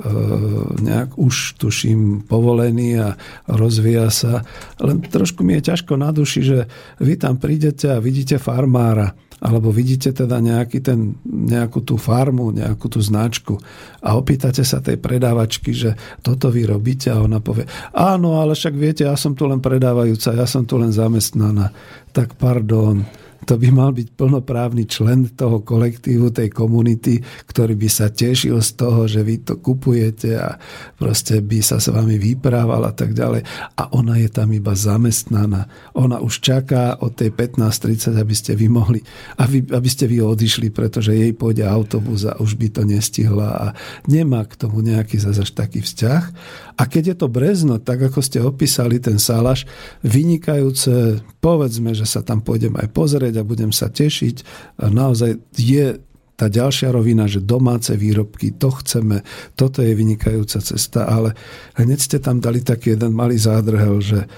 nejak už tuším povolený a rozvíja sa. Len trošku mi je ťažko na duši, že vy tam prídete a vidíte farmára alebo vidíte teda nejaký ten, nejakú tú farmu, nejakú tú značku a opýtate sa tej predávačky, že toto vy robíte a ona povie, áno, ale však viete, ja som tu len predávajúca, ja som tu len zamestnaná. Tak pardon, to by mal byť plnoprávny člen toho kolektívu, tej komunity, ktorý by sa tešil z toho, že vy to kupujete a proste by sa s vami vyprával a tak ďalej. A ona je tam iba zamestnaná. Ona už čaká od tej 15.30, aby ste vy mohli, aby, aby ste vy odišli, pretože jej pôjde autobus a už by to nestihla a nemá k tomu nejaký zase taký vzťah. A keď je to brezno, tak ako ste opísali ten salaš, vynikajúce, povedzme, že sa tam pôjdem aj pozrieť a budem sa tešiť. Naozaj je tá ďalšia rovina, že domáce výrobky, to chceme, toto je vynikajúca cesta, ale hneď ste tam dali taký jeden malý zádrhel, že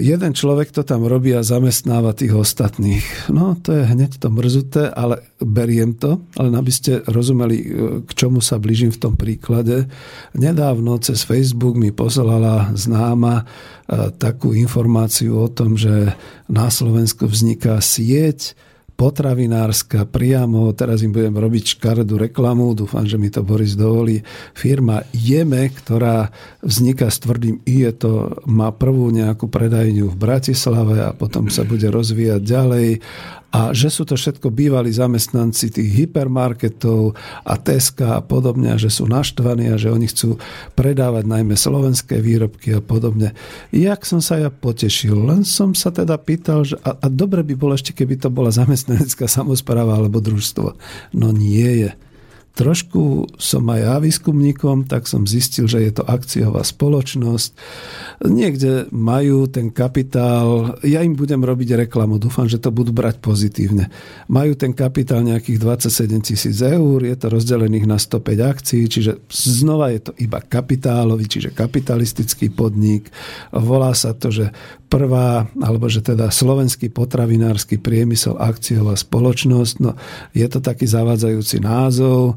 jeden človek to tam robí a zamestnáva tých ostatných. No, to je hneď to mrzuté, ale beriem to, ale aby ste rozumeli, eh, k čomu sa blížim v tom príklade. Nedávno cez Facebook mi poslala známa eh, takú informáciu o tom, že na Slovensku vzniká sieť potravinárska priamo, teraz im budem robiť škaredú reklamu, dúfam, že mi to Boris dovolí, firma Jeme, ktorá vzniká s tvrdým I, je to, má prvú nejakú predajňu v Bratislave a potom sa bude rozvíjať ďalej a že sú to všetko bývalí zamestnanci tých hypermarketov a Teska a podobne, že sú naštvaní a že oni chcú predávať najmä slovenské výrobky a podobne. Jak som sa ja potešil, len som sa teda pýtal, že a, a dobre by bolo ešte, keby to bola zamestnanecká samozpráva alebo družstvo. No nie je trošku som aj ja výskumníkom, tak som zistil, že je to akciová spoločnosť. Niekde majú ten kapitál, ja im budem robiť reklamu, dúfam, že to budú brať pozitívne. Majú ten kapitál nejakých 27 tisíc eur, je to rozdelených na 105 akcií, čiže znova je to iba kapitálový, čiže kapitalistický podnik. Volá sa to, že prvá, alebo že teda slovenský potravinársky priemysel akciová spoločnosť. No, je to taký zavádzajúci názov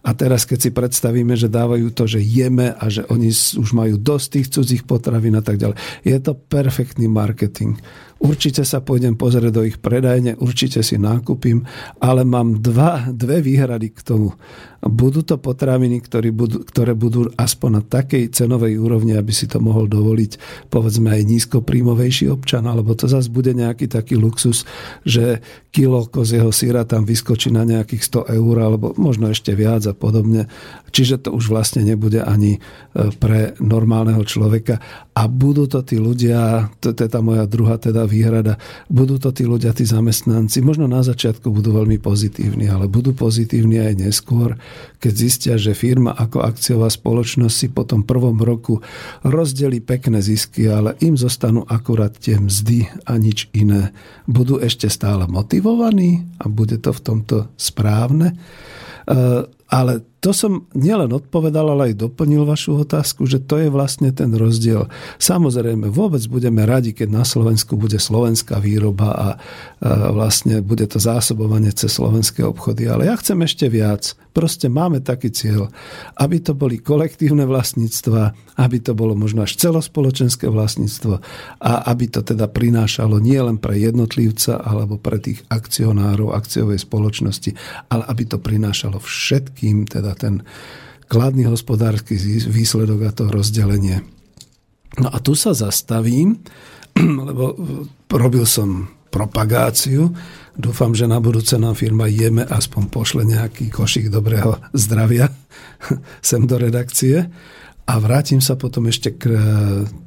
a teraz keď si predstavíme, že dávajú to, že jeme a že oni už majú dosť tých cudzích potravín a tak ďalej. Je to perfektný marketing. Určite sa pôjdem pozrieť do ich predajne, určite si nákupím, ale mám dva, dve výhrady k tomu. Budú to potraviny, ktoré budú, ktoré budú aspoň na takej cenovej úrovni, aby si to mohol dovoliť povedzme aj nízkopríjmovejší občan, alebo to zase bude nejaký taký luxus, že kilo kozieho syra tam vyskočí na nejakých 100 eur, alebo možno ešte viac a podobne. Čiže to už vlastne nebude ani e, pre normálneho človeka. A budú to tí ľudia, to, to je tá moja druhá teda výhrada, budú to tí ľudia, tí zamestnanci, možno na začiatku budú veľmi pozitívni, ale budú pozitívni aj neskôr, keď zistia, že firma ako akciová spoločnosť si po tom prvom roku rozdelí pekné zisky, ale im zostanú akurát tie mzdy a nič iné. Budú ešte stále motivovaní a bude to v tomto správne. Ale to som nielen odpovedal, ale aj doplnil vašu otázku, že to je vlastne ten rozdiel. Samozrejme, vôbec budeme radi, keď na Slovensku bude slovenská výroba a, vlastne bude to zásobovanie cez slovenské obchody. Ale ja chcem ešte viac. Proste máme taký cieľ, aby to boli kolektívne vlastníctva, aby to bolo možno až celospoločenské vlastníctvo a aby to teda prinášalo nie len pre jednotlivca alebo pre tých akcionárov akciovej spoločnosti, ale aby to prinášalo všetkým teda ten kladný hospodársky výsledok a to rozdelenie. No a tu sa zastavím, <clears throat> lebo robil som propagáciu. Dúfam, že na budúce nám firma Jeme aspoň pošle nejaký košík dobrého zdravia <laughs> sem do redakcie. A vrátim sa potom ešte k e,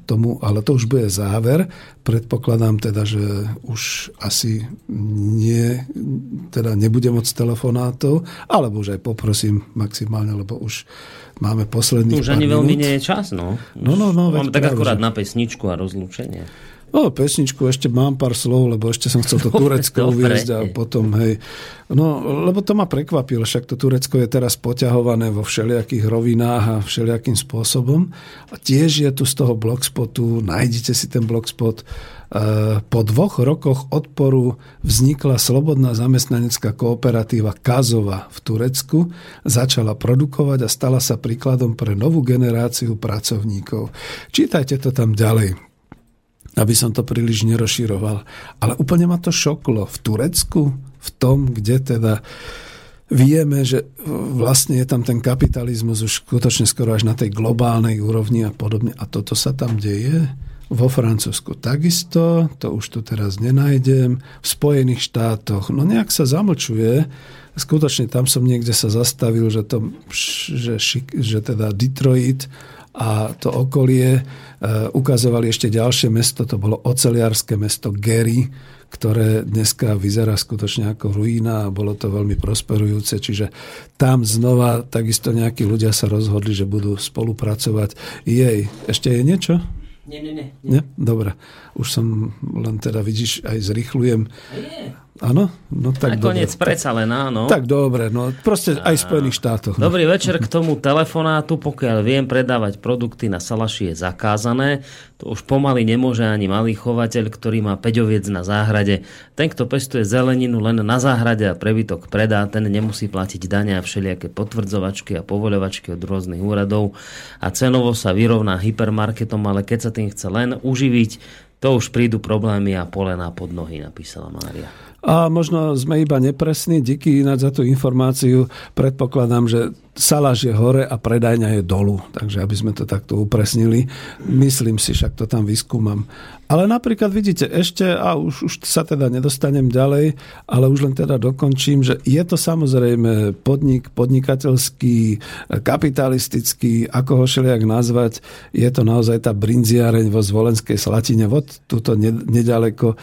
tomu, ale to už bude záver. Predpokladám teda, že už asi nie, teda nebude moc telefonátov, alebo už aj poprosím maximálne, lebo už máme posledný Už ani minút. veľmi nie je čas, no. no, no, no máme tak akurát že... na pesničku a rozlúčenie. No, pesničku ešte mám pár slov, lebo ešte som chcel to <laughs> Turecko uviezť a potom, hej. No, lebo to ma prekvapilo, však to Turecko je teraz poťahované vo všelijakých rovinách a všelijakým spôsobom. A tiež je tu z toho blogspotu, nájdite si ten blogspot, e, po dvoch rokoch odporu vznikla slobodná zamestnanecká kooperatíva Kazova v Turecku, začala produkovať a stala sa príkladom pre novú generáciu pracovníkov. Čítajte to tam ďalej aby som to príliš nerozširoval. Ale úplne ma to šoklo. V Turecku, v tom, kde teda vieme, že vlastne je tam ten kapitalizmus už skutočne skoro až na tej globálnej úrovni a podobne. A toto sa tam deje. Vo Francúzsku takisto, to už tu teraz nenájdem. V Spojených štátoch, no nejak sa zamlčuje. Skutočne tam som niekde sa zastavil, že, to, že, že teda Detroit a to okolie ukazovali ešte ďalšie mesto, to bolo oceliarské mesto Gary, ktoré dneska vyzerá skutočne ako ruína a bolo to veľmi prosperujúce. Čiže tam znova takisto nejakí ľudia sa rozhodli, že budú spolupracovať. Jej, ešte je niečo? Nie, nie, nie. nie? Dobre. Už som len teda, vidíš, aj zrychlujem. Nie. Áno? No tak Nakoniec predsa len áno. Tak dobre, no proste aj v Spojených štátoch. No. Dobrý večer k tomu telefonátu. Pokiaľ viem, predávať produkty na salaši je zakázané. To už pomaly nemôže ani malý chovateľ, ktorý má peďoviec na záhrade. Ten, kto pestuje zeleninu len na záhrade a prebytok predá, ten nemusí platiť dania a všelijaké potvrdzovačky a povoľovačky od rôznych úradov a cenovo sa vyrovná hypermarketom, ale keď sa tým chce len uživiť, to už prídu problémy a polená pod nohy, napísala Mária. A možno sme iba nepresní, díky ináč za tú informáciu. Predpokladám, že saláž je hore a predajňa je dolu. Takže aby sme to takto upresnili. Myslím si, však to tam vyskúmam. Ale napríklad vidíte, ešte, a už, už sa teda nedostanem ďalej, ale už len teda dokončím, že je to samozrejme podnik, podnikateľský, kapitalistický, ako ho šeliak nazvať, je to naozaj tá brinziareň vo Zvolenskej Slatine, vod túto nedaleko. E,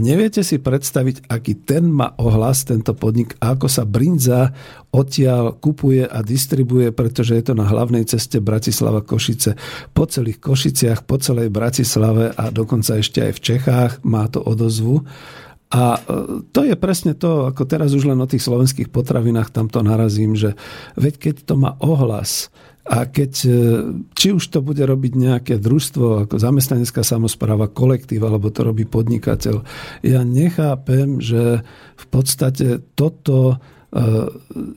neviete si predstaviť, aký ten má ohlas, tento podnik, a ako sa brinza odtiaľ kupuje a distribuje, pretože je to na hlavnej ceste Bratislava Košice. Po celých Košiciach, po celej Bratislave a dokonca ešte aj v Čechách má to odozvu. A e, to je presne to, ako teraz už len o tých slovenských potravinách tamto narazím, že veď keď to má ohlas, a keď, e, či už to bude robiť nejaké družstvo, ako zamestnanecká samozpráva, kolektív, alebo to robí podnikateľ, ja nechápem, že v podstate toto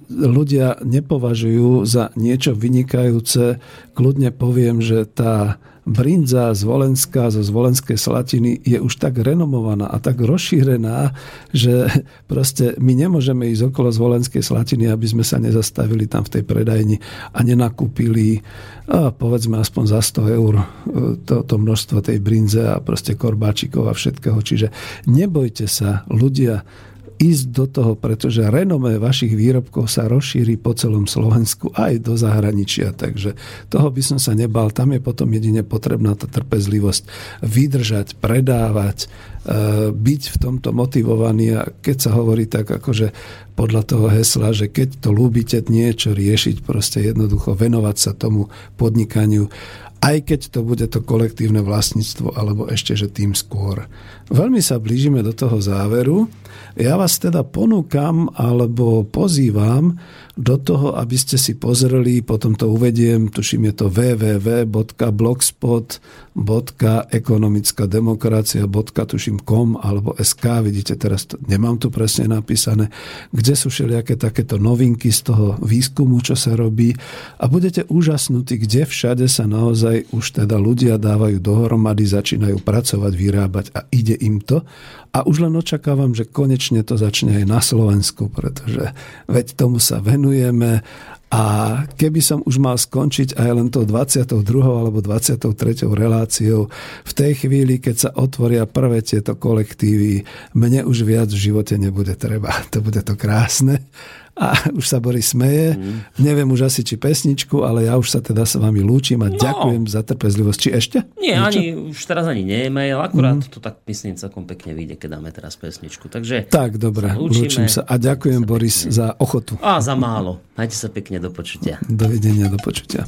ľudia nepovažujú za niečo vynikajúce. Kľudne poviem, že tá brinza z Volenska, zo Zvolenskej Slatiny je už tak renomovaná a tak rozšírená, že proste my nemôžeme ísť okolo Zvolenskej Slatiny, aby sme sa nezastavili tam v tej predajni a nenakúpili a povedzme aspoň za 100 eur e, to, to množstvo tej brinze a proste korbáčikov a všetkého. Čiže nebojte sa, ľudia, ísť do toho, pretože renomé vašich výrobkov sa rozšíri po celom Slovensku aj do zahraničia. Takže toho by som sa nebal. Tam je potom jedine potrebná tá trpezlivosť vydržať, predávať, e, byť v tomto motivovaný a keď sa hovorí tak akože podľa toho hesla, že keď to ľúbite niečo riešiť, proste jednoducho venovať sa tomu podnikaniu aj keď to bude to kolektívne vlastníctvo, alebo ešte, že tým skôr. Veľmi sa blížime do toho záveru. Ja vás teda ponúkam alebo pozývam do toho, aby ste si pozreli, potom to uvediem, tuším je to www.blogspot.ekonomická-demokracia.com alebo sk, vidíte teraz, to, nemám tu presne napísané, kde sú všelijaké takéto novinky z toho výskumu, čo sa robí. A budete úžasnutí, kde všade sa naozaj už teda ľudia dávajú dohromady, začínajú pracovať, vyrábať a ide im to. A už len očakávam, že konečne to začne aj na Slovensku, pretože veď tomu sa venujeme a keby som už mal skončiť aj len tou 22. alebo 23. reláciou, v tej chvíli, keď sa otvoria prvé tieto kolektívy, mne už viac v živote nebude treba. <laughs> To bude to krásne a <laughs> už sa Boris smeje. Mm. Neviem už asi, či pesničku, ale ja už sa teda s vami lúčim a no. ďakujem za trpezlivosť. Či ešte? Nie, Niečo? ani, už teraz ani nie je mail, akurát mm. to tak myslím celkom pekne vyjde, keď dáme teraz pesničku. Takže tak, dobre, lúčim sa a ďakujem sa Boris pekne. za ochotu. A za málo. Majte sa pekne, do počutia. <laughs> Dovidenia, do počutia.